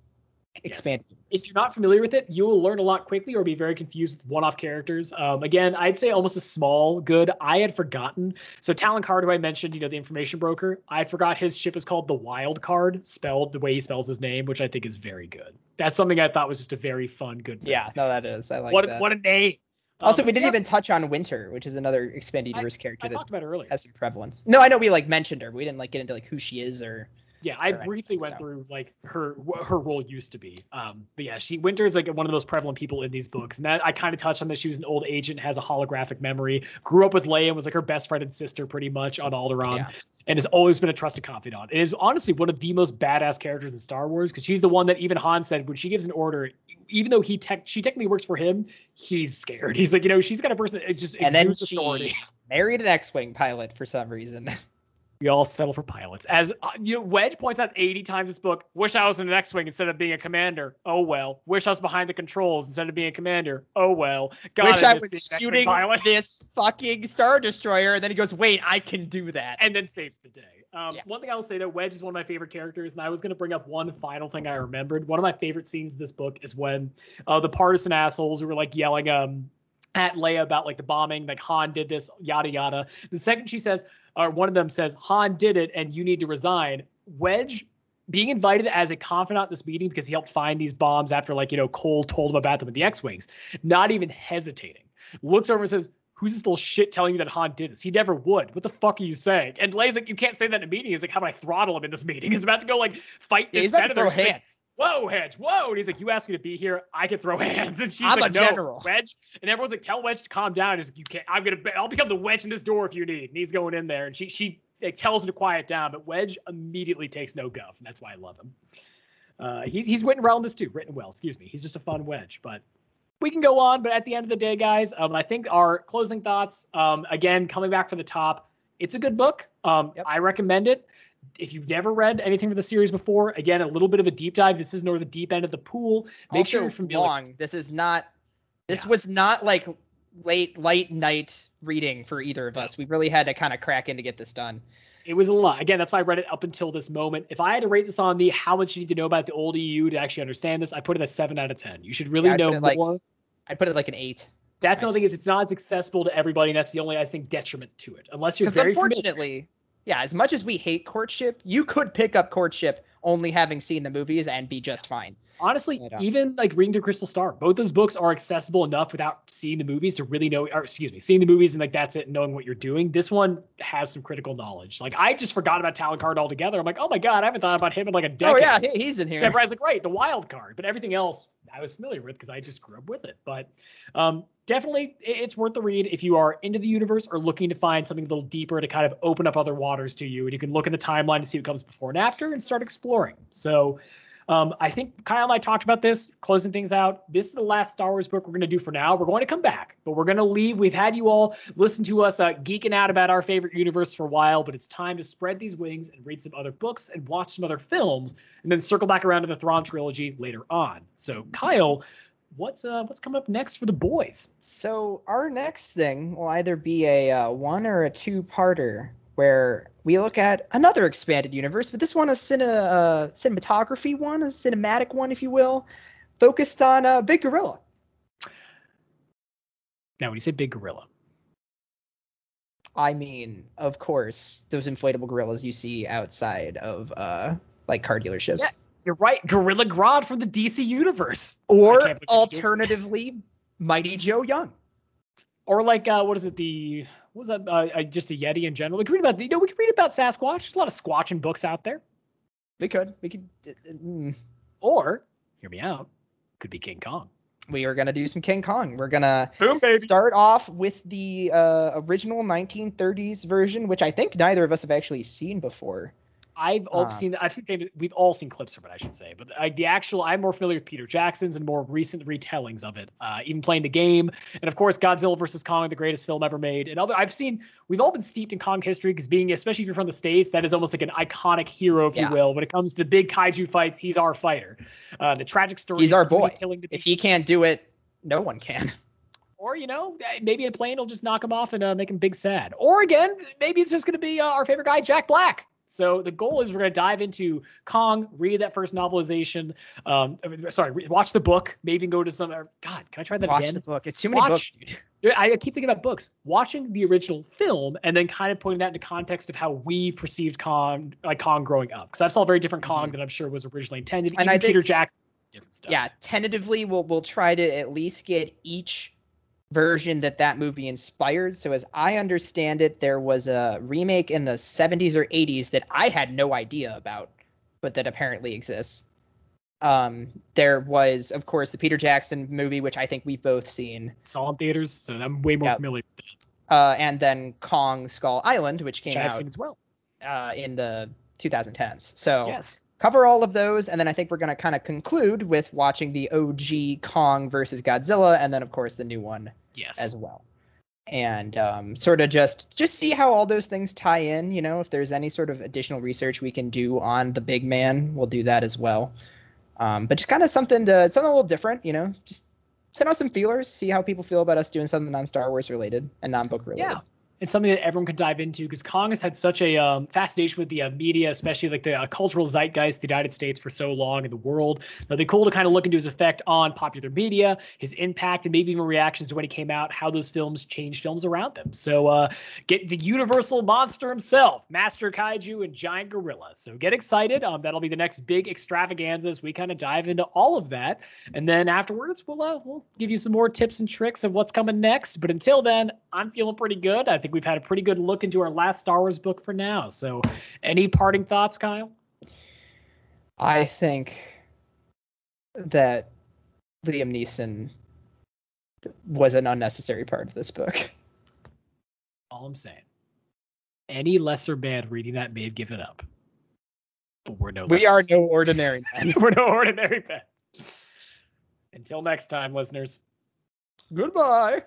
expanded. if you're not familiar with it, you will learn a lot quickly or be very confused with one-off characters. Um, again, I'd say almost a small good. I had forgotten. So Talon Karrde, who I mentioned, you know, the information broker, I forgot his ship is called the Wild Karrde, spelled the way he spells his name, which I think is very good. That's something I thought was just a very fun, good. thing. Yeah, no, that is. I like what that. what a name. also, Um, we didn't yeah, even touch on Winter, which is another expanded universe character I that talked about it earlier. has some prevalence. No, I know we like mentioned her. but We didn't like get into like who she is or Yeah, I briefly went so. through like her what her role used to be. Um, but yeah, she Winter is like one of the most prevalent people in these books, and that I kind of touched on this. She was an old agent, has a holographic memory, grew up with Leia, and was like her best friend and sister pretty much on Alderaan, Yeah. and has always been a trusted confidant. And is honestly one of the most badass characters in Star Wars because she's the one that even Han said when she gives an order. Even though he tech, she technically works for him, he's scared. He's like, you know, she's got a person that just And then exudes authority. she married an X-wing pilot for some reason. We all settle for pilots. As uh, you know, Wedge points out 80 times this book. Wish I was in an X-wing instead of being a commander. Oh well. Wish I was behind the controls instead of being a commander. Oh well. God, Wish I was being an X-wing shooting this fucking star destroyer, and then he goes, "Wait, I can do that." and then saves the day. Um, Yeah. One thing I will say though, Wedge is one of my favorite characters, and I was going to bring up one final thing I remembered. One of my favorite scenes in this book is when uh, the partisan assholes who were like yelling um, at Leia about like the bombing, like Han did this, yada yada. The second she says, or one of them says, Han did it, and you need to resign. Wedge being invited as a confidant at this meeting because he helped find these bombs after like you know Cole told him about them with the X-wings, not even hesitating, looks over and says, "Who's this little shit telling you that Han did this? He never would. What the fuck are you saying?" And Leia's like, "You can't say that in a meeting." He's like, "How about I throttle him in this meeting?" He's about to go like fight Yeah, this he's about to senator. throw She's like, hands. Whoa, Wedge, whoa. And he's like, You asked me to be here. I can throw hands. And she's I'm like, a No, general." Wedge. And everyone's like, Tell Wedge to calm down. He's like, You can't, I'm gonna be- I'll become the wedge in this door if you need. And he's going in there. And she she like, tells him to quiet down, but Wedge immediately takes no guff, and that's why I love him. Uh he's he's written well in this too, written well, excuse me. He's just a fun wedge, but we can go on, but at the end of the day, guys, um, I think our closing thoughts, um, again, coming back from the top, it's a good book. Um, Yep. I recommend it. If you've never read anything from the series before, again, a little bit of a deep dive. This is more the deep end of the pool. Make also sure you're familiar. long. This is not. This Yeah. was not like late light night reading for either of us. We really had to kind of crack in to get this done. It was a lot. Again, that's why I read it up until this moment. If I had to rate this on the how much you need to know about the old EU to actually understand this, I put it at seven out of ten. You should really Yeah, know it like- more. I'd put it like an eight. That's the only thing is it's not as accessible to everybody, and that's the only I think detriment to it. Unless you're Because very familiar. unfortunately, yeah, as much as we hate courtship, you could pick up courtship only having seen the movies and be just fine. Honestly, Right on. Uh, even like reading through Crystal Star, both those books are accessible enough without seeing the movies to really know, or excuse me, seeing the movies and like that's it, knowing what you're doing. This one has some critical knowledge. Like I just forgot about Talon Karrde altogether. I'm like, oh my god, I haven't thought about him in like a oh, decade. Oh yeah, he's in here. Yeah, Brad's like, right, the Wild Karrde, but everything else I was familiar with because I just grew up with it. But um, definitely, it's worth the read if you are into the universe or looking to find something a little deeper to kind of open up other waters to you. And you can look in the timeline to see what comes before and after and start exploring. So. Um, I think Kyle and I talked about this, closing things out. This is the last Star Wars book we're going to do for now. We're going to come back, but we're going to leave. We've had you all listen to us uh, geeking out about our favorite universe for a while, but it's time to spread these wings and read some other books and watch some other films, and then circle back around to the Thrawn trilogy later on. So, Kyle, what's uh, what's coming up next for the boys? So our next thing will either be a uh, one or a two-parter where we look at another expanded universe, but this one a cine, uh, cinematography one, a cinematic one, if you will, focused on uh, Big Gorilla. Now, when you say big gorilla, I mean, of course, those inflatable gorillas you see outside of uh, like car dealerships. Yeah, you're right, Gorilla Grodd from the DC universe, Or can't believe you did. alternatively, Mighty Joe Young. or like uh, what is it? The was that? Uh, uh, just a Yeti in general. We could read about you know we could read about Sasquatch. There's a lot of squatching books out there. We could. We could. uh, uh, mm. Or hear me out, could be King Kong. We are gonna do some King Kong. We're gonna Boom, start off with the uh, original 1930s version, which I think neither of us have actually seen before. I've all Uh, seen. I've seen. famous- We've all seen clips of it, I should say. But I, the actual, I'm more familiar with Peter Jackson's and more recent retellings of it. Uh, even playing the game, and of course, Godzilla versus Kong, the greatest film ever made. And other, I've seen. We've all been steeped in Kong history because being, especially if you're from the states, that is almost like an iconic hero, if Yeah. you will. When it comes to the big kaiju fights, he's our fighter. Uh, the tragic story. He's our boy. Killing the If he can't do it, no one can. Or you know, eh, maybe a plane will just knock him off and uh, make him big sad. Or again, maybe it's just going to be uh, our favorite guy, Jack Black. So the goal is we're going to dive into Kong, read that first novelization. Um, sorry, re- watch the book. Maybe go to some. Or, God, can I try that Watch again? the book. It's too many Watch- books, dude. I keep thinking about books. Watching the original film and then kind of putting that into context of how we perceived Kong, like Kong growing up, because I saw a very different Kong Mhm. than I'm sure was originally intended. And Even I think- Peter Jackson, different stuff. Yeah, tentatively, we'll we'll try to at least get each version that that movie inspired. So as I understand it, there was a remake in the 70s or 80s that I had no idea about but that apparently exists. Um, there was, of course, the Peter Jackson movie, which I think we've both seen. Saw in theaters, so I'm way more familiar with Uh, and then Kong Skull Island, which came which out as well. uh, in the 2010s. So Yes. Cover all of those, and then I think we're going to kind of conclude with watching the OG Kong versus Godzilla, and then of course the new one Yes. as well. And um, sort of just just see how all those things tie in. You know, if there's any sort of additional research we can do on the big man, we'll do that as well. Um, but just kind of something to something a little different. You know, just send out some feelers, see how people feel about us doing something non Star Wars related and non book related. Yeah. It's something that everyone can dive into because Kong has had such a um, fascination with the uh, media, especially like the uh, cultural zeitgeist the United States for so long in the world. It'll be cool to kind of look into his effect on popular media, his impact, and maybe even reactions to when he came out, how those films changed films around them. So uh, get the universal monster himself, Master Kaiju and Giant Gorilla. So get excited. Um, that'll be the next big extravaganza as we kind of dive into all of that. And then afterwards, we'll uh, we'll give you some more tips and tricks of what's coming next. But until then, I'm feeling pretty good. I think we've had a pretty good look into our last Star Wars book for now. So, any parting thoughts, Kyle? I think that Liam Neeson was an unnecessary part of this book. All I'm saying. Any lesser man reading that may have given up. But we're no. We lesser- are no ordinary men. we're no ordinary men. Until next time, listeners. Goodbye.